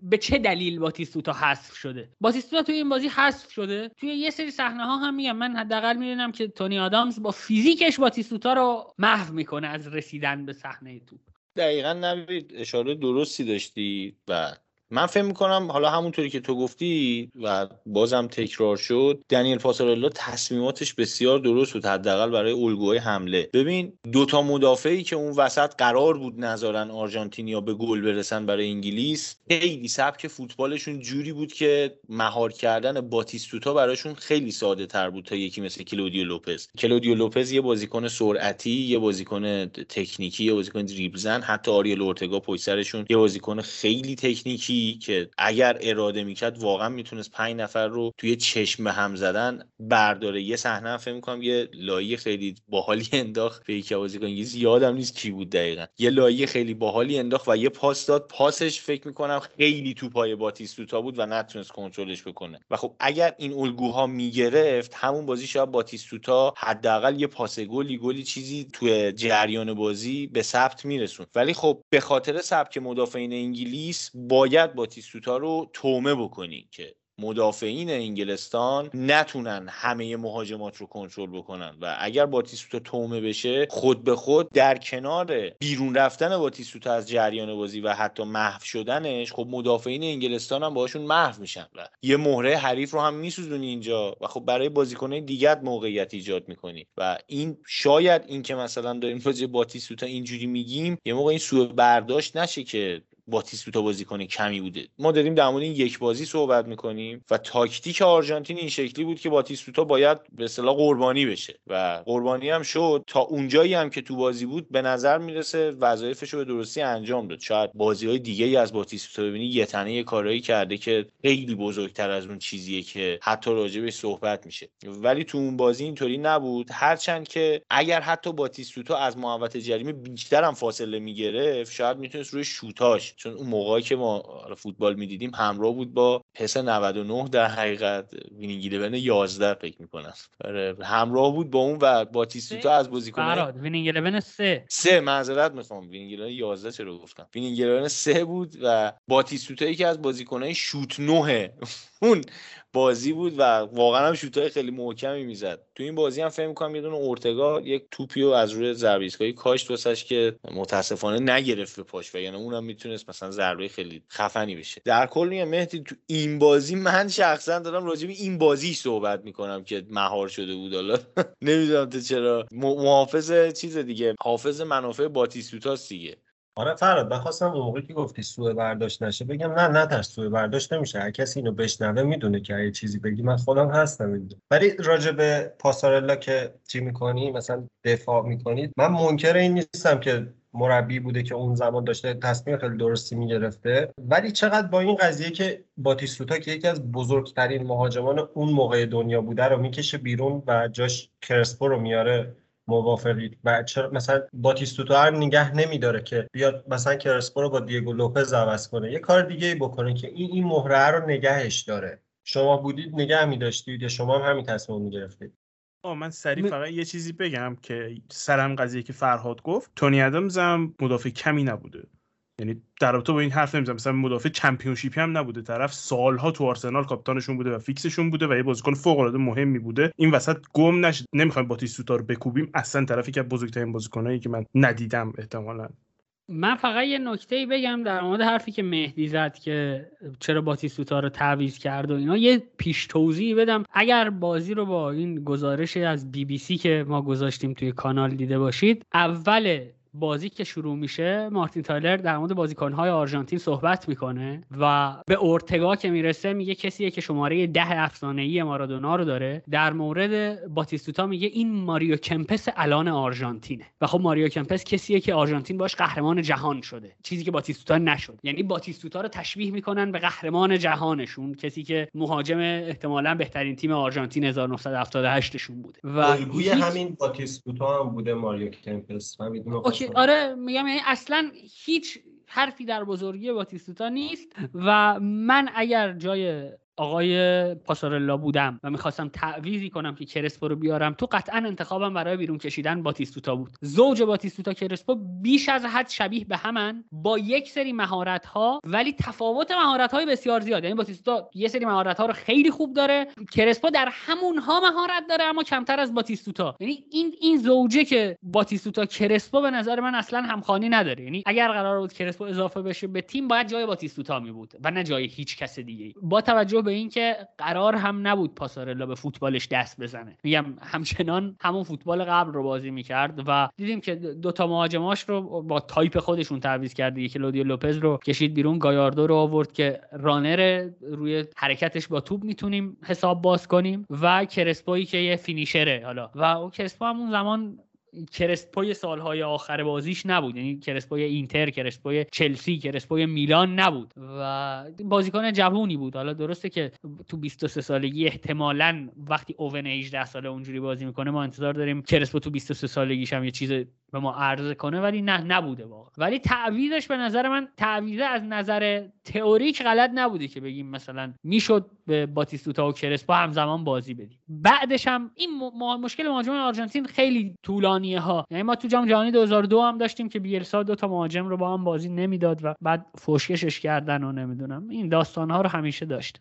به چه دلیل باتیستوتا حذف شده. باتیستوتا توی این بازی حذف شده. توی یه سری صحنه ها هم میگم من حداقل می‌دونم که تونی آدامز با فیزیکش باتیستوتا رو محو می‌کنه از رسیدن به صحنه توپ. دقیقا نوید اشاره درستی داشتی و من فکر می‌کنم حالا همونطوری که تو گفتی و بازم تکرار شد دنیل پاسارلا تصمیماتش بسیار درست بود حداقل برای الگوهای حمله. ببین دوتا مدافعی که اون وسط قرار بود نذارن آرژانتینیا به گل برسن برای انگلیس خیلی سبک فوتبالشون جوری بود که مهار کردن باتیستوتا براشون خیلی ساده تر بود تا یکی مثل کلودیو لوپز. کلودیو لوپز یه بازیکن سرعتی یه بازیکن تکنیکی یه بازیکن دریبل حتی آریل اورتگا پشت سرشون یه بازیکن خیلی تکنیکی که اگر اراده می‌کرد واقعا می‌تونست پنج نفر رو توی چشم هم زدن برداره. یه صحنه فکر می‌کنم یه لایه خیلی باحالی انداخت به یک بازیکن. انگلیسی یادم نیست کی بود دقیقا. یه لایه خیلی باحالی انداخت و یه پاس داد. پاسش فکر می‌کنم خیلی تو پای باتیستوتا بود و نتونست کنترلش بکنه. و خب اگر این الگوها می‌گرفت همون بازی شاید باتیستوتا حداقل یه پاس گلی گلی چیزی توی جریان بازی به ثبت میرسون. ولی خب به خاطر سبک مدافعین انگلیس باید باتیستوتا رو تومه بکنی که مدافعین انگلستان نتونن همه مهاجمات رو کنترل بکنن. و اگر باتیستوتا تومه بشه خود به خود در کنار بیرون رفتن باتیستوتا از جریان بازی و حتی محو شدنش خب مدافعین انگلستان هم باشون محو میشن و یه مهره حریف رو هم میسوزونی اینجا و خب برای بازیکنهای دیگر موقعیت ایجاد می‌کنی. و این شاید این که مثلا داریم راجع باتیستوتا اینجوری میگیم یه موقع این سوء برداشت نشه که باتیستوتا بازیکن کمی بوده. ما داریم در مورد این یک بازی صحبت می‌کنیم و تاکتیک آرژانتین این شکلی بود که باتیستوتا باید به اصطلاح قربانی بشه و قربانی هم شد. تا اونجایی هم که تو بازی بود به نظر می‌رسه وظایفش رو به درستی انجام داد. شاید بازی های دیگه ای از باتیستوتا ببینی یه تنه یه کارهایی کرده که خیلی بزرگتر از اون چیزیه که حتی راجبش صحبت میشه. ولی تو اون بازی اینطوری نبود. هرچند که اگر حتی باتیستوتا از محوطه جریمه بیشتر هم فاصله می‌گرفت شاید می‌تونست روی شوتاش چون اون موقعی که ما فوتبال می‌دیدیم همراه بود با PES 99 در حقیقت. Winning 11 11 فکر می‌کنم. آره همراه بود با اون و باتیستوتا از بازیکن فراد Winning 11 3 3 معذرت می‌خوام. Winning 11 چرا گفتم؟ Winning 3 بود و باتیستوتا یکی از بازیکنای شوت 9 اون بازی بود و واقعا هم شوتای خیلی محکمی می‌زد. تو این بازی هم فکر می‌کنم یه دونه اورتگا یک توپی رو از روی ضربه ایستگاهی کاشت واسش که متاسفانه نگرفت به پاش و یعنی اونم می‌تونست مثلا ضربه خیلی خفنی بشه. در کل میگم مهدی تو این بازی من شخصا دارم راجع به این بازی صحبت می‌کنم که مهار شده بود. حالا نمی‌دونم چرا. محافظ چیز دیگه حافظ منافع باتیستوتاست دیگه. آره فراد بخواستم اون موقعی که گفتی سوء برداشت نشه بگم نه نه ترس سوء برداشت نمیشه. هر کسی اینو بشنوه می‌دونه که یه چیزی بگی من خودم هستم می‌دونم ولی راجع به پاسارلا که چی می‌کنی مثلا دفاع می‌کنید من منکر این نیستم که مربی بوده که اون زمان داشته تصمیم خیلی درستی می‌گرفته. ولی چقدر با این قضیه که باتیستوتا که یکی از بزرگترین مهاجمان اون موقع دنیا بوده رو می‌کشه بیرون و جاش کرسپو رو میاره موافقید و چرا مثلا باتیستوتا رو نگه نمیداره که بیاد مثلا کرسپو رو با دیگو لوپز عوض کنه. یه کار دیگه ای بکنه که این این مهره رو نگهش داره. شما بودید نگه می داشتید یا شما هم همین تصمیم می گرفتید؟ من سریع فقط یه چیزی بگم که سرم قضیه که فرهاد گفت. تونی ادمز هم مدافع کمی نبوده. یعنی در رابطه با این حرف نمی‌زنم. مثلا مدافع چمپیونشیپی هم نبوده. طرف سالها تو آرسنال کاپیتانشون بوده و فیکسشون بوده و یه بازیکن فوق العاده مهمی بوده. این وسط گم نشد نمی‌خوایم باتیستوتا رو بکوبیم. اصلا طرفی که بزرگترین بازیکنایی که من ندیدم احتمالا. من فقط یه نکته ای بگم در مورد حرفی که مهدی زد که چرا باتیستوتا رو تعویض کرد و اینا. یه پیش توضیح بدم. اگر بازی رو با این گزارش از بی بی سی که ما گذاشتیم توی کانال دیده باشید اول بازی که شروع میشه مارتین تایلر در مورد بازیکنهای آرژانتین صحبت می‌کنه و به اورتگا که می‌رسه میگه کسیه که شماره ده افسانه‌ای مارادونا رو داره. در مورد باتیستوتا میگه این ماریو کمپس الان آرژانتینه. و خب ماریو کمپس کسیه که آرژانتین باش قهرمان جهان شده. چیزی که باتیستوتا نشد. یعنی باتیستوتا رو تشبیه می‌کنن به قهرمان جهانشون. کسی که مهاجم احتمالا بهترین تیم آرژانتین 1978 شون بوده. و همین باتیستوتا هم بوده ماریو کمپس. آره میگم یعنی اصلا هیچ حرفی در بزرگی باتیستوتا نیست و من اگر جای آقای پاسارلا بودم و می‌خواستم تعویزی کنم که کرسپو رو بیارم. تو قطعا انتخابم برای بیرون کشیدن باتیستوتا بود. زوج باتیستوتا کرسپو بیش از حد شبیه به همن. با یک سری مهارت ها ولی تفاوت مهارت های بسیار زیاد یعنی باتیستوتا یه سری مهارت ها رو خیلی خوب داره. کرسپو در همون ها مهارت داره اما کمتر از باتیستوتا. یعنی این این زوجه که باتیستوتا کرسپو به نظر من اصلا همخوانی نداره. یعنی اگر قرار بود کرسپو اضافه بشه به تیم باید جای باتیستوتا می بود و نه جای هیچ کس دیگه با توجه به اینکه قرار هم نبود پاسارلا به فوتبالش دست بزنه. میگم همچنان همون فوتبال قبل رو بازی می‌کرد و دیدیم که دوتا مهاجماش رو با تایپ خودشون تعویض کرد یکی کلودیو لوپز رو کشید بیرون گایاردو رو آورد که runner روی حرکتش با توپ می‌تونیم حساب باز کنیم و کرسپوی که یه finisher ه حالا. و او کرسپو همون زمان کرسپوی سالهای آخر بازیش نبود. یعنی کرسپوی اینتر کرسپوی چلسی کرسپوی میلان نبود. و بازیکن جوونی بود. حالا درسته که تو 23 سالگی احتمالا وقتی اوون 18 ساله اونجوری بازی می‌کنه ما انتظار داریم کرسپو تو 23 سالگیش هم یه چیز به ما عرضه کنه ولی نه نبوده واقعا. ولی تعویضش به نظر من تعویضه از نظر تئوریک غلط نبوده که بگیم مثلا می‌شد به باتیستوتا و کرسپا همزمان بازی بدیم. بعدش هم این مشکل مهاجم آرژانتین خیلی طولانیه ها یعنی ما تو جام جهانی 2002 هم داشتیم که بیلسا دو تا مهاجم رو با هم بازی نمی‌داد و بعد فوشکشش کردن و نمی‌دونم. این داستان ها رو همیشه داشته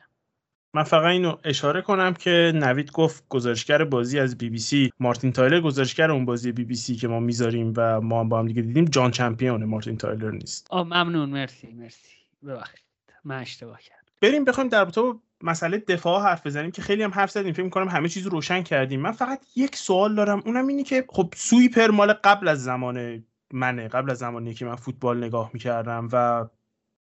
من فقط اینو اشاره کنم که نوید گفت گزارشگر بازی از بی بی سی مارتین تایلر گزارشگر اون بازی بی بی سی که ما می‌ذاریم و ما هم با هم دیگه دیدیم جان چمپیون مارتین تایلر نیست. آه ممنون. مرسی مرسی. ببخشید. من اشتباه کردم. بریم بخوایم در رابطه مسئله دفاع حرف بزنیم که خیلی هم حرف زدیم. فکر می‌کنم همه چیز رو روشن کردیم. من فقط یک سوال دارم. اونم اینه که خب sweeper مال قبل از زمان منه. قبل از زمانی که من فوتبال نگاه می‌کردم و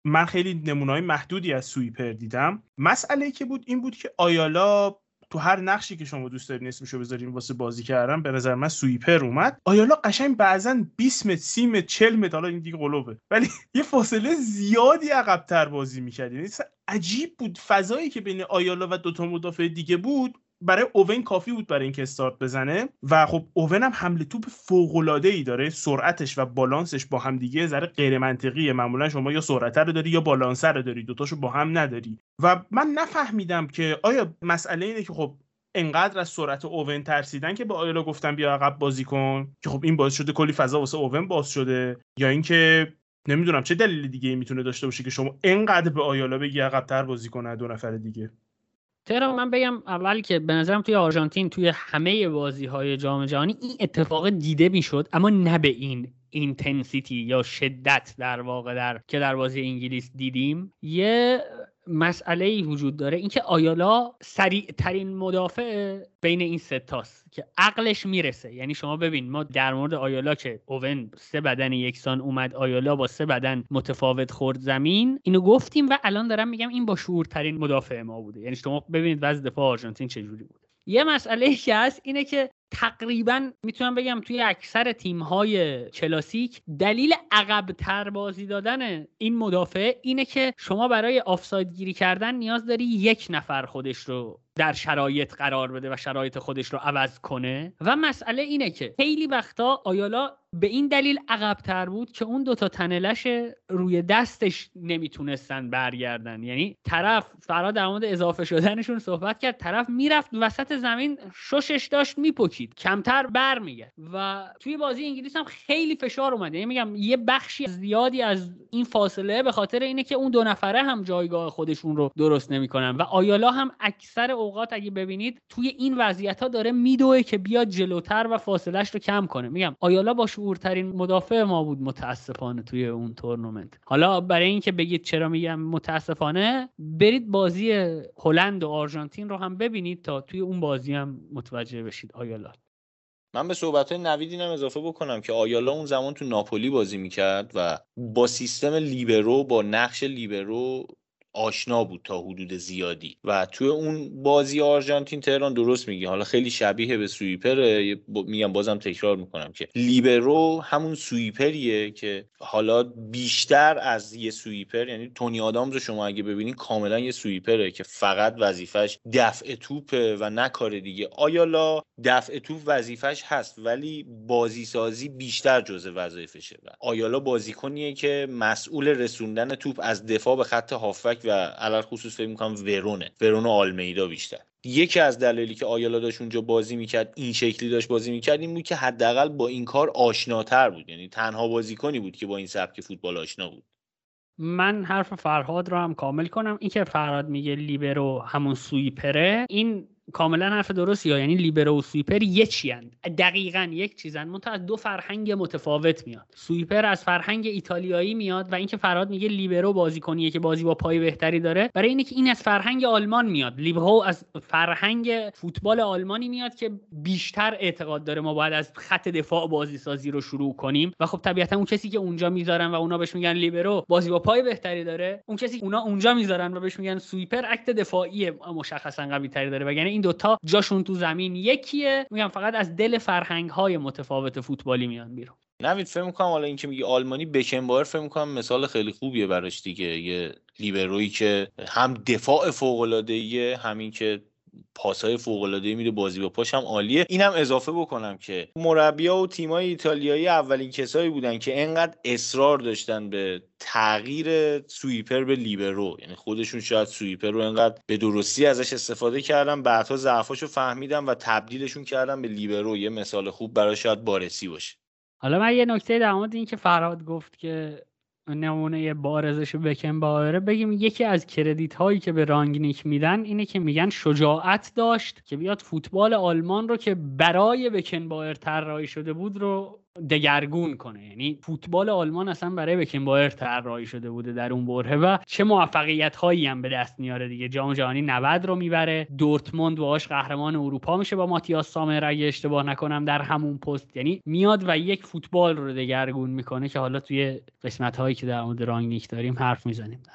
من خیلی نمونای محدودی از سویپر دیدم. مسئله که بود این بود که آیالا تو هر نقشی که شما دوست دارین اسمشو بذارین واسه بازی کردن به نظر من سویپر اومد. آیالا قشنگ بعضا 20 متر 30 متر 40 متر حالا این دیگه قلوبه ولی یه فاصله زیادی عقبتر بازی می‌کرد یعنی عجیب بود فضایی که بین آیالا و دوتا مدافع دیگه بود. برای اوون کافی بود برای اینکه استارت بزنه و خب اوون هم حمله توپ فوق العاده ای داره سرعتش و بالانسش با هم دیگه ذره غیر منطقیه معمولا شما یا سرعت رو داری یا بالانس رو داری دوتاشو با هم نداری. و من نفهمیدم که آیا مسئله اینه که خب انقدر از سرعت اوون ترسیدن که به آیالا گفتن بیا عقب بازی کن که خب این باعث شده کلی فضا واسه اوون باز شده یا اینکه نمی‌دونم چه دلیل دیگه می‌تونه داشته باشه که شما انقدر به آیالا بگی عقبتر بازی کنه دو نفر دیگه. ترا من بگم اول که به نظرم توی آرژانتین توی همه بازی های جام جهانی این اتفاق دیده می‌شد اما نه به این intensity یا شدت در واقع در که در بازی انگلیس دیدیم. یه مسئله ای وجود داره اینکه آیالا سریع ترین مدافع بین این ستاست که عقلش می‌رسه. یعنی شما ببین ما در مورد آیالا که اوون سه بدن یکسان اومد آیالا با سه بدن متفاوت خورد زمین. اینو گفتیم و الان دارم میگم این با شعورترین مدافع ما بوده. یعنی شما ببینید وضع دفاع آرژانتین چجوری بوده یه مسئله که هست اینه که تقریبا می‌تونم بگم توی اکثر تیم های کلاسیک دلیل عقب تر بازی دادن این مدافع اینه که شما برای آفساید گیری کردن نیاز داری یک نفر خودش رو در شرایط قرار بده و شرایط خودش رو عوض کنه. و مسئله اینه که خیلی وقتا آیالا به این دلیل عقبتر بود که اون دوتا تنلش روی دستش نمی‌تونستن برگردن. یعنی طرف فرا در مورد اضافه شدنشون صحبت کرد طرف می‌رفت وسط زمین ششش داشت میپکید کمتر برمیگرد و توی بازی انگلیس هم خیلی فشار اومده یعنی میگم یه بخشی زیادی از این فاصله به خاطر اینه که اون دو نفره هم جایگاه خودشون رو درست نمی‌کنن. و آیالا هم اکثر اوقات اگه ببینید توی این وضعیت ها داره میدوه که بیاد جلوتر و فاصلهش رو کم کنه. میگم آیالا با شعورترین مدافع ما بود متاسفانه توی اون تورنمنت. حالا برای اینکه بگید چرا میگم متاسفانه برید بازی هلند و آرژانتین رو هم ببینید تا توی اون بازی هم متوجه بشید آیالا. من به صحبت های نوید اینم اضافه بکنم که آیالا اون زمان تو ناپولی بازی می‌کرد و با سیستم لیبرو با نقش لیبرو آشنا بود تا حدود زیادی. و توی اون بازی آرژانتین تهران درست میگی حالا خیلی شبیه به سویپر میگم بازم تکرار می‌کنم که لیبرو همون سویپریه که حالا بیشتر از یه سویپر یعنی تونی آدامز شما اگه ببینید کاملا یه سویپره که فقط وظیفش دفع توپه و نه کار دیگه. آیالا دفع توپ وظیفش هست ولی بازی سازی بیشتر جزء وظایفشه. آیالا بازیکنیه که مسئول رسوندن توپ از دفاع به خط هافک و علل خصوص فکر می‌کنم ورونه. ورون آلمیدا بیشتر. یکی از دلایلی که آیالا داشت اونجا بازی می‌کرد این شکلی داشت بازی می‌کرد این بود که حداقل با این کار آشناتر بود. یعنی تنها بازیکنی بود که با این سبک فوتبال آشنا بود. من حرف فرهاد رو هم کامل کنم. این که فرهاد میگه لیبرو همون سویپره این کاملا حرف درستی ها. یعنی لیبرو و سویپر یه چیان دقیقا یک چیزن منتها از دو فرهنگ متفاوت میاد. سویپر از فرهنگ ایتالیایی میاد و اینکه فراد میگه لیبرو بازیکنیه که بازی با پای بهتری داره. برای اینه که این از فرهنگ آلمان میاد. لیبرو از فرهنگ فوتبال آلمانی میاد که بیشتر اعتقاد داره ما باید از خط دفاع بازی سازی رو شروع کنیم. و خب طبیعتا اون کسی که اونجا می‌ذارن و اونا بهش میگن لیبرو بازی با پای بهتری داره. اون کسی اونا اونجا می‌ذارن و بهش میگن سویپر اکت دفاعی مشخصا قوی تری داره. و یعنی این دوتا جاشون تو زمین یکیه. میگم فقط از دل فرهنگ های متفاوت فوتبالی میان بیرون. نوید فکر می‌کنم حالا اینکه میگی آلمانی بکنبایر فکر می‌کنم مثال خیلی خوبیه براش دیگه. یه لیبرویی که هم دفاع فوق همین که پاسهای فوق العاده میده بازی با پاش هم عالیه. اینم اضافه بکنم که مربیا و تیمای ایتالیایی اولین کسایی بودن که انقدر اصرار داشتن به تغییر سویپر به لیبرو. یعنی خودشون شاید سویپر رو انقدر به درستی ازش استفاده کردن بعدها ضعفاشو فهمیدن و تبدیلشون کردن به لیبرو. یه مثال خوب برای شاید بارسی باشه. حالا من یه نکته در مورد این که فرهاد گفت که نمونه بارزش بکن باوره بگیم یکی از کردیت هایی که به رانگنیک میدن اینه که میگن شجاعت داشت که بیاد فوتبال آلمان رو که برای بکن بایر طراحی شده بود رو دگرگون کنه. یعنی فوتبال آلمان اصلا برای بکنبایر طراحی شده بوده در اون بره و چه موفقیت هایی هم به دست میاره دیگه. جام جهانی 90 رو می‌بره. دورتموند باهاش قهرمان اروپا میشه با ماتیاس سامر اگه اشتباه نکنم در همون پست. یعنی میاد و یک فوتبال رو دگرگون می‌کنه که حالا توی قسمت هایی که در مورد رانگنیک داریم حرف می‌زنیم در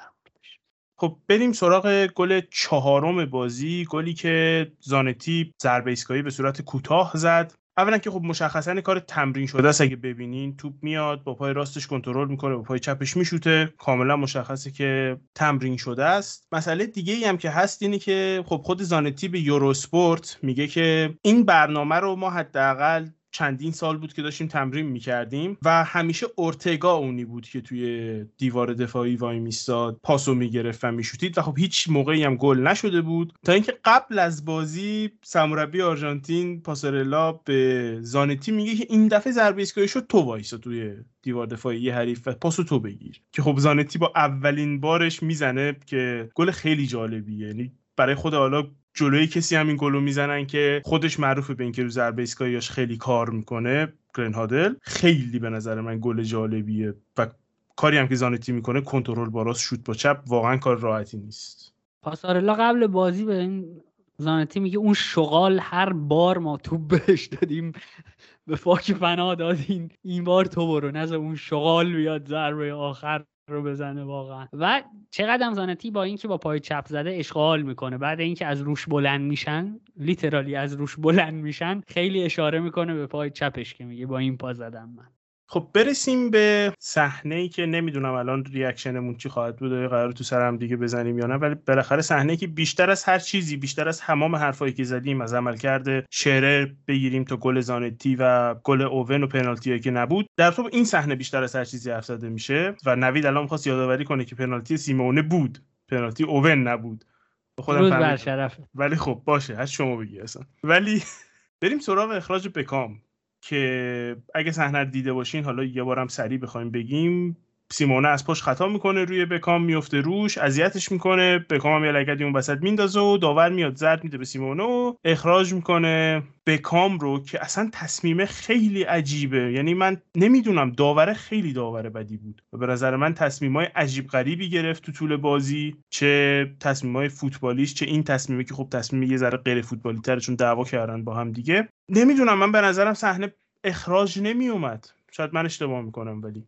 خب بریم سراغ گل چهارم بازی. گلی که زانتی ضربه ایستگاهی به صورت کوتاه زد. اولا که خب مشخصا کار تمرین شده است. اگه ببینین توپ میاد با پای راستش کنترل می‌کنه با پای چپش میشوته. کاملا مشخصه که تمرین شده است. مسئله دیگه ای هم که هست اینه که خب خود زانتی به یوروسپورت میگه که این برنامه رو ما حداقل چندین سال بود که داشتیم تمرین می‌کردیم و همیشه اورتگا اونی بود که توی دیوار دفاعی وای میستاد پاسو می‌گرفت و میشوتید و خب هیچ موقعی هم گل نشده بود. تا اینکه قبل از بازی سموربی آرژانتین پاسارلا به زانتی میگه که این دفعه ضربه ایستگاهی شد تو وایسا توی دیوار دفاعی حریف و پاسو تو بگیر. که خب زانتی با اولین بارش می‌زنه که گل خیلی جالبیه. یعنی برای خود حالا جلوی کسی هم این گلو می‌زنن که خودش معروفه به اینکه رو ضربه ایستگاهیاش خیلی کار می‌کنه گرن هادل. خیلی به نظر من گل جالبیه و کاری هم که زانتی می‌کنه کنترل با راست شوت با چپ واقعا کار راحتی نیست. پاسارلا قبل بازی به این زانتی میگه اون شغال هر بار ما تو بهش دادیم به فاک فنا دادین. این بار تو برو نزد اون شغال بیاد ضربه آخر. رو بزنه واقعا. و چقدر زانتی با اینکه با پای چپ زده اشغال می‌کنه. بعد اینکه از روش بلند میشن لیترالی از روش بلند میشن خیلی اشاره می‌کنه به پای چپش که میگه با این پا زدم من. خب برسیم به صحنه ای که نمی‌دونم الان ریاکشنمون چی خواهد بود قرار تو سرم دیگه بزنیم یا نه ولی بالاخره صحنه که بیشتر از هر چیزی بیشتر از تمام حرفایی که زدیم از عمل کرده شرر بگیریم تا گل زانتی و گل اوون و پنالتی که نبود در تو این صحنه بیشتر از هر چیزی حرف زده میشه و نوید الان می‌خواست یادآوری کنه که پنالتی سیمونه بود پنالتی اوون نبود. خودم بر ولی خب باشه از شما بگی اصلا. ولی بریم سراغ اخراج بکام. که اگه صحنه دیده باشین حالا یه بارم سریع بخوایم بگیم. سیمونه از پشت خطا می‌کنه روی بکام میفته روش اذیتش می‌کنه. بکام هم یه لگدی اون وسط میندازه و داور میاد زرد میده به سیمونه و اخراج می‌کنه. بکام رو که اصلا تصمیم خیلی عجیبه. یعنی من نمی‌دونم داوره خیلی داوره بدی بود و به نظر من تصمیم های عجیب غریبی گرفت تو طول بازی. چه تصمیم های فوتبالیش چه این تصمیمی که خب تصمیم یه ذره غیر فوتبالی تره چون دعوا کردن با هم دیگه. نمی‌دونم من به نظرم صحنه اخراج نمیومد شاید من اشتباه می‌کنم ولی.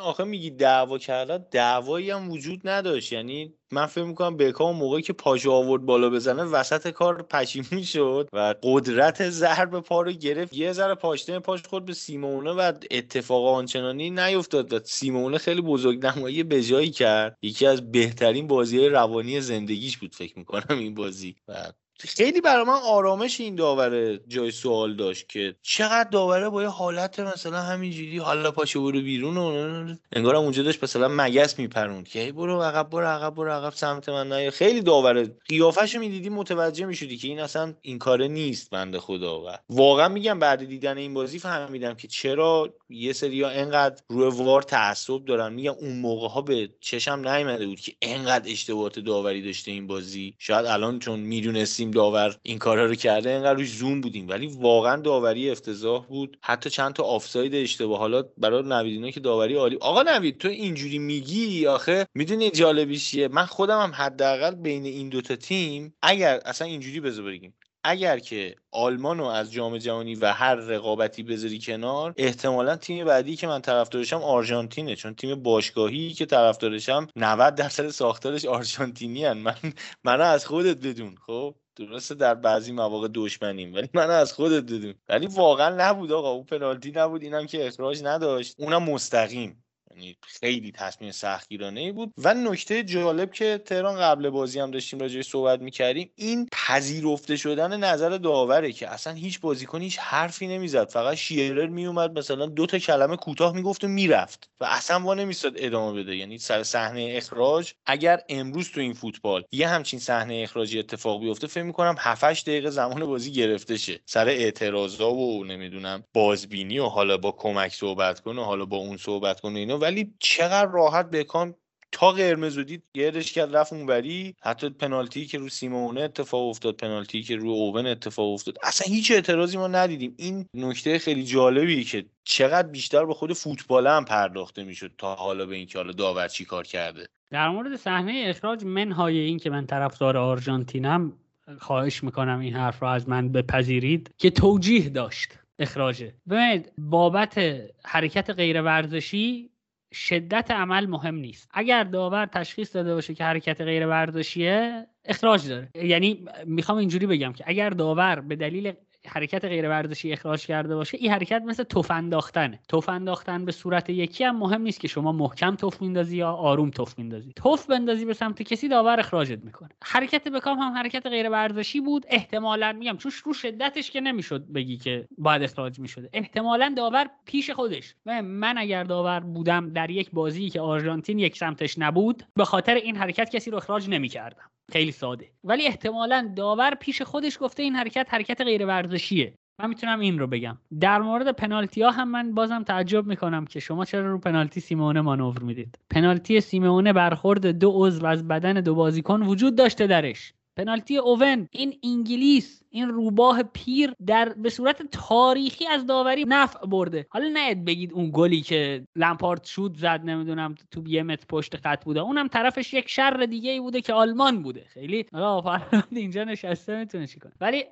آخه میگی دعوا کردن دعوایی هم وجود نداشت. یعنی من فکر می‌کنم بکام موقعی که پاشو آورد بالا بزنه وسط کار پشیمون شد و قدرت ضرب پا رو گرفت. یه ذره پاشنه پاش خورد به سیمونه و اتفاق آنچنانی نیفتاد و سیمونه خیلی بزرگ نمایی به جایی کرد. یکی از بهترین بازی روانی زندگیش بود فکر می‌کنم این بازی. و خیلی برای من آرامش این داوره جای سوال داشت که چقدر داوره با یه حالت مثلا همینجوری حالا پاشه برو بیرون و انگار اونجا داشت مثلا مگس میپروند که برو عقب برو عقب برو عقب سمت من نه خیلی داوره. قیافش می‌دیدی متوجه می‌شدی که این اصلا این کاره نیست بنده خدا. و واقعا میگم بعد دیدن این بازی فهمیدم که چرا یه سری انقدر روی وار تعصب دارن. میگم اون موقع ها به چشم نیومده بود که انقدر اشتباهات داوری داشته این بازی. شاید الان چون می‌دونستیم داور این کارا رو کرده انقدر روش زوم بودیم. ولی واقعا داوری افتضاح بود. حتی چند تا آفساید اشتباه. حالا برای نویدینا که داوری عالی آقا نوید تو اینجوری میگی؟ آخه می‌دونی جالبیش چیه؟ من خودم هم حداقل بین این دوتا تیم اگر اصلا اینجوری بذار بگیم اگر که آلمان رو از جام جهانی و هر رقابتی بذاری کنار احتمالا تیم بعدی که من طرفدارشم آرژانتینه چون تیم باشگاهی که طرفدارشم 90 درصد ساختارش آرژانتینی هن. من من از خودت بدون. خب درسته در بعضی مواقع دشمنیم ولی من از خودت بدون. ولی واقعا نبود آقا اون پنالتی نبود اینم که اخراج نداشت. اونم مستقیم. یعنی خیلی تصمیم سختگیرانه ای بود. و نکته جالب که تهران قبل بازی هم داشتیم راجعش صحبت می‌کردیم این پذیرفته شدن نظر داوره که اصلا هیچ بازیکن هیچ حرفی نمی‌زد. فقط شیرر میومد مثلا دو تا کلمه کوتاه می‌گفت و می‌رفت و اصلا وا نمیستاد ادامه بده. یعنی سر صحنه اخراج اگر امروز تو این فوتبال یه همچین صحنه اخراجی اتفاق بیفته فکر می‌کنم 7 دقیقه زمان بازی گرفته شه. سر اعتراضا و نمی‌دونم بازبینی و حالا با کمک صحبت کنه حالا با اون صحبت کنه اینا. ولی چقدر راحت بکام تا قرمز دید گردش کرد رفت اونوری. حتی پنالتی که رو سیمونه اتفاق افتاد پنالتی که رو اوون اتفاق افتاد. اصلا هیچ اعتراضی ما ندیدیم. این نکته خیلی جالبی که چقدر بیشتر به خود فوتبال هم پرداخته می‌شد تا حالا به اینکه حالا داور چی کار کرده. در مورد صحنه اخراج منهای این که من طرفدار آرژانتینم خواهش می‌کنم این حرف رو از من بپذیرید که توجیه داشت اخراجه. ببینید بابت حرکت غیر ورزشی شدت عمل مهم نیست. اگر داور تشخیص داده باشه که حرکت غیر ورزشیه اخراج داره. یعنی می‌خوام اینجوری بگم که اگر داور به دلیل حرکت غیر ورزشی اخراج کرده باشه این حرکت مثل توف انداختنه. توف انداختن به صورت یکی هم مهم نیست که شما محکم توف میندازی یا آروم توف میندازی. توف بندازی به سمت کسی داور اخراجت می‌کنه. حرکت بکام هم حرکت غیر ورزشی بود. احتمالا میگم چون رو شدتش که نمی‌شد بگی که باید اخراج می‌شده. احتمالا داور پیش خودش. من اگر داور بودم در یک بازی که آرژانتین یک سمتش نبود به خاطر این حرکت کسی رو اخراج نمی‌کردم. خیلی ساده. ولی احتمالا داور پیش خودش گفته این حرکت حرکت غیر ورزشیه من می‌تونم این رو بگم. در مورد پنالتی ها هم من بازم تعجب می‌کنم که شما چرا رو پنالتی سیمونه مانور می‌دید. پنالتی سیمونه برخورد دو عضو از بدن دو بازیکن وجود داشته درش. پنالتی اوون این انگلیس این روباه پیر در به صورت تاریخی از داوری نفع برده. حالا نید بگید اون گلی که لمپارد شود زد نمی‌دونم تو یه متر پشت خط بوده. اونم طرفش یک شر دیگه ای بوده که آلمان بوده. خیلی آقا اینجا نشسته می‌تونه چیکار ولی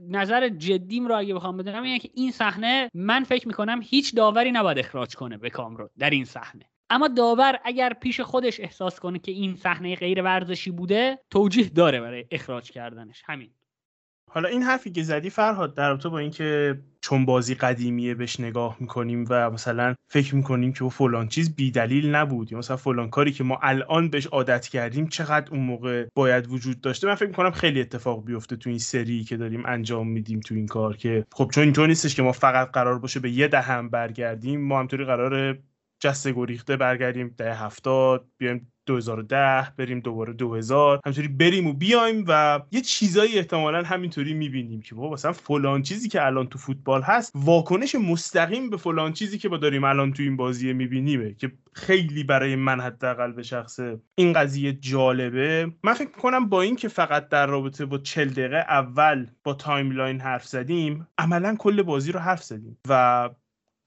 نظر جدیم رو اگه بخوام بدونم اینه که این صحنه من فکر می‌کنم هیچ داوری نباید اخراج کنه به کامرو در این صحنه. اما داور اگر پیش خودش احساس کنه که این صحنه غیر ورزشی بوده توجیه داره برای اخراج کردنش. همین. حالا این حرفی که زدی فرهاد در رابطه با اینکه چون بازی قدیمیه بهش نگاه می‌کنیم و مثلا فکر می‌کنیم که فلان چیز بیدلیل نبود یا مثلا فلان کاری که ما الان بهش عادت کردیم چقدر اون موقع باید وجود داشته من فکر می‌کنم خیلی اتفاق بیفته تو این سری که داریم انجام میدیم تو این کار که خب چون اینطور نیستش که ما فقط قرار باشه به یه دهم برگردیم ما همطوری قرار جسته گریخته برگردیم ده هفتاد بیایم 2010 بریم دوباره 2000 همینطوری بریم و بیایم و یه چیزایی احتمالا همینطوری می‌بینیم که بابا مثلا فلان چیزی که الان تو فوتبال هست واکنش مستقیم به فلان چیزی که ما داریم الان تو این بازی میبینیمه که خیلی برای من حداقل به شخص این قضیه جالبه. من فکر می‌کنم با این که فقط در رابطه با 40 دقیقه اول با timeline حرف زدیم عملا کل بازی رو حرف زدیم و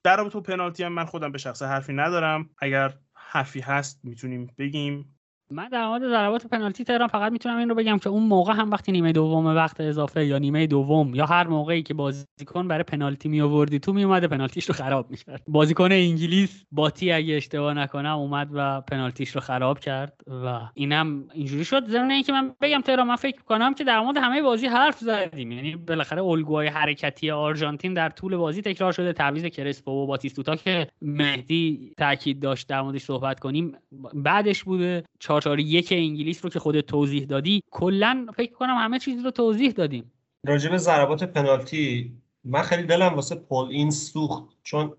در رابطه پنالتی هم من خودم به شخص حرفی ندارم. اگر حرفی هست می‌تونیم بگیم. من در مورد ضربات پنالتی تهران فقط می‌تونم این رو بگم که اون موقع هم وقتی نیمه دوم وقت اضافه یا نیمه دوم یا هر موقعی که بازیکن برای پنالتی می آوردی تو می اومده پنالتیش رو خراب می‌کرد. بازیکن انگلیس باتی اگه اشتباه نکنم اومد و پنالتیش رو خراب کرد و اینم اینجوری شد. ضمن اینکه من بگم تهران من فکر کنم که در مورد همه بازی حرف زدیم. یعنی بالاخره الگوهای حرکتی آرژانتین در طول بازی تکرار شده. تعویض کرسپو و باتیستوتا که مهدی تاکید داشت در موردش صحبت کنیم بعدش بوده. 4 یک انگلیس رو که خودت توضیح دادی کلا فکر کنم همه چیز رو توضیح دادیم. راجع به ضربات پنالتی من خیلی دلم واسه پول این سوخت چون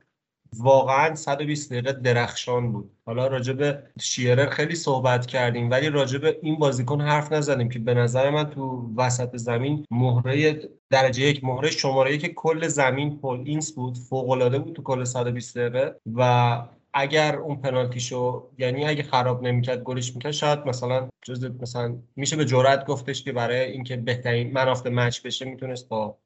واقعا 120 دقیقه درخشان بود. حالا راجع به شیرر خیلی صحبت کردیم ولی راجع به این بازیکن حرف نزدیم که به نظر من تو وسط زمین مهره درجه یک مهره شماره یک کل زمین پول اینس بود. فوق العاده بود تو کل 120 دقیقه و اگر اون پنالتیشو یعنی اگه خراب نمی‌کرد گلش می‌کرد شاید مثلا جز مثلا میشه به جرات گفتش که برای اینکه بهترین من آفت مچ بشه می‌تونست با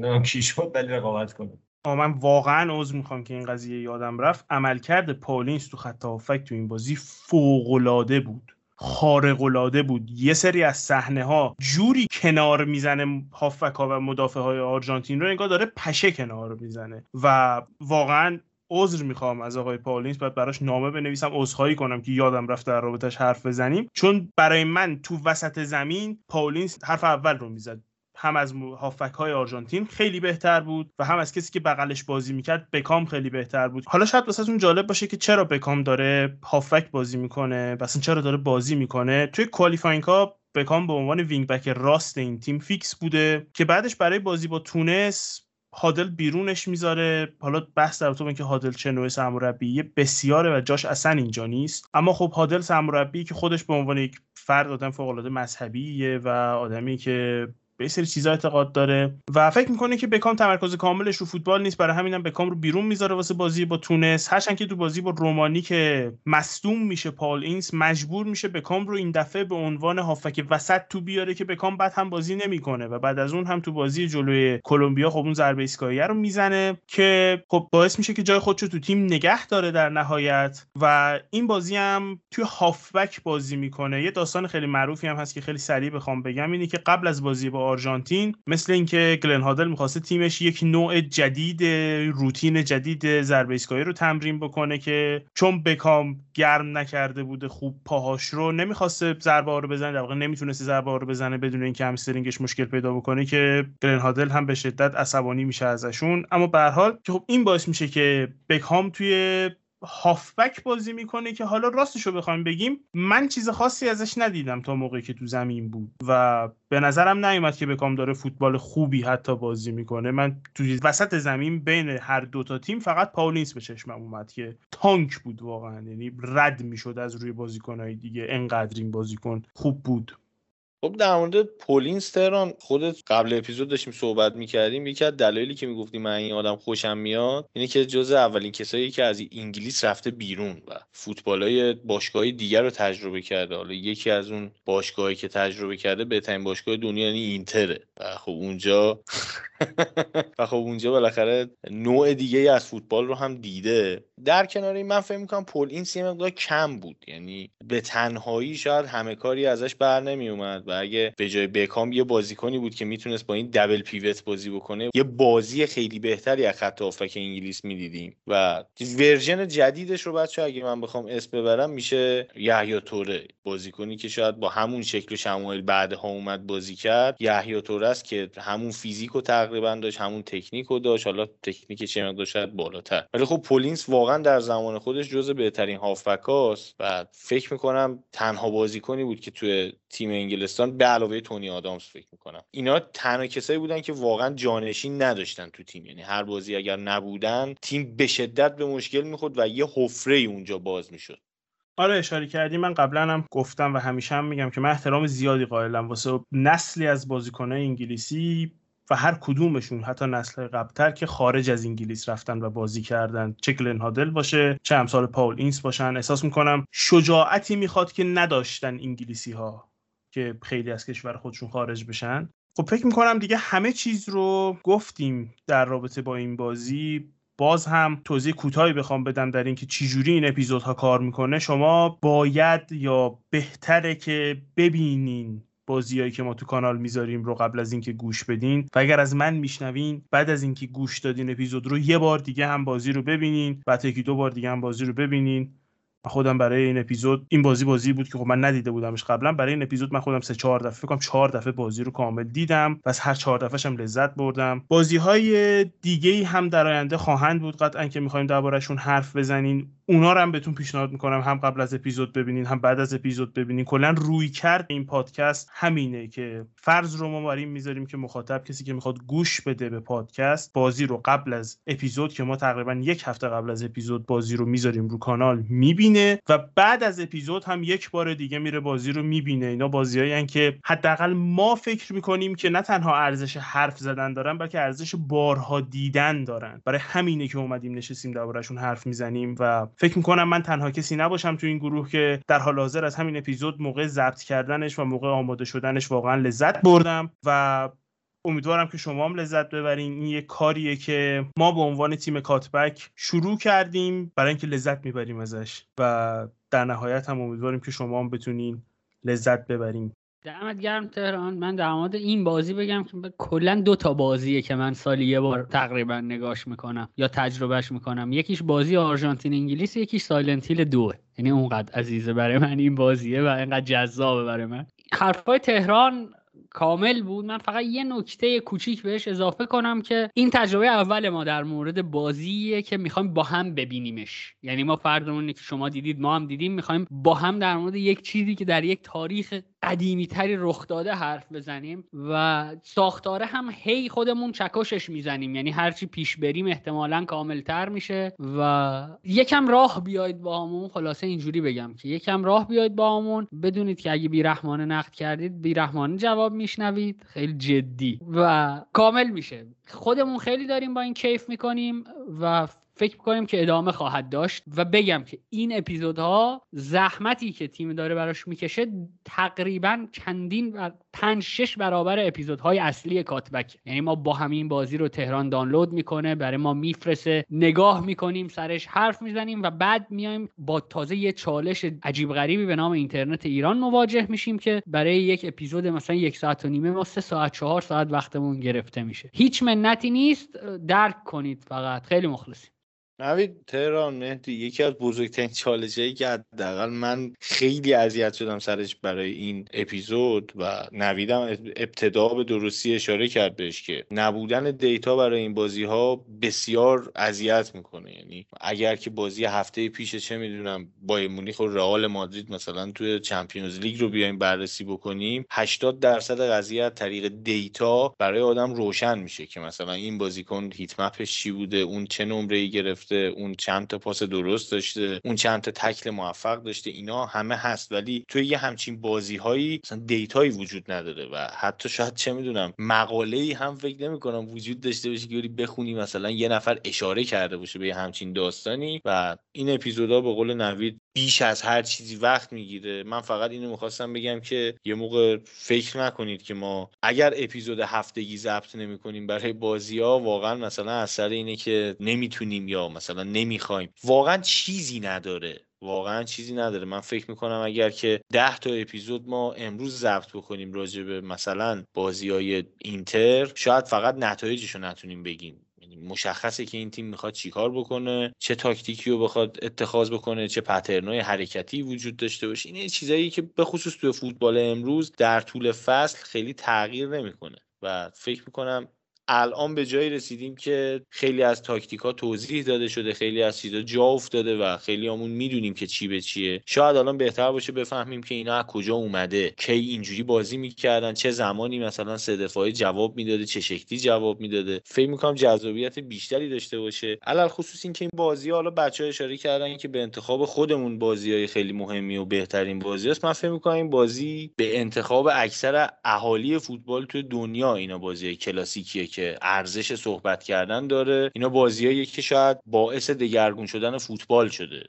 نام کی شد رقابت کنه. من واقعا عذر می‌خوام که این قضیه یادم رفت. عملکرد پالینس تو خط هافک تو این بازی فوق العاده بود. خارق العاده بود. یه سری از صحنه ها جوری کنار می‌زنه هافک ها و مدافع های آرژانتین رو انگار داره پشه کنار می‌زنه. و واقعا عذر می‌خوام از آقای پاول اینس باید براش نامه بنویسم عذرخواهی کنم که یادم رفت در رابطه‌ش حرف بزنیم. چون برای من تو وسط زمین پاول اینس حرف اول رو می‌زد. هم از هافبک های آرژانتین خیلی بهتر بود و هم از کسی که بغلش بازی می‌کرد بکام خیلی بهتر بود. حالا شاید واسه‌تون جالب باشه که چرا بکام داره هافبک بازی می‌کنه مثلا چرا داره بازی می‌کنه. توی qualifying ها بکام به عنوان wing back راست این تیم فیکس بوده که بعدش برای بازی با تونس هادل بیرونش می‌ذاره. حالا بحث در تو که هادل چه نوع سرمربی بسیاره و جاش اصلا اینجا نیست. اما خب هادل سرمربی که خودش به عنوان یک فرد آدم فوق العاده مذهبیه و آدمی که به سری چیزا اعتقاد داره و فکر می‌کنه که بکام تمرکز کاملش رو فوتبال نیست. برای همینم بکام رو بیرون می‌ذاره واسه بازی با تونس. هرچند که تو بازی با رومانی که مصدوم میشه پال اینس مجبور میشه بکام رو این دفعه به عنوان هافک وسط تو بیاره که بکام بعد هم بازی نمی‌کنه و بعد از اون هم تو بازی جلوی کلمبیا خب اون ضربه ایستگاهی رو می‌زنه که خب باعث میشه که جای خودش رو تو تیم نگه داره در نهایت و این بازی هم توی هافبک بازی می‌کنه. یه داستان خیلی معروفی هم هست که خیلی سریع بخوام بگم. اینه که قبل از بازی با آرژانتین مثل اینکه گلن هادل می‌خواسته تیمش یک نوع جدید روتین جدید ضربه ایستگاهی رو تمرین بکنه که چون بکام گرم نکرده بوده خوب پاهاش رو نمی‌خواسته ضربه رو بزنه در واقع نمی‌تونسته ضربه رو بزنه بدون اینکه همسترینگش مشکل پیدا بکنه که گلن هادل هم به شدت عصبانی میشه ازشون. اما به هر حال که خب این باعث میشه که بکام توی هافبک بازی می‌کنه که حالا راستش رو بخوایم بگیم من چیز خاصی ازش ندیدم تا موقعی که تو زمین بود و به نظرم نیومد که بکام داره فوتبال خوبی حتی بازی می‌کنه. من تو وسط زمین بین هر دوتا تیم فقط پاول اینس به چشمم اومد که تانک بود واقعا. یعنی رد می‌شد از روی بازیکنهای دیگه. انقدر این بازیکن خوب بود. خب در مورد پولینز تهران خودت قبل اپیزود داشتیم صحبت می‌کردیم. یکی از دلایلی که می‌گفتی من این آدم خوشم میاد اینه که جز اولین کسایی که از انگلیس رفته بیرون و فوتبالای باشگاهی دیگر رو تجربه کرده. حالا یکی از اون باشگاهی که تجربه کرده بهترین باشگاه دنیا یعنی اینتره. و خب اونجا و خب اونجا بالاخره نوع دیگه از فوتبال رو هم دیده. در کنار این من فکر می‌کنم پول این سی مقدار کم بود. یعنی به تنهایی شاید همه کاری ازش بر نمی اومد و اگه به جای بکام یه بازیکنی بود که می‌تونست با این دبل پیوت بازی بکنه یه بازی خیلی بهتری از خط هافبک انگلیس می‌دیدیم. و ورژن جدیدش رو بچه اگه من بخوام اسم ببرم میشه یحیی توره. بازیکنی که شاید با همون شکل شمایل بعدها اومد بازی کرد یحیی توره است که همون فیزیک و تقریبا داشت همون تکنیک رو داشت. حالا تکنیک چه مقدار شاید بالاتر. ولی خب پاول اینس واقعا در زمان خودش جزو بهترین هافبکاست و فکر می‌کنم تنها بازیکنی بود که توی تیم انگلستان به علاوه تونی آدامز فکر می‌کنم. اینا تنها کسایی بودن که واقعا جانشین نداشتن تو تیم. یعنی هر بازی اگر نبودن تیم به شدت به مشکل می‌خورد و یه حفره اونجا باز می‌شد. آره اشاره کردی. من قبلا هم گفتم و همیشه هم میگم که من احترام زیادی قائلم واسه نسلی از بازیکنهای انگلیسی. و هر کدومشون حتی نسل قبلتر که خارج از انگلیس رفتن و بازی کردن. چه گلن هادل باشه چه امثال پاول اینس باشن. احساس می‌کنم شجاعتی می‌خواد که نداشتن انگلیسی ها که خیلی از کشور خودشون خارج بشن. خب فکر می‌کنم دیگه همه چیز رو گفتیم در رابطه با این بازی. باز هم توضیح کوتاهی بخوام بدم در اینکه چجوری این اپیزودها کار می‌کنه. شما باید یا بهتره که ببینین بازیایی که ما تو کانال می‌ذاریم رو قبل از اینکه گوش بدین. و اگر از من میشنوین بعد از اینکه گوش دادین اپیزود رو یه بار دیگه هم بازی رو ببینین بعد یکی دو بار دیگه هم بازی رو ببینین. خودم برای این اپیزود این بازی بازی بود که خب من ندیده بودمش قبلا. برای این اپیزود من خودم سه چهار دفعه کنم چهار دفعه بازی رو کامل دیدم. پس هر چهار دفعهش هم لذت بردم. بازی های دیگه هم در آینده خواهند بود. قطعا که می‌خوایم دربارهشون حرف بزنین اونا رو هم بهتون پیشنهاد می‌کنم هم قبل از اپیزود ببینین هم بعد از اپیزود ببینین. کلا روی کرد این پادکست همینه که فرض رو ما بر این می‌ذاریم که مخاطب کسی که می‌خواد گوش بده به پادکست بازی رو قبل از اپیزود که ما تقریبا یک هفته قبل از اپیزود بازی رو می‌ذاریم رو کانال می‌بینه و بعد از اپیزود هم یک بار دیگه میره بازی رو می‌بینه. اینا بازیایی که حداقل ما فکر می‌کنیم که نه تنها ارزش حرف زدن دارن بلکه ارزش بارها دیدن دارن. برای همینه که اومدیم نشستیم دربارهشون حرف می‌زنیم و فکر می‌کنم من تنها کسی نباشم تو این گروه که در حال حاضر از همین اپیزود موقع ضبط کردنش و موقع آماده شدنش واقعا لذت بردم و امیدوارم که شما هم لذت ببرین. این یه کاریه که ما به عنوان تیم کاتبک شروع کردیم برای اینکه لذت می‌بریم ازش و در نهایت هم امیدواریم که شما هم بتونین لذت ببریم دمت گرم تهران. من در مورد این بازی بگم که کلا دو تا بازیه که من سالی یه بار تقریبا نگاش می‌کنم یا تجربهش می‌کنم. یکیش بازی آرژانتین انگلیس یکیش سایلنتیل دو یعنی اونقدر عزیزه برای من این بازیه و اینقدر جذابه برای من. حرفای تهران کامل بود. من فقط یه نکته کوچیک بهش اضافه کنم که این تجربه اول ما در مورد بازیه که می‌خوایم با هم ببینیمش. یعنی ما فردمون که شما دیدید ما هم دیدیم. می‌خوایم با هم در مورد یک چیزی که در یک تاریخ قدیمی تری رخ داده حرف بزنیم و ساختاره هم هی خودمون چکشش می‌زنیم. یعنی هرچی پیش بریم احتمالا کاملتر میشه و یکم راه بیاید با همون. خلاصه اینجوری بگم که یکم راه بیاید با همون. بدونید که اگه بیرحمانه نقد کردید بیرحمانه جواب میشنوید. خیلی جدی و کامل میشه. خودمون خیلی داریم با این کیف می‌کنیم و فکر کنیم که ادامه خواهد داشت و بگم که این اپیزودها زحمتی که تیم داره براش می‌کشه تقریبا چندین و پنج شش برابر اپیزودهای اصلی کاتبک. یعنی ما با همین بازی رو تهران دانلود می‌کنه برای ما میفرسه نگاه می‌کنیم سرش حرف می‌زنیم و بعد میایم با تازه یه چالش عجیب غریبی به نام اینترنت ایران مواجه میشیم که برای یک اپیزود مثلا یک ساعت و نیمه ما سه ساعت چهار ساعت وقتمون گرفته میشه. هیچ منتی نیست درک کنید فقط. خیلی مخلصیم. نوید تهران مهدی یکی از بزرگترین چالش هایی که حداقل من خیلی اذیت شدم سرش برای این اپیزود و نویدم ابتدا به درستی اشاره کرد بهش که نبودن data برای این بازی ها بسیار اذیت می‌کنه. یعنی اگر که بازی هفته پیش چه می‌دونم بایرن مونیخ و رئال مادرید مثلا توی Champions League رو بیایم بررسی بکنیم 80 درصد قضیه طریق data برای آدم روشن میشه که مثلا این بازیکن heat map ش چی بوده اون چه نمره ای گرفت اون چند تا پاس درست داشته اون چند تا تکل موفق داشته اینا همه هست. ولی توی یه همچین بازی هایی مثلا data یی وجود نداره و حتی شاید چه می‌دونم مقاله ای هم فکر نمی کنم وجود داشته باشه که بخونی مثلا یه نفر اشاره کرده باشه به یه همچین داستانی. و این اپیزودا به قول نوید بیش از هر چیزی وقت می‌گیره. من فقط اینو می‌خواستم بگم که یه موقع فکر نکنید که ما اگر اپیزود هفتگی ضبط نمی کنیم برای بازی ها واقعا مثلا اثر اینه که نمی‌تونیم یا مثلا نمی‌خوایم. واقعا چیزی نداره. واقعا چیزی نداره. من فکر می‌کنم اگر که ده تا اپیزود ما امروز ضبط بکنیم راجع به مثلا بازی های اینتر شاید فقط نتایجش رو نتونیم بگیم. مشخصه که این تیم می‌خواد چیکار بکنه چه تاکتیکی رو بخواد اتخاذ بکنه چه پترنای حرکتی وجود داشته باشه. این چیزایی که به خصوص توی فوتبال امروز در طول فصل خیلی تغییر نمی‌کنه. و فکر می‌کنم الان به جایی رسیدیم که خیلی از تاکتیک ها توضیح داده شده خیلی از چیزا جا افتاده و خیلی همون می‌دونیم که چی به چیه. شاید الان بهتر باشه بفهمیم که اینا از کجا اومده کی اینجوری بازی می‌کردن چه زمانی مثلا سه دفاعی جواب می‌داده چه شکلی جواب می‌داده. فکر می‌کنم جذابیت بیشتری داشته باشه. علل خصوص این که این بازی حالا بچه ها اشاره کردن که به انتخاب خودمون بازی های خیلی مهمی و بهترین بازی است من فکر می‌کنم این بازی به انتخاب اکثر اهالی فوتبال تو دنیا اینا بازی کلاسیکیه که ارزش صحبت کردن داره. اینا بازیایی که شاید باعث دگرگون شدن فوتبال شده.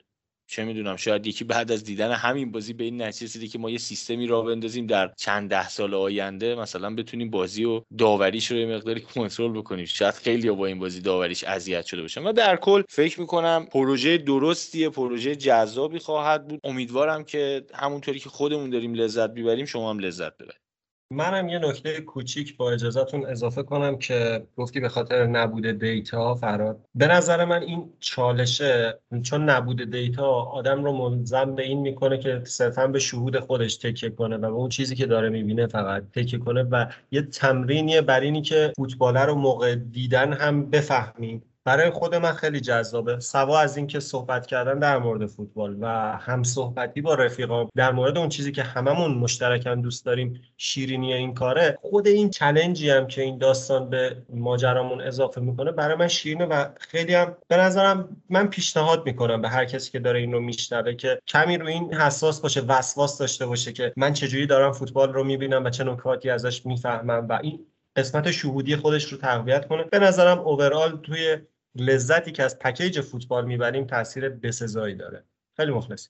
چه می‌دونم شاید یکی بعد از دیدن همین بازی به این نتیجه رسیده که ما یه سیستمی را بندازیم در چند ده سال آینده مثلا بتونیم بازی و داوریش رو یه مقداری کنترل بکنیم. شاید خیلی با این بازی داوریش اذیت شده باشن. و در کل فکر می‌کنم پروژه درستیه پروژه جذابی خواهد بود. امیدوارم که همونطوری که خودمون داریم لذت ببریم شما هم لذت ببرید. منم یه نکته کوچیک با اجازهتون اضافه کنم که گفتی به خاطر نبود دیتا فراد. به نظر من این چالشه چون نبود دیتا آدم رو ملزم به این می‌کنه که صرفا به شهود خودش تکیه کنه و به اون چیزی که داره می‌بینه فقط تکیه کنه و یه تمرینیه بر اینی که فوتباله رو موقع دیدن هم بفهمیم. برای خود من خیلی جذابه. سوا از اینکه صحبت کردن در مورد فوتبال و هم صحبتی با رفیقام در مورد اون چیزی که هممون مشترکن دوست داریم شیرینی این کاره خود این چلنجی هم که این داستان به ماجرامون اضافه می‌کنه برای من شیرینه و خیلی هم به نظرم من پیشنهاد می‌کنم به هر کسی که داره این رو میشنوه که کمی رو این حساس باشه وسواس داشته باشه که من چجوری دارم فوتبال رو می‌بینم و چه نکاتی ازش می‌فهمم و این قسمت شهودی خودش رو تقویت کنه. به نظرم اوورال توی لذتی که از پکیج فوتبال می‌بریم تاثیر بسزایی داره. خیلی مخلصی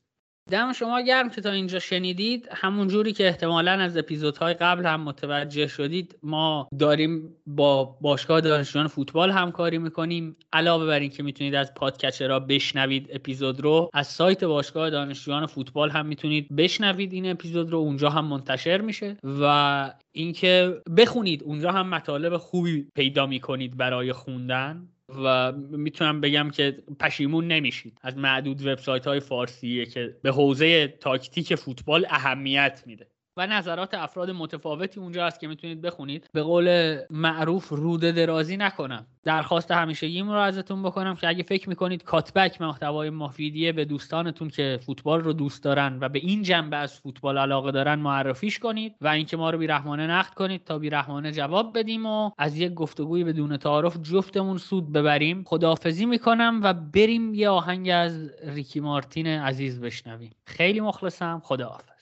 دم شما گرم که تا اینجا شنیدید. همون جوری که احتمالا از اپیزودهای قبل هم متوجه شدید ما داریم با باشگاه دانشجویان فوتبال همکاری می‌کنیم. علاوه بر اینکه می‌تونید از پادکچرا بشنوید اپیزود رو از سایت باشگاه دانشجویان فوتبال هم می‌تونید بشنوید. این اپیزود رو اونجا هم منتشر میشه و اینکه بخونید اونجا هم مطالب خوبی پیدا می‌کنید برای خوندن. و می‌تونم بگم که پشیمون نمیشید از معدود وبسایت های فارسیه که به حوزه تاکتیک فوتبال اهمیت میده. و نظرات افراد متفاوتی اونجا هست که می‌تونید بخونید. به قول معروف روده درازی نکنم. درخواست همیشگیم رو ازتون بکنم که اگه فکر می‌کنید کاتبک محتوای مفیدیه به دوستانتون که فوتبال رو دوست دارن و به این جنبه از فوتبال علاقه دارن معرفیش کنید و اینکه ما رو بیرحمانه نقد کنید تا بیرحمانه جواب بدیم و از یک گفتگوی بدون تعارف جفتمون سود ببریم. خداحافظی می‌کنم و بریم یه آهنگ از ریکی مارتین عزیز بشنویم. خیلی مخلصم. خداحافظ.